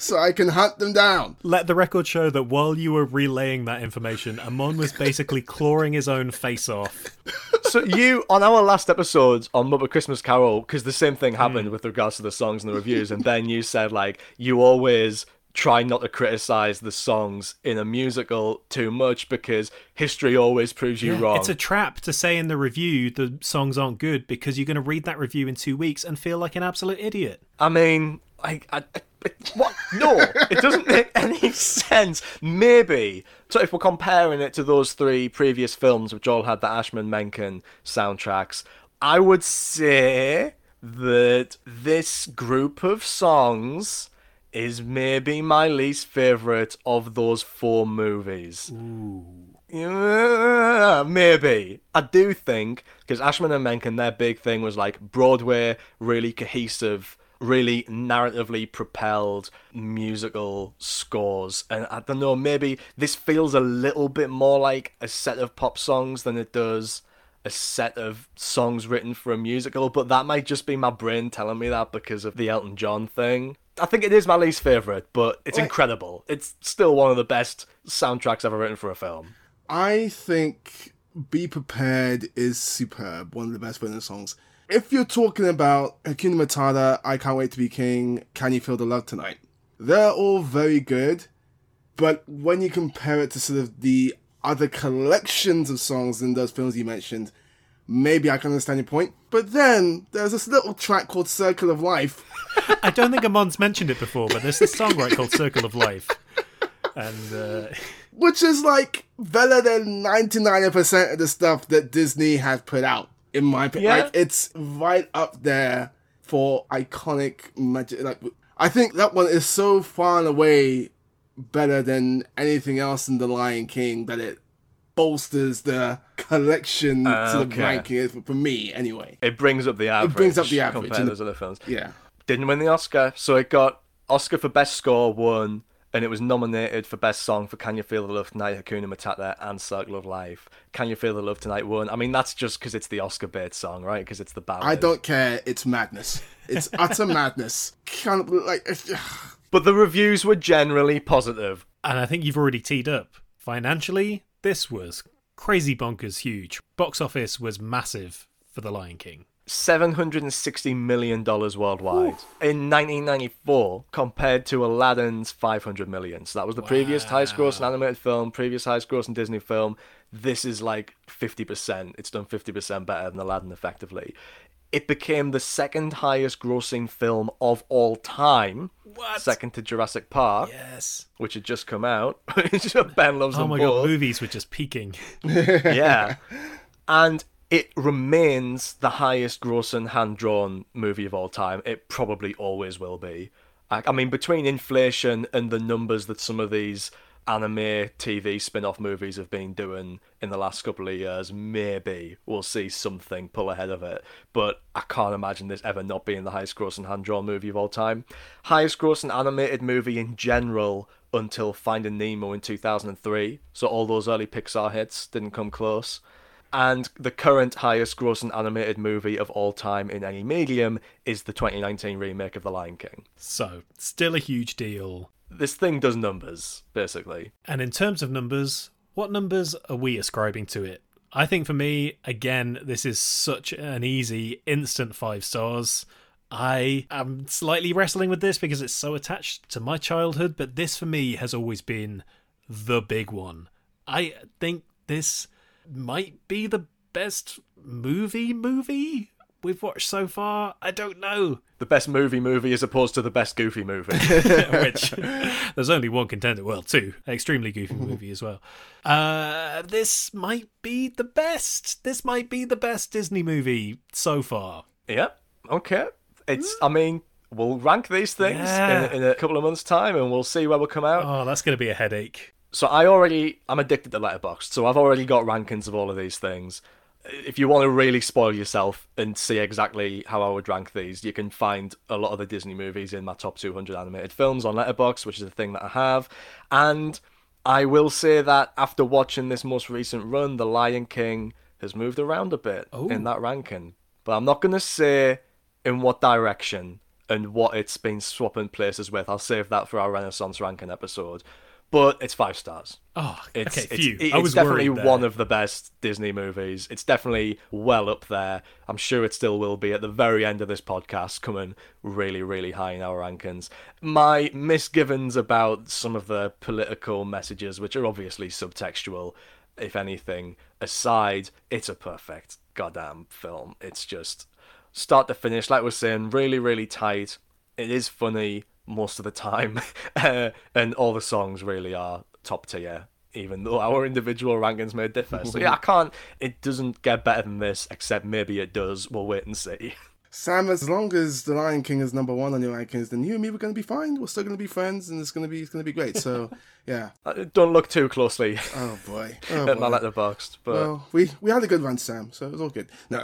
C: so I can hunt them down.
A: Let the record show that while you were relaying that information, Amon was basically clawing his own face off.
B: so you on our last episode on Muppet Christmas Carol, because the same thing happened
A: Hmm.
B: with regards to the songs and the reviews, and then you said like you always try not to criticize the songs in a musical too much because history always proves you wrong.
A: It's a trap to say in the review the songs aren't good because you're going to read that review in two weeks and feel like an absolute idiot.
B: I mean, I, I, I- what? No, it doesn't make any sense. Maybe. So if we're comparing it to those three previous films, which all had the Ashman Menken soundtracks, I would say that this group of songs is maybe my least favorite of those four movies. Yeah, maybe. I do think because Ashman and Menken, their big thing was like Broadway, really cohesive, really narratively propelled musical scores. And I don't know, maybe this feels a little bit more like a set of pop songs than it does a set of songs written for a musical, but that might just be my brain telling me that because of the Elton John thing. I think it is my least favorite, but it's
C: Wait.
B: incredible. It's still one of the best soundtracks ever written for a film.
C: I think Be Prepared is superb, one of the best written songs. If you're talking about Hakuna Matata, I Can't Wait to Be King, Can You Feel the Love Tonight, they're all very good, but when you compare it to sort of the other collections of songs in those films you mentioned, maybe I can understand your point. But then there's this little track called Circle of Life.
A: I don't think Amon's mentioned it before, but there's this song right called Circle of Life. And uh,
C: which is like better than 99% of the stuff that Disney has put out, in my opinion.
B: Yeah.
C: Like, it's right up there for iconic magic. Like, I think that one is so far and away better than anything else in The Lion King that it bolsters the collection
B: Uh,
C: sort of
B: okay.
C: ranking, for me, anyway.
B: It brings up the average.
C: It brings up the average,
B: compared to
C: and-
B: those other films.
C: Yeah.
B: Didn't win the Oscar, so it got Oscar for Best Score, won, and it was nominated for Best Song for Can You Feel the Love Tonight, Hakuna Matata, and Circle of Life. Can You Feel the Love Tonight won. I mean, that's just because it's the Oscar bait song, right? Because it's the ballad.
C: I don't care. It's madness. It's utter madness. Kind of like.
B: But the reviews were generally positive.
A: and I think you've already teed up. Financially, this was crazy bonkers huge. Box office was massive for The Lion King.
B: $760 million worldwide in 1994 compared to Aladdin's 500 million. So that was the previous highest grossing animated film, previous highest grossing Disney film. This is like 50%. It's done 50% better than Aladdin effectively. It became the second highest grossing film of all time,
A: What?
B: second to Jurassic Park,
A: Yes.
B: which had just come out. ben loves
A: Oh my
B: both
A: god, movies were just peaking.
B: yeah. And it remains the highest grossing hand drawn movie of all time. It probably always will be. I, I mean, between inflation and the numbers that some of these anime TV spin off movies have been doing in the last couple of years, maybe we'll see something pull ahead of it. But I can't imagine this ever not being the highest grossing hand drawn movie of all time. Highest grossing animated movie in general until Finding Nemo in 2003. So all those early Pixar hits didn't come close. And the current highest grossing animated movie of all time in any medium is the 2019 remake of The Lion King.
A: So, still a huge deal.
B: This thing does numbers, basically.
A: And in terms of numbers, What numbers are we ascribing to it? I think for me, again, this is such an easy, instant five stars. I am slightly wrestling with this because it's so attached to my childhood, but this for me has always been the big one. I think this might be the best movie movie we've watched so far. I don't know.
B: The best movie movie as opposed to the best goofy movie.
A: Which there's only one contender. Well, two. Extremely goofy movie as well. Uh, this might be the best. This might be the best Disney movie so far.
B: Yep. Okay. It's. I mean, we'll rank these things
A: Yeah.
B: in, in a couple of months' time, and we'll see where we'll come out.
A: Oh, that's going to be a headache.
B: So I already. I'm addicted to Letterboxd, so I've already got rankings of all of these things. If you want to really spoil yourself and see exactly how I would rank these, you can find a lot of the Disney movies in my top 200 animated films on Letterboxd, which is a thing that I have. And I will say that after watching this most recent run, The Lion King has moved around a bit oh. in that ranking. But I'm not going to say in what direction and what it's been swapping places with. I'll save that for our Renaissance ranking episode. But it's five stars.
A: Oh,
B: It's,
A: okay.
B: it's,
A: Phew.
B: it's
A: I was
B: definitely
A: worried there.
B: one of the best Disney movies. It's definitely well up there. I'm sure it still will be at the very end of this podcast, coming really, really high in our rankings. My misgivings about some of the political messages, which are obviously subtextual, if anything, aside, it's a perfect goddamn film. It's just start to finish, like we're saying, really, really tight. It is funny most of the time, uh, and all the songs really are top tier. Even though our individual rankings may differ, so yeah, I can't. It doesn't get better than this, except maybe it does. We'll wait and see.
C: Sam, as long as The Lion King is number one on your rankings, then you and me we're going to be fine. We're still going to be friends, and it's going to be it's going to be great. So, yeah.
B: Uh, Don't look too closely
C: Oh boy. Oh,
B: at my
C: boy.
B: letterboxd, but
C: Well, we we had a good run, Sam. So it was all good. No.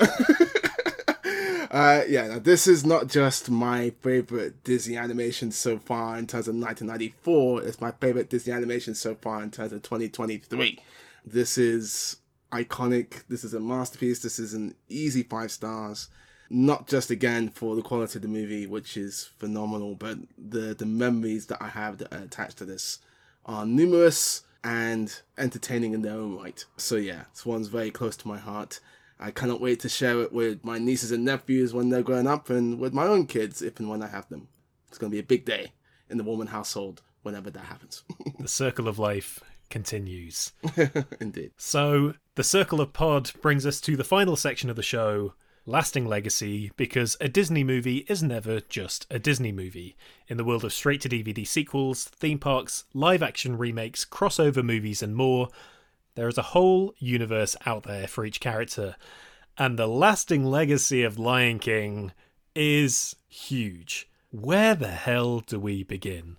C: Uh, yeah, now this is not just my favorite Disney animation so far in terms of 1994. It's my favorite Disney animation so far in terms of 2023. This is iconic. This is a masterpiece. This is an easy five stars. Not just again for the quality of the movie, which is phenomenal, but the the memories that I have that are attached to this are numerous and entertaining in their own right. So yeah, this one's very close to my heart. I cannot wait to share it with my nieces and nephews when they're growing up and with my own kids if and when I have them. It's going to be a big day in the Warmann household whenever that happens.
A: The circle of life continues.
C: Indeed.
A: So, the Circle of Pod brings us to the final section of the show Lasting Legacy, because a Disney movie is never just a Disney movie. In the world of straight to DVD sequels, theme parks, live action remakes, crossover movies, and more, there is a whole universe out there for each character. And the lasting legacy of Lion King is huge. Where the hell do we begin?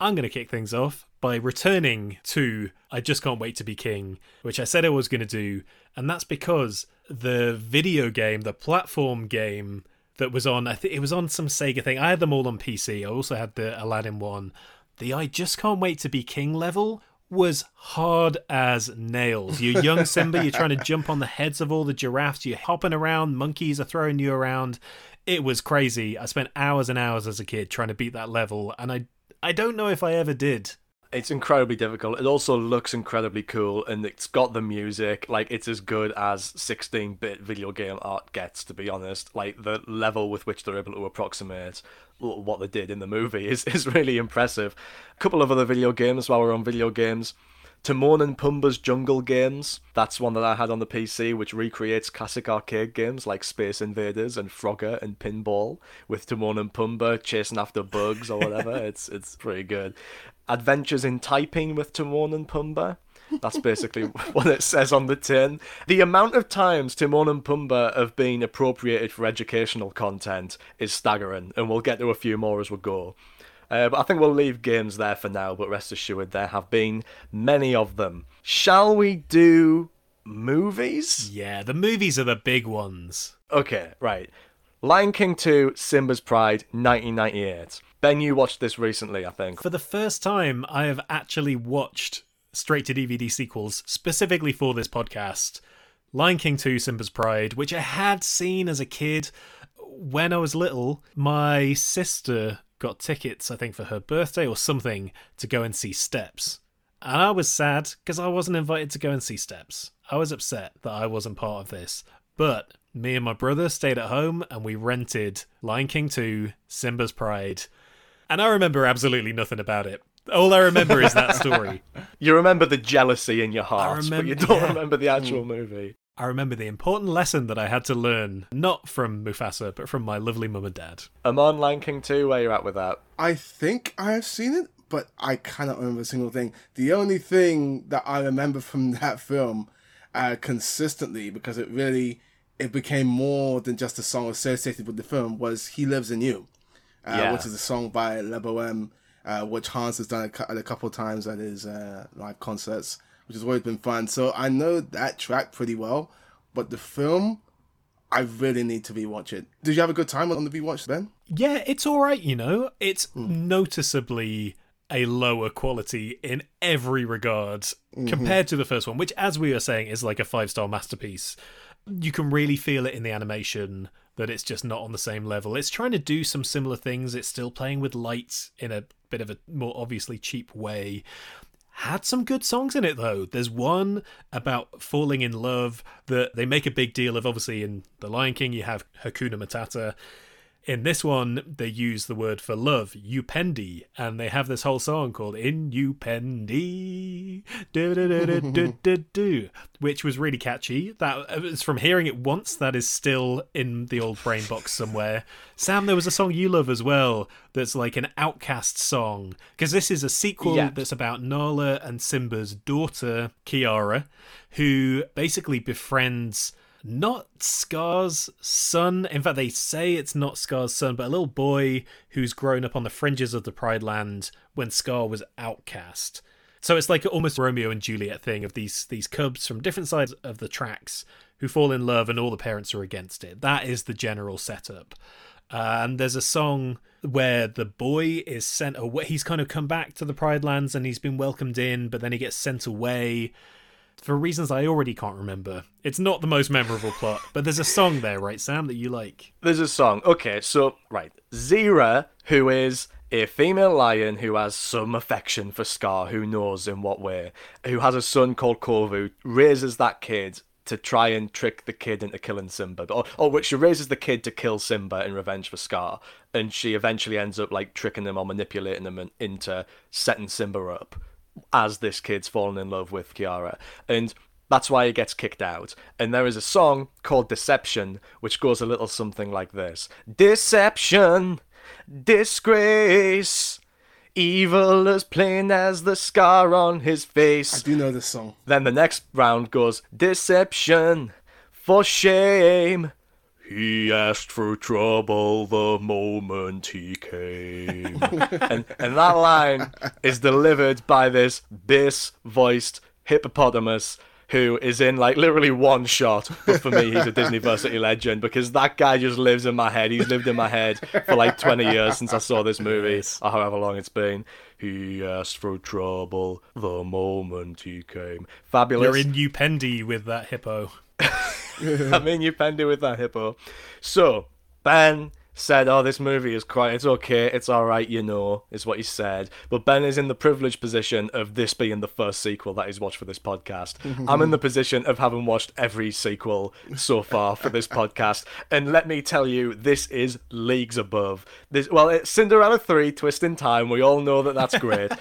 A: I'm going to kick things off by returning to I Just Can't Wait to Be King, which I said I was going to do, and that's because the video game, the platform game that was on, I think it was on some Sega thing. I had them all on PC. I also had the Aladdin one. The I Just Can't Wait to Be King level was hard as nails. You're young Simba, you're trying to jump on the heads of all the giraffes, you're hopping around, monkeys are throwing you around. It was crazy. I spent hours and hours as a kid trying to beat that level, and I I don't know if I ever did.
B: It's incredibly difficult. It also looks incredibly cool, and it's got the music. Like it's as good as 16-bit video game art gets, to be honest. Like the level with which they're able to approximate what they did in the movie is is really impressive. A couple of other video games while we're on video games. Timon and Pumbaa's Jungle Games. That's one that I had on the PC, which recreates classic arcade games like Space Invaders and Frogger and Pinball, with Timon and Pumbaa chasing after bugs or whatever. it's it's pretty good. Adventures in Typing with Timon and Pumbaa. That's basically what it says on the tin. The amount of times Timon and Pumbaa have been appropriated for educational content is staggering, and we'll get to a few more as we go. Uh, but I think we'll leave games there for now, but rest assured there have been many of them. Shall we do movies?
A: Yeah, the movies are the big ones.
B: Okay, right. Lion King 2, Simba's Pride, 1998. Ben, you watched this recently, I think.
A: For the first time, I have actually watched straight to DVD sequels specifically for this podcast. Lion King 2 Simba's Pride, which I had seen as a kid when I was little. My sister got tickets, I think, for her birthday or something to go and see Steps. And I was sad because I wasn't invited to go and see Steps. I was upset that I wasn't part of this. But me and my brother stayed at home and we rented Lion King 2 Simba's Pride. And I remember absolutely nothing about it. All I remember is that story.
B: You remember the jealousy in your heart, but you don't
A: yeah.
B: remember the actual mm. movie.
A: I remember the important lesson that I had to learn, not from Mufasa, but from my lovely mum and dad.
B: I'm on Lion King 2, where you at with that?
C: I think I have seen it, but I cannot remember a single thing. The only thing that I remember from that film uh, consistently, because it really it became more than just a song associated with the film, was "He Lives in You," uh,
B: Yeah.
C: which is a song by Lebo M, uh, which Hans has done a, cou- a couple of times at his uh, live concerts, which has always been fun. So I know that track pretty well, but the film. I really need to rewatch it. Did you have a good time on the rewatch, Ben?
A: Yeah, it's all right, you know. It's hmm. noticeably a lower quality in every regard mm-hmm. compared to the first one, which, as we were saying, is like a five star masterpiece. You can really feel it in the animation that it's just not on the same level. It's trying to do some similar things. It's still playing with lights in a bit of a more obviously cheap way. Had some good songs in it though. There's one about falling in love that they make a big deal of. Obviously, in The Lion King, you have Hakuna Matata. In this one, they use the word for love, Upendi, and they have this whole song called In Upendi, do do do which was really catchy. That uh, is from hearing it once. That is still in the old brain box somewhere. Sam, there was a song you love as well. That's like an Outcast song because this is a sequel
B: Yeah.
A: that's about Nala and Simba's daughter Kiara, who basically befriends not Scar's son. In fact, they say it's not Scar's son, but a little boy who's grown up on the fringes of the Pride Land when Scar was outcast. So it's like almost Romeo and Juliet thing of these these cubs from different sides of the tracks who fall in love and all the parents are against it. That is the general setup. Uh, and there's a song where the boy is sent away. He's kind of come back to the Pride Lands and he's been welcomed in, but then he gets sent away for reasons I already can't remember. It's not the most memorable plot, but there's a song there, right, Sam, that you like.
B: There's a song. Okay, so right, Zira, who is a female lion who has some affection for Scar, who knows in what way, who has a son called Kovu, raises that kid to try and trick the kid into killing Simba, or, or which she raises the kid to kill Simba in revenge for Scar, and she eventually ends up like tricking him or manipulating in- into setting Simba up as this kid's fallen in love with Kiara, and that's why he gets kicked out. And there is a song called Deception, which goes a little something like this Deception, disgrace, evil as plain as the scar on his face.
C: I do know this song.
B: Then the next round goes Deception, for shame. He asked for trouble the moment he came. and, and that line is delivered by this bass voiced hippopotamus who is in like literally one shot. But for me, he's a Disneyversity legend because that guy just lives in my head. He's lived in my head for like 20 years since I saw this movie, or however long it's been. He asked for trouble the moment he came. Fabulous.
A: You're in Upendi with that hippo.
B: I mean, you penned it with that hippo. So, Ben said, Oh, this movie is quite, it's okay, it's alright, you know, is what he said. But Ben is in the privileged position of this being the first sequel that he's watched for this podcast. I'm in the position of having watched every sequel so far for this podcast. And let me tell you, this is leagues above. This, well, it's Cinderella 3, Twist in Time. We all know that that's great.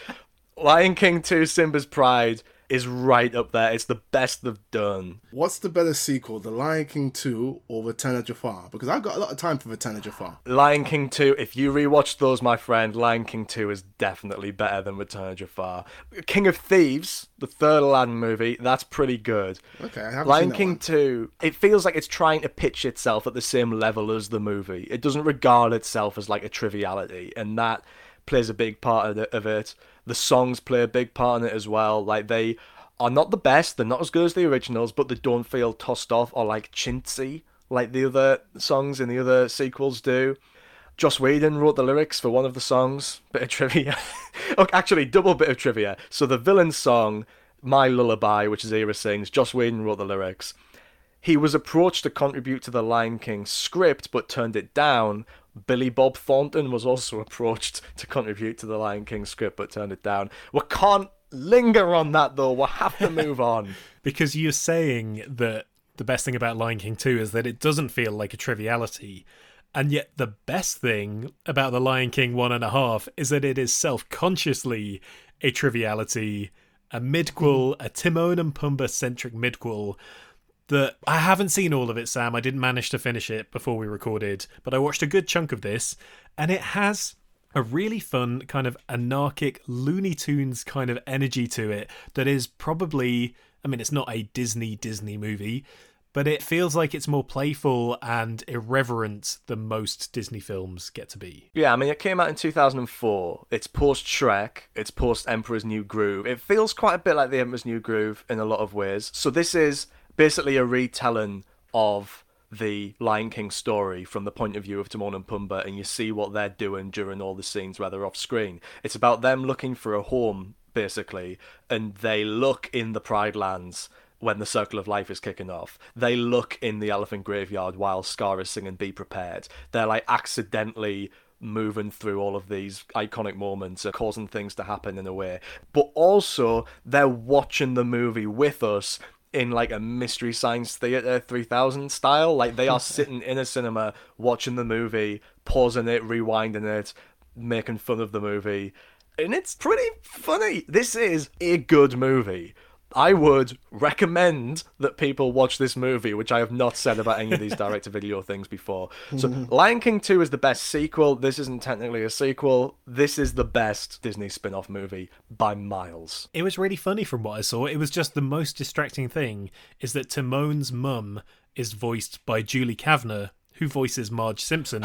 B: Lion King 2, Simba's Pride is right up there. It's the best they've done.
C: What's the better sequel, The Lion King 2 or Return of Jafar? Because I've got a lot of time for Return of Jafar.
B: Lion King 2, if you rewatch those, my friend, Lion King 2 is definitely better than Return of Jafar. King of Thieves, the third Aladdin movie, that's pretty good.
C: Okay, I haven't
B: Lion King
C: one.
B: 2, it feels like it's trying to pitch itself at the same level as the movie. It doesn't regard itself as like a triviality, and that plays a big part of it. The songs play a big part in it as well. Like they are not the best, they're not as good as the originals, but they don't feel tossed off or like chintzy like the other songs in the other sequels do. Joss Whedon wrote the lyrics for one of the songs. Bit of trivia. oh, actually, double bit of trivia. So the villain song, My Lullaby, which Zira sings, Joss Whedon wrote the lyrics. He was approached to contribute to the Lion King script, but turned it down. Billy Bob Thornton was also approached to contribute to the Lion King script, but turned it down. We can't linger on that though. We'll have to move on.
A: because you're saying that the best thing about Lion King 2 is that it doesn't feel like a triviality. And yet, the best thing about The Lion King one and a half is that it is self consciously a triviality, a midquel, a Timon and Pumbaa centric midquel. That I haven't seen all of it, Sam. I didn't manage to finish it before we recorded, but I watched a good chunk of this, and it has a really fun, kind of anarchic, Looney Tunes kind of energy to it that is probably I mean, it's not a Disney Disney movie, but it feels like it's more playful and irreverent than most Disney films get to be.
B: Yeah, I mean, it came out in 2004. It's post Shrek, it's post Emperor's New Groove. It feels quite a bit like the Emperor's New Groove in a lot of ways. So, this is basically a retelling of the Lion King story from the point of view of Timon and Pumbaa, and you see what they're doing during all the scenes where they're off screen. It's about them looking for a home basically, and they look in the Pride Lands when the Circle of Life is kicking off. They look in the Elephant Graveyard while Scar is singing Be Prepared. They're like accidentally moving through all of these iconic moments causing things to happen in a way. But also, they're watching the movie with us in like a mystery science theater 3000 style like they are sitting in a cinema watching the movie pausing it rewinding it making fun of the movie and it's pretty funny. This is a good movie. I would recommend that people watch this movie, which I have not said about any of these direct to video things before. So, mm-hmm. Lion King 2 is the best sequel. This isn't technically a sequel. This is the best Disney spin off movie by miles.
A: It was really funny from what I saw. It was just the most distracting thing is that Timon's mum is voiced by Julie Kavner, who voices Marge Simpson,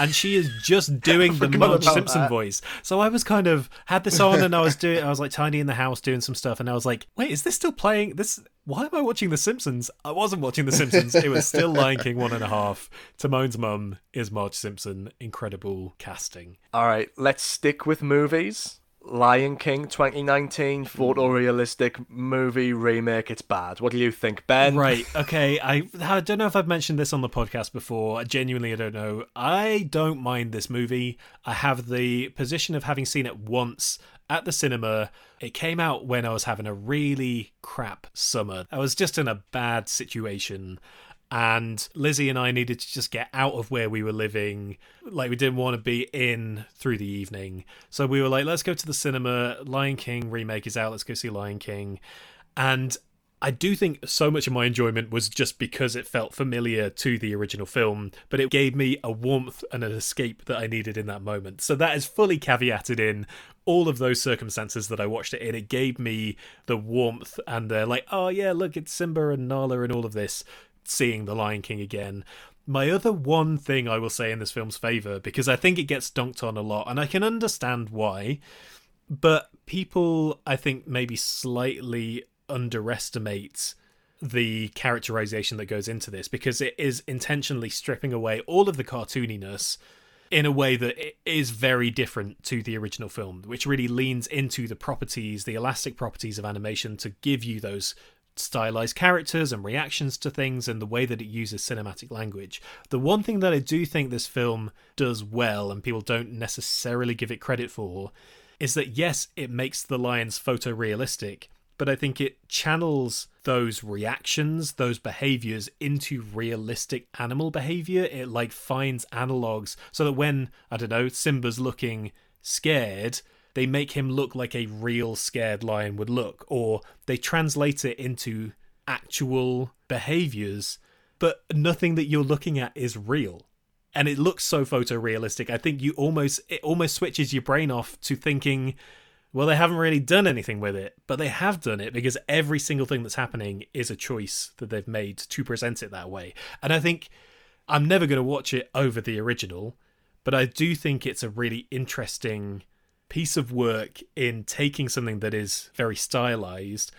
A: and she is just doing the Marge Simpson that. voice. So I was kind of had this on, and I was doing, I was like tiny in the house doing some stuff, and I was like, wait, is this still playing? This why am I watching The Simpsons? I wasn't watching The Simpsons. it was still Lion King one and a half. Timon's mum is Marge Simpson. Incredible casting.
B: All right, let's stick with movies. Lion King 2019 photorealistic movie remake. It's bad. What do you think, Ben?
A: Right. Okay. I I don't know if I've mentioned this on the podcast before. Genuinely, I don't know. I don't mind this movie. I have the position of having seen it once at the cinema. It came out when I was having a really crap summer. I was just in a bad situation and Lizzie and I needed to just get out of where we were living. Like we didn't want to be in through the evening, so we were like, let's go to the cinema. Lion King remake is out. Let's go see Lion King, and I do think so much of my enjoyment was just because it felt familiar to the original film, but it gave me a warmth and an escape that I needed in that moment. So that is fully caveated in all of those circumstances that I watched it in. It gave me the warmth and the like, oh yeah, look, it's Simba and Nala and all of this seeing The Lion King again. My other one thing I will say in this film's favour, because I think it gets dunked on a lot, and I can understand why, but people, I think, maybe slightly underestimate the characterization that goes into this because it is intentionally stripping away all of the cartooniness in a way that is very different to the original film, which really leans into the properties, the elastic properties of animation to give you those stylized characters and reactions to things and the way that it uses cinematic language. The one thing that I do think this film does well and people don't necessarily give it credit for is that yes, it makes the lions photorealistic, but I think it channels those reactions, those behaviors into realistic animal behavior. It like finds analogs so that when, I don't know, Simba's looking scared, they make him look like a real scared lion would look, or they translate it into actual behaviors, but nothing that you're looking at is real. And it looks so photorealistic. I think you almost it almost switches your brain off to thinking, well, they haven't really done anything with it, but they have done it because every single thing that's happening is a choice that they've made to present it that way. And I think I'm never going to watch it over the original, but I do think it's a really interesting piece of work in taking something that is very stylized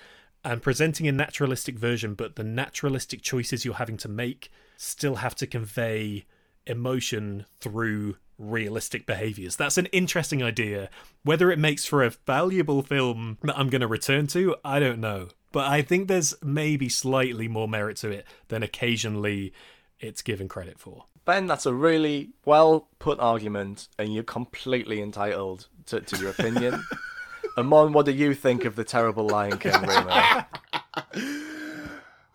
A: and presenting a naturalistic version, but the naturalistic choices you're having to make still have to convey emotion through realistic behaviors. That's an interesting idea. Whether it makes for a valuable film that I'm going to return to, I don't know. But I think there's maybe slightly more merit to it than occasionally it's given credit for.
B: Ben, that's a really well put argument, and you're completely entitled to, to your opinion. Amon, what do you think of the terrible Lion King remake?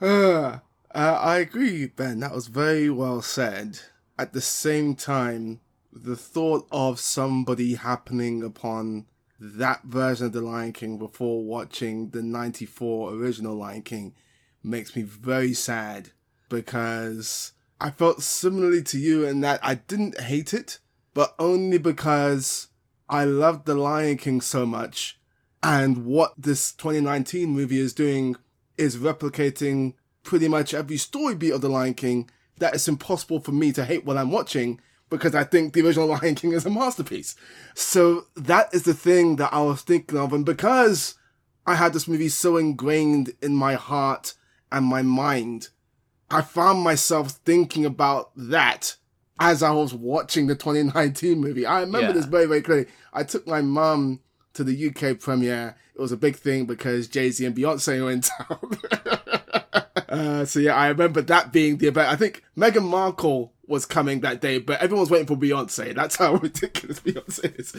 C: Uh, uh, I agree, Ben. That was very well said. At the same time, the thought of somebody happening upon that version of The Lion King before watching the 94 original Lion King makes me very sad because I felt similarly to you in that I didn't hate it, but only because I loved The Lion King so much. And what this 2019 movie is doing is replicating pretty much every story beat of The Lion King that it's impossible for me to hate what I'm watching because I think the original Lion King is a masterpiece. So that is the thing that I was thinking of. And because I had this movie so ingrained in my heart and my mind, I found myself thinking about that as I was watching the 2019 movie. I remember
B: Yeah.
C: this very, very clearly. I took my mum to the UK premiere. It was a big thing because Jay Z and Beyonce were in town. uh, so yeah, I remember that being the event. I think Meghan Markle was coming that day, but everyone was waiting for Beyonce. That's how ridiculous Beyonce is.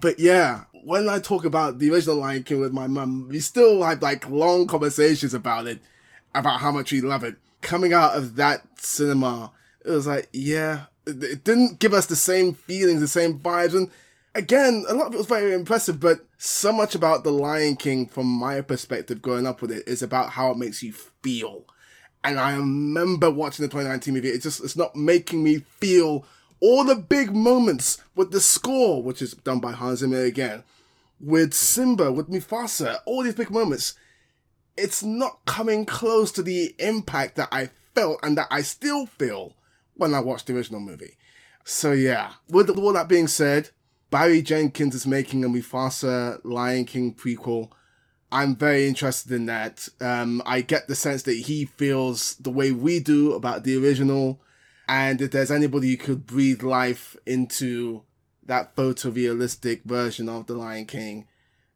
C: But yeah, when I talk about the original Lion King with my mum, we still have like long conversations about it, about how much we love it. Coming out of that cinema, it was like, yeah, it didn't give us the same feelings, the same vibes. And again, a lot of it was very impressive, but so much about The Lion King, from my perspective, growing up with it, is about how it makes you feel. And I remember watching the 2019 movie, it's just, it's not making me feel all the big moments with the score, which is done by Hans Zimmer again, with Simba, with Mufasa, all these big moments. It's not coming close to the impact that I felt and that I still feel when I watched the original movie. So yeah, with all that being said, Barry Jenkins is making a Mufasa Lion King prequel. I'm very interested in that. Um, I get the sense that he feels the way we do about the original, and if there's anybody who could breathe life into that photorealistic version of the Lion King,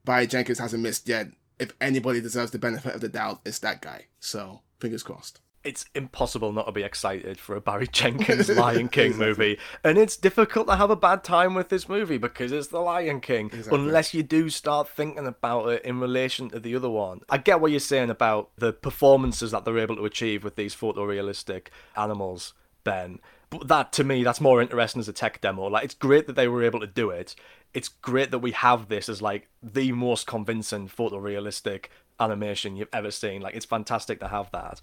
C: Barry Jenkins hasn't missed yet. If anybody deserves the benefit of the doubt, it's that guy. So fingers crossed.
B: It's impossible not to be excited for a Barry Jenkins Lion King movie. And it's difficult to have a bad time with this movie because it's the Lion King, unless you do start thinking about it in relation to the other one. I get what you're saying about the performances that they're able to achieve with these photorealistic animals, Ben. But that to me, that's more interesting as a tech demo. Like it's great that they were able to do it. It's great that we have this as like the most convincing photorealistic animation you've ever seen. Like it's fantastic to have that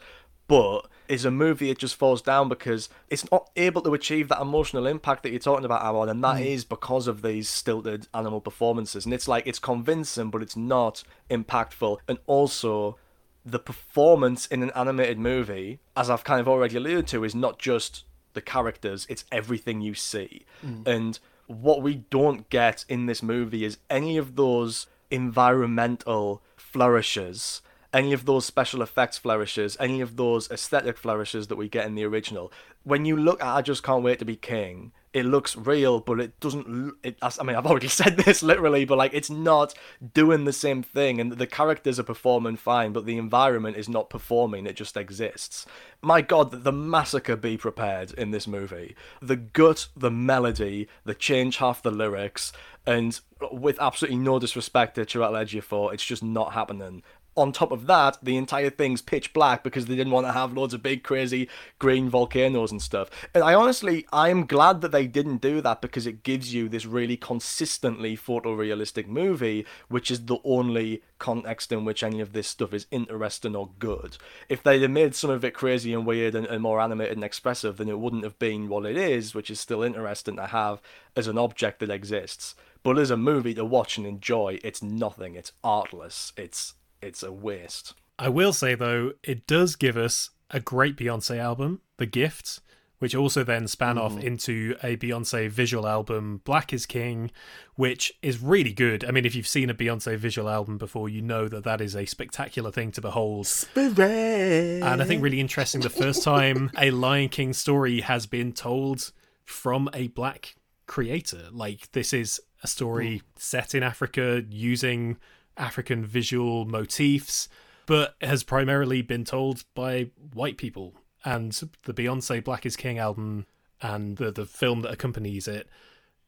B: but is a movie it just falls down because it's not able to achieve that emotional impact that you're talking about Aaron and that mm. is because of these stilted animal performances. And it's like it's convincing but it's not impactful. And also the performance in an animated movie as I've kind of already alluded to is not just the characters it's everything you see. Mm. And what we don't get in this movie is any of those environmental flourishes any of those special effects flourishes, any of those aesthetic flourishes that we get in the original. When you look at I Just Can't Wait to Be King, it looks real, but it doesn't. It, I mean, I've already said this literally, but like it's not doing the same thing, and the characters are performing fine, but the environment is not performing. It just exists. My God, the massacre be prepared in this movie. The gut, the melody, the change half the lyrics, and uh, with absolutely no disrespect to Chiwetel Ejiofor, it's just not happening on top of that, the entire thing's pitch black because they didn't want to have loads of big, crazy green volcanoes and stuff. And I honestly, I am glad that they didn't do that because it gives you this really consistently photorealistic movie, which is the only context in which any of this stuff is interesting or good. If they'd have made some of it crazy and weird and, and more animated and expressive, then it wouldn't have been what it is, which is still interesting to have as an object that exists. But as a movie to watch and enjoy, it's nothing. It's artless. It's it's a waste.
A: I will say though, it does give us a great Beyonce album, The Gift, which also then span off mm-hmm. into a Beyonce visual album, Black is King, which is really good. I mean, if you've seen a Beyonce visual album before, you know that that is a spectacular thing to behold.
C: Spirit.
A: And I think really interesting the first time a Lion King story has been told from a black creator. Like this is a story hmm. set in Africa using African visual motifs, but has primarily been told by white people. And the Beyonce Black is King album and the the film that accompanies it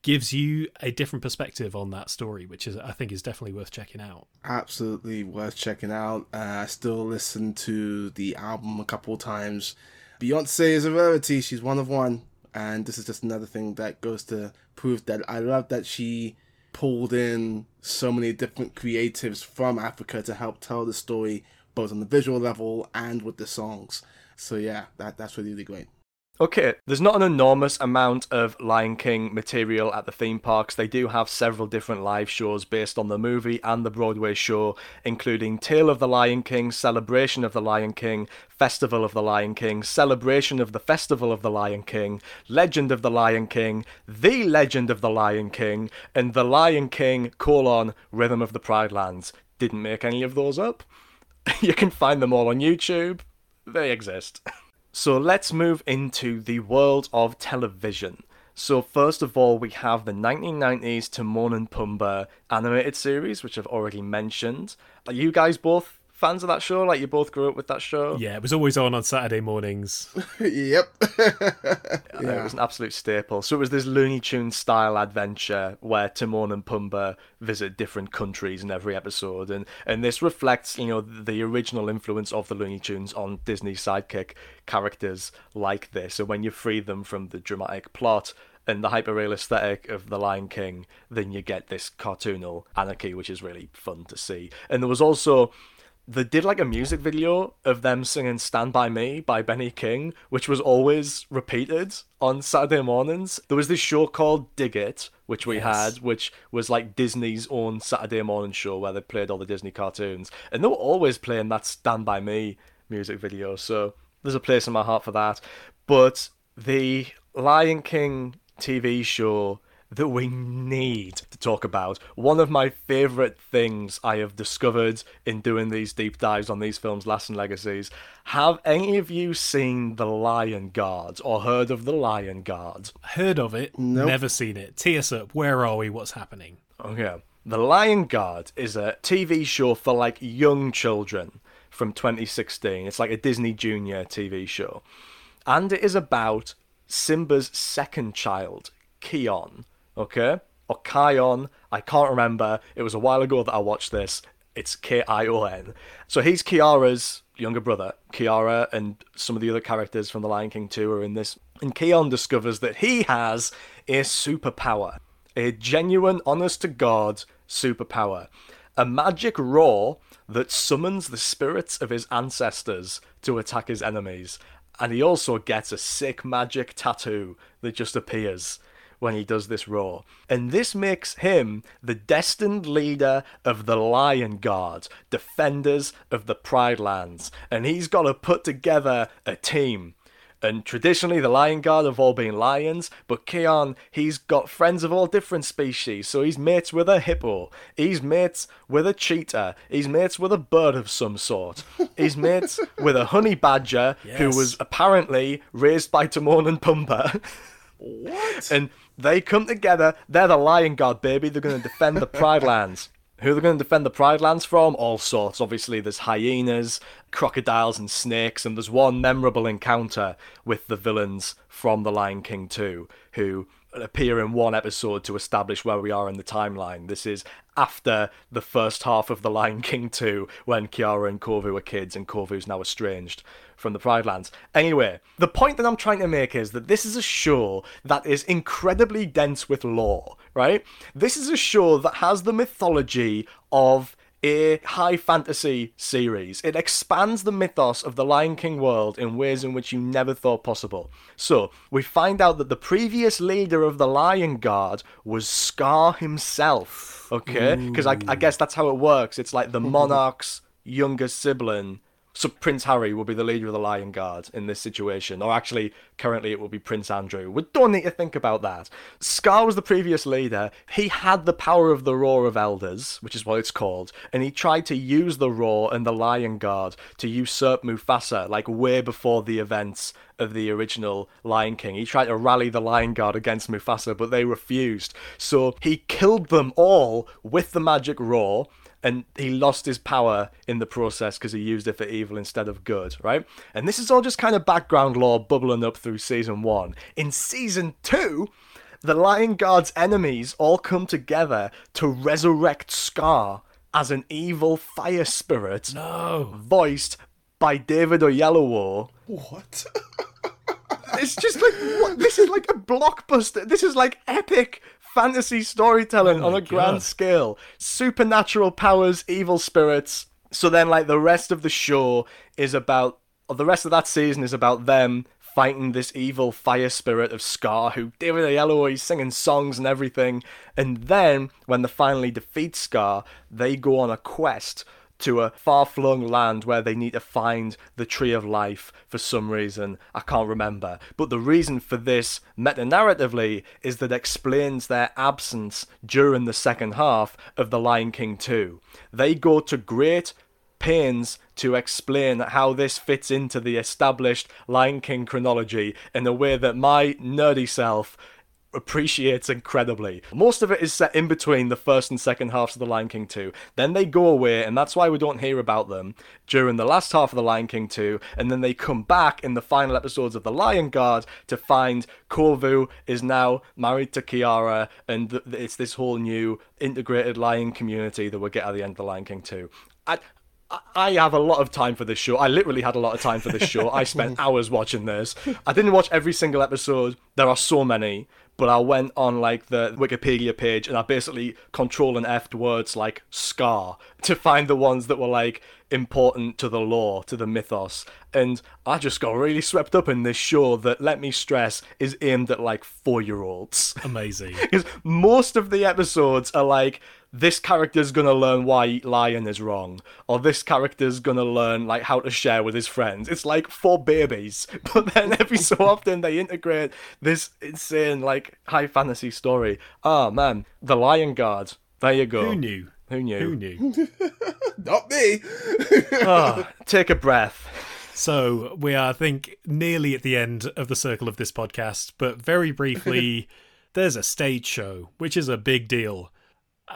A: gives you a different perspective on that story, which is I think is definitely worth checking out.
C: Absolutely worth checking out. Uh, I still listen to the album a couple times. Beyonce is a rarity. She's one of one, and this is just another thing that goes to prove that I love that she pulled in so many different creatives from Africa to help tell the story both on the visual level and with the songs. So yeah, that that's really, really great.
B: Okay, there's not an enormous amount of Lion King material at the theme parks. They do have several different live shows based on the movie and the Broadway show, including Tale of the Lion King, Celebration of the Lion King, Festival of the Lion King, Celebration of the Festival of the Lion King, Legend of the Lion King, The Legend of the Lion King, and The Lion King, colon, Rhythm of the Pride Lands. Didn't make any of those up. you can find them all on YouTube. They exist. So let's move into the world of television. So first of all, we have the 1990s Timon and Pumbaa animated series, which I've already mentioned. Are you guys both fans of that show? Like you both grew up with that show?
A: Yeah, it was always on on Saturday mornings.
C: yep.
B: yeah. It was an absolute staple. So it was this Looney Tunes style adventure where Timon and Pumbaa visit different countries in every episode, and and this reflects you know the original influence of the Looney Tunes on Disney sidekick characters like this. So when you free them from the dramatic plot and the hyperreal aesthetic of The Lion King, then you get this cartoonal anarchy, which is really fun to see. And there was also they did like a music video of them singing Stand By Me by Benny King, which was always repeated on Saturday mornings. There was this show called Dig It, which we yes. had, which was like Disney's own Saturday morning show where they played all the Disney cartoons. And they were always playing that Stand By Me music video. So there's a place in my heart for that. But the Lion King TV show that we need to talk about. One of my favourite things I have discovered in doing these deep dives on these films, Lasting Legacies. Have any of you seen The Lion Guard or heard of The Lion Guard?
A: Heard of it, nope. never seen it. Tee us up. Where are we? What's happening?
B: Okay. The Lion Guard is a TV show for like young children from 2016. It's like a Disney Junior TV show. And it is about Simba's second child, Kion, okay? Or Kion. I can't remember. It was a while ago that I watched this. It's K I O N. So he's Kiara's younger brother. Kiara and some of the other characters from The Lion King 2 are in this. And Kion discovers that he has a superpower. A genuine, honest to God superpower. A magic roar that summons the spirits of his ancestors to attack his enemies. And he also gets a sick magic tattoo that just appears when he does this roar. And this makes him the destined leader of the Lion Guard, defenders of the Pride Lands. And he's got to put together a team. And traditionally, the Lion Guard have all been lions, but Kion, he's got friends of all different species. So he's mates with a hippo, he's mates with a cheetah, he's mates with a bird of some sort, he's mates with a honey badger yes. who was apparently raised by Timon and Pumbaa.
C: What?
B: And they come together. They're the Lion Guard, baby. They're going to defend the Pride Lands. Who are they going to defend the Pride Lands from? All sorts. Obviously, there's hyenas, crocodiles, and snakes, and there's one memorable encounter with the villains from The Lion King 2, who appear in one episode to establish where we are in the timeline. This is after the first half of The Lion King 2, when Kiara and Kovu were kids, and Kovu's now estranged from the Pride Lands. Anyway, the point that I'm trying to make is that this is a show that is incredibly dense with lore, right? This is a show that has the mythology of a high fantasy series. It expands the mythos of the Lion King world in ways in which you never thought possible. So, we find out that the previous leader of the Lion Guard was Scar himself, okay? Because I, I guess that's how it works. It's like the monarch's younger sibling so Prince Harry will be the leader of the Lion Guard in this situation, or actually, currently it will be Prince Andrew. We don't need to think about that. Scar was the previous leader. He had the power of the Roar of Elders, which is what it's called, and he tried to use the Roar and the Lion Guard to usurp Mufasa, like way before the events of the original Lion King. He tried to rally the Lion Guard against Mufasa, but they refused. So he killed them all with the magic roar and he lost his power in the process because he used it for evil instead of good, right? And this is all just kind of background lore bubbling up through season one. In season two, the Lion Guard's enemies all come together to resurrect Scar as an evil fire spirit
A: No.
B: voiced by David Oyelowo.
C: What?
B: It's just like what? this is like a blockbuster. This is like epic fantasy storytelling
A: Oh
B: on a grand scale. Supernatural powers, evil spirits. So then, like the rest of the show is about, or the rest of that season is about them fighting this evil fire spirit of Scar, who David Oyelowo is singing songs and everything. And then when they finally defeat Scar, they go on a quest to a far flung land where they need to find the tree of life for some reason. I can't remember. But the reason for this meta narratively is that explains their absence during the second half of The Lion King 2. They go to great pains to explain how this fits into the established Lion King chronology in a way that my nerdy self appreciates incredibly. Most of it is set in between the first and second halves of The Lion King 2. Then they go away, and that's why we don't hear about them during the last half of The Lion King 2. And then they come back in the final episodes of The Lion Guard to find Kovu is now married to Kiara, and th- it's this whole new integrated lion community that we'll get at the end of The Lion King 2. I, I- I have a lot of time for this show. I literally had a lot of time for this show. I spent hours watching this. I didn't watch every single episode. There are so many, but I went on like the Wikipedia page and I basically control and F words like scar to find the ones that were like important to the lore, to the mythos. And I just got really swept up in this show that, let me stress, is aimed at like four year olds.
A: Amazing.
B: Because most of the episodes are like, this character's gonna learn why Lion is wrong, or this character's gonna learn like how to share with his friends. It's like for babies, but then every so often they integrate this insane like high fantasy story. Ah man, the Lion Guard. There you go.
A: Who knew?
B: Who knew?
A: Who knew?
C: Not me.
B: Ah, take a breath.
A: So we are, I think, nearly at the end of the circle of this podcast, but very briefly, there's a stage show, which is a big deal.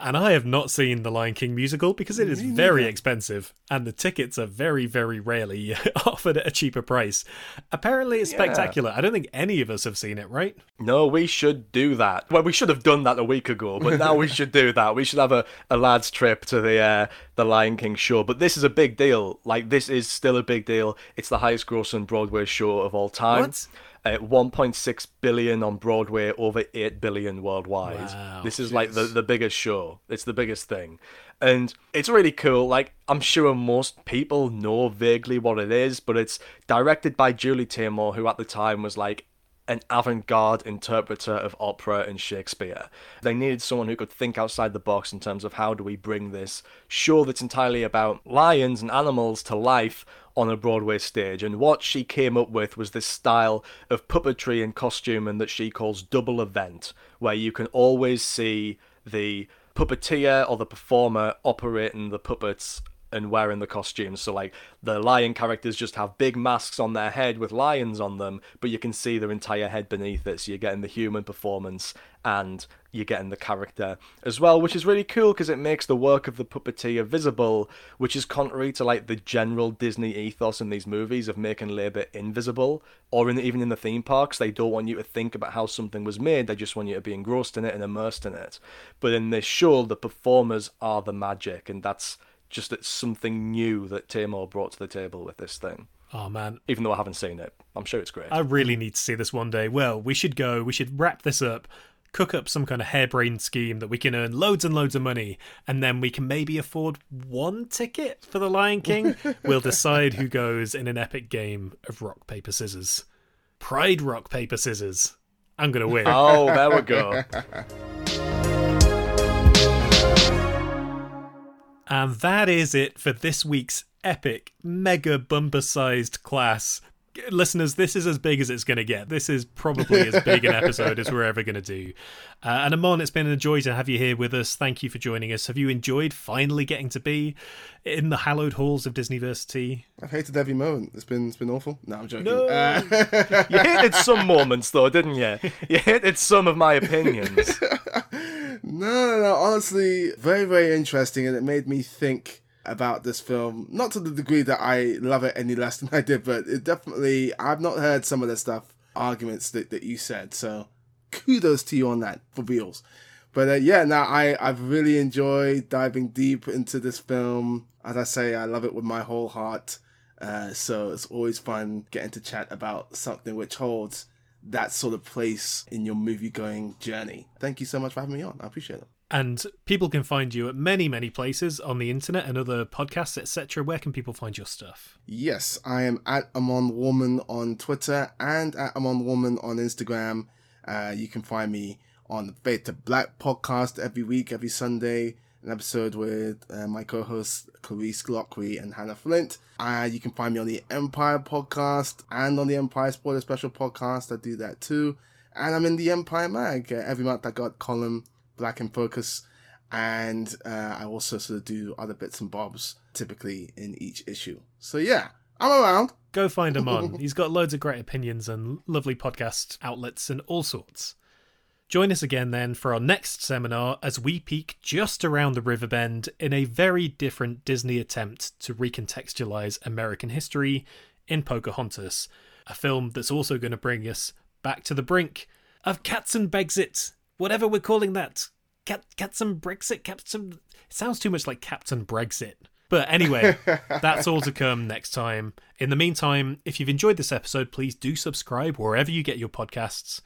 A: And I have not seen the Lion King musical because it is very expensive, and the tickets are very, very rarely offered at a cheaper price. Apparently, it's
B: Yeah.
A: spectacular. I don't think any of us have seen it, right?
B: No, we should do that. Well, we should have done that a week ago, but now we should do that. We should have a, a lads trip to the uh, the Lion King show. But this is a big deal. Like this is still a big deal. It's the highest grossing Broadway show of all time.
A: What?
B: Uh, 1.6 billion on Broadway, over 8 billion worldwide.
A: Wow,
B: this is like the, the biggest show. It's the biggest thing. And it's really cool. Like, I'm sure most people know vaguely what it is, but it's directed by Julie Taymor, who at the time was like an avant-garde interpreter of opera and Shakespeare. They needed someone who could think outside the box in terms of how do we bring this show that's entirely about lions and animals to life on a Broadway stage. And what she came up with was this style of puppetry and costuming that she calls double event, where you can always see the puppeteer or the performer operating the puppets and wearing the costumes. So like the lion characters just have big masks on their head with lions on them, but you can see their entire head beneath it. So you're getting the human performance and you're getting the character as well, which is really cool because it makes the work of the puppeteer visible, which is contrary to like the general Disney ethos in these movies of making labor invisible, or in, even in the theme parks, they don't want you to think about how something was made. They just want you to be engrossed in it and immersed in it. But in this show, the performers are the magic, and that's just it's something new that Taymor brought to the table with this thing.
A: Oh man,
B: Even though I haven't seen it, I'm sure it's great.
A: I really need to see this one day. Well, we should go. We should wrap this up, cook up some kind of harebrained scheme that we can earn loads and loads of money, and then we can maybe afford one ticket for the Lion King. we'll decide who goes in an epic game of rock paper scissors. Pride rock paper scissors. I'm gonna win.
B: oh, there we go.
A: And that is it for this week's epic, mega bumper sized class. Listeners, this is as big as it's going to get. This is probably as big an episode as we're ever going to do. Uh, and Amon, it's been a joy to have you here with us. Thank you for joining us. Have you enjoyed finally getting to be in the hallowed halls of Disneyversity?
C: I've hated every moment. It's been it's been awful. No, I'm joking.
A: No.
C: Uh,
B: You hated some moments, though, didn't you? You hated some of my opinions.
C: no, no, no. Honestly, very, very interesting, and it made me think about this film. Not to the degree that I love it any less than I did, but it definitely. I've not heard some of the stuff arguments that, that you said, so kudos to you on that for Beals. But uh, yeah, now I I've really enjoyed diving deep into this film. As I say, I love it with my whole heart. Uh, so it's always fun getting to chat about something which holds that sort of place in your movie going journey. Thank you so much for having me on. I appreciate it.
A: And people can find you at many, many places on the internet and other podcasts, etc. Where can people find your stuff?
C: Yes, I am at Amon Warmann on Twitter and at Amon Warmann on Instagram. Uh, you can find me on the Fade to Black podcast every week, every Sunday, an episode with uh, my co-hosts Clarisse Loughrey and Hannah Flint. Uh, you can find me on the Empire podcast and on the Empire Spoiler Special podcast. I do that too. And I'm in the Empire Mag. Uh, every month I got column Black in Focus. And uh, I also sort of do other bits and bobs typically in each issue. So yeah, I'm around.
A: Go find him on. He's got loads of great opinions and lovely podcast outlets and all sorts. Join us again then for our next seminar as we peek just around the river bend in a very different Disney attempt to recontextualize American history in Pocahontas, a film that's also going to bring us back to the brink of Cats and Brexit, whatever we're calling that. Cat, Cats and Brexit, Captain. It sounds too much like Captain Brexit. But anyway, that's all to come next time. In the meantime, if you've enjoyed this episode, please do subscribe wherever you get your podcasts.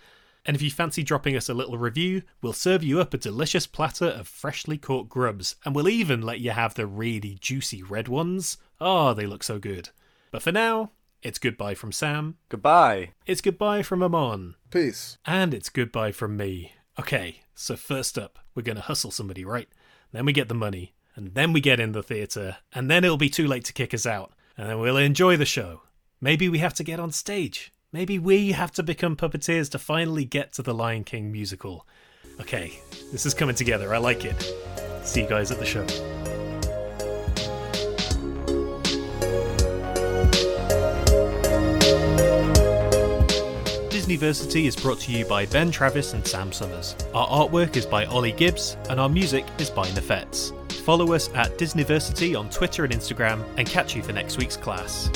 A: And if you fancy dropping us a little review, we'll serve you up a delicious platter of freshly caught grubs, and we'll even let you have the really juicy red ones. Oh, they look so good. But for now, it's goodbye from Sam.
B: Goodbye.
A: It's goodbye from Amon.
C: Peace.
A: And it's goodbye from me. Okay, so first up, we're going to hustle somebody, right? Then we get the money, and then we get in the theatre, and then it'll be too late to kick us out, and then we'll enjoy the show. Maybe we have to get on stage. Maybe we have to become puppeteers to finally get to the Lion King musical. Okay, this is coming together. I like it. See you guys at the show. Disneyversity is brought to you by Ben Travis and Sam Summers. Our artwork is by Ollie Gibbs, and our music is by Nefets. Follow us at Disneyversity on Twitter and Instagram, and catch you for next week's class.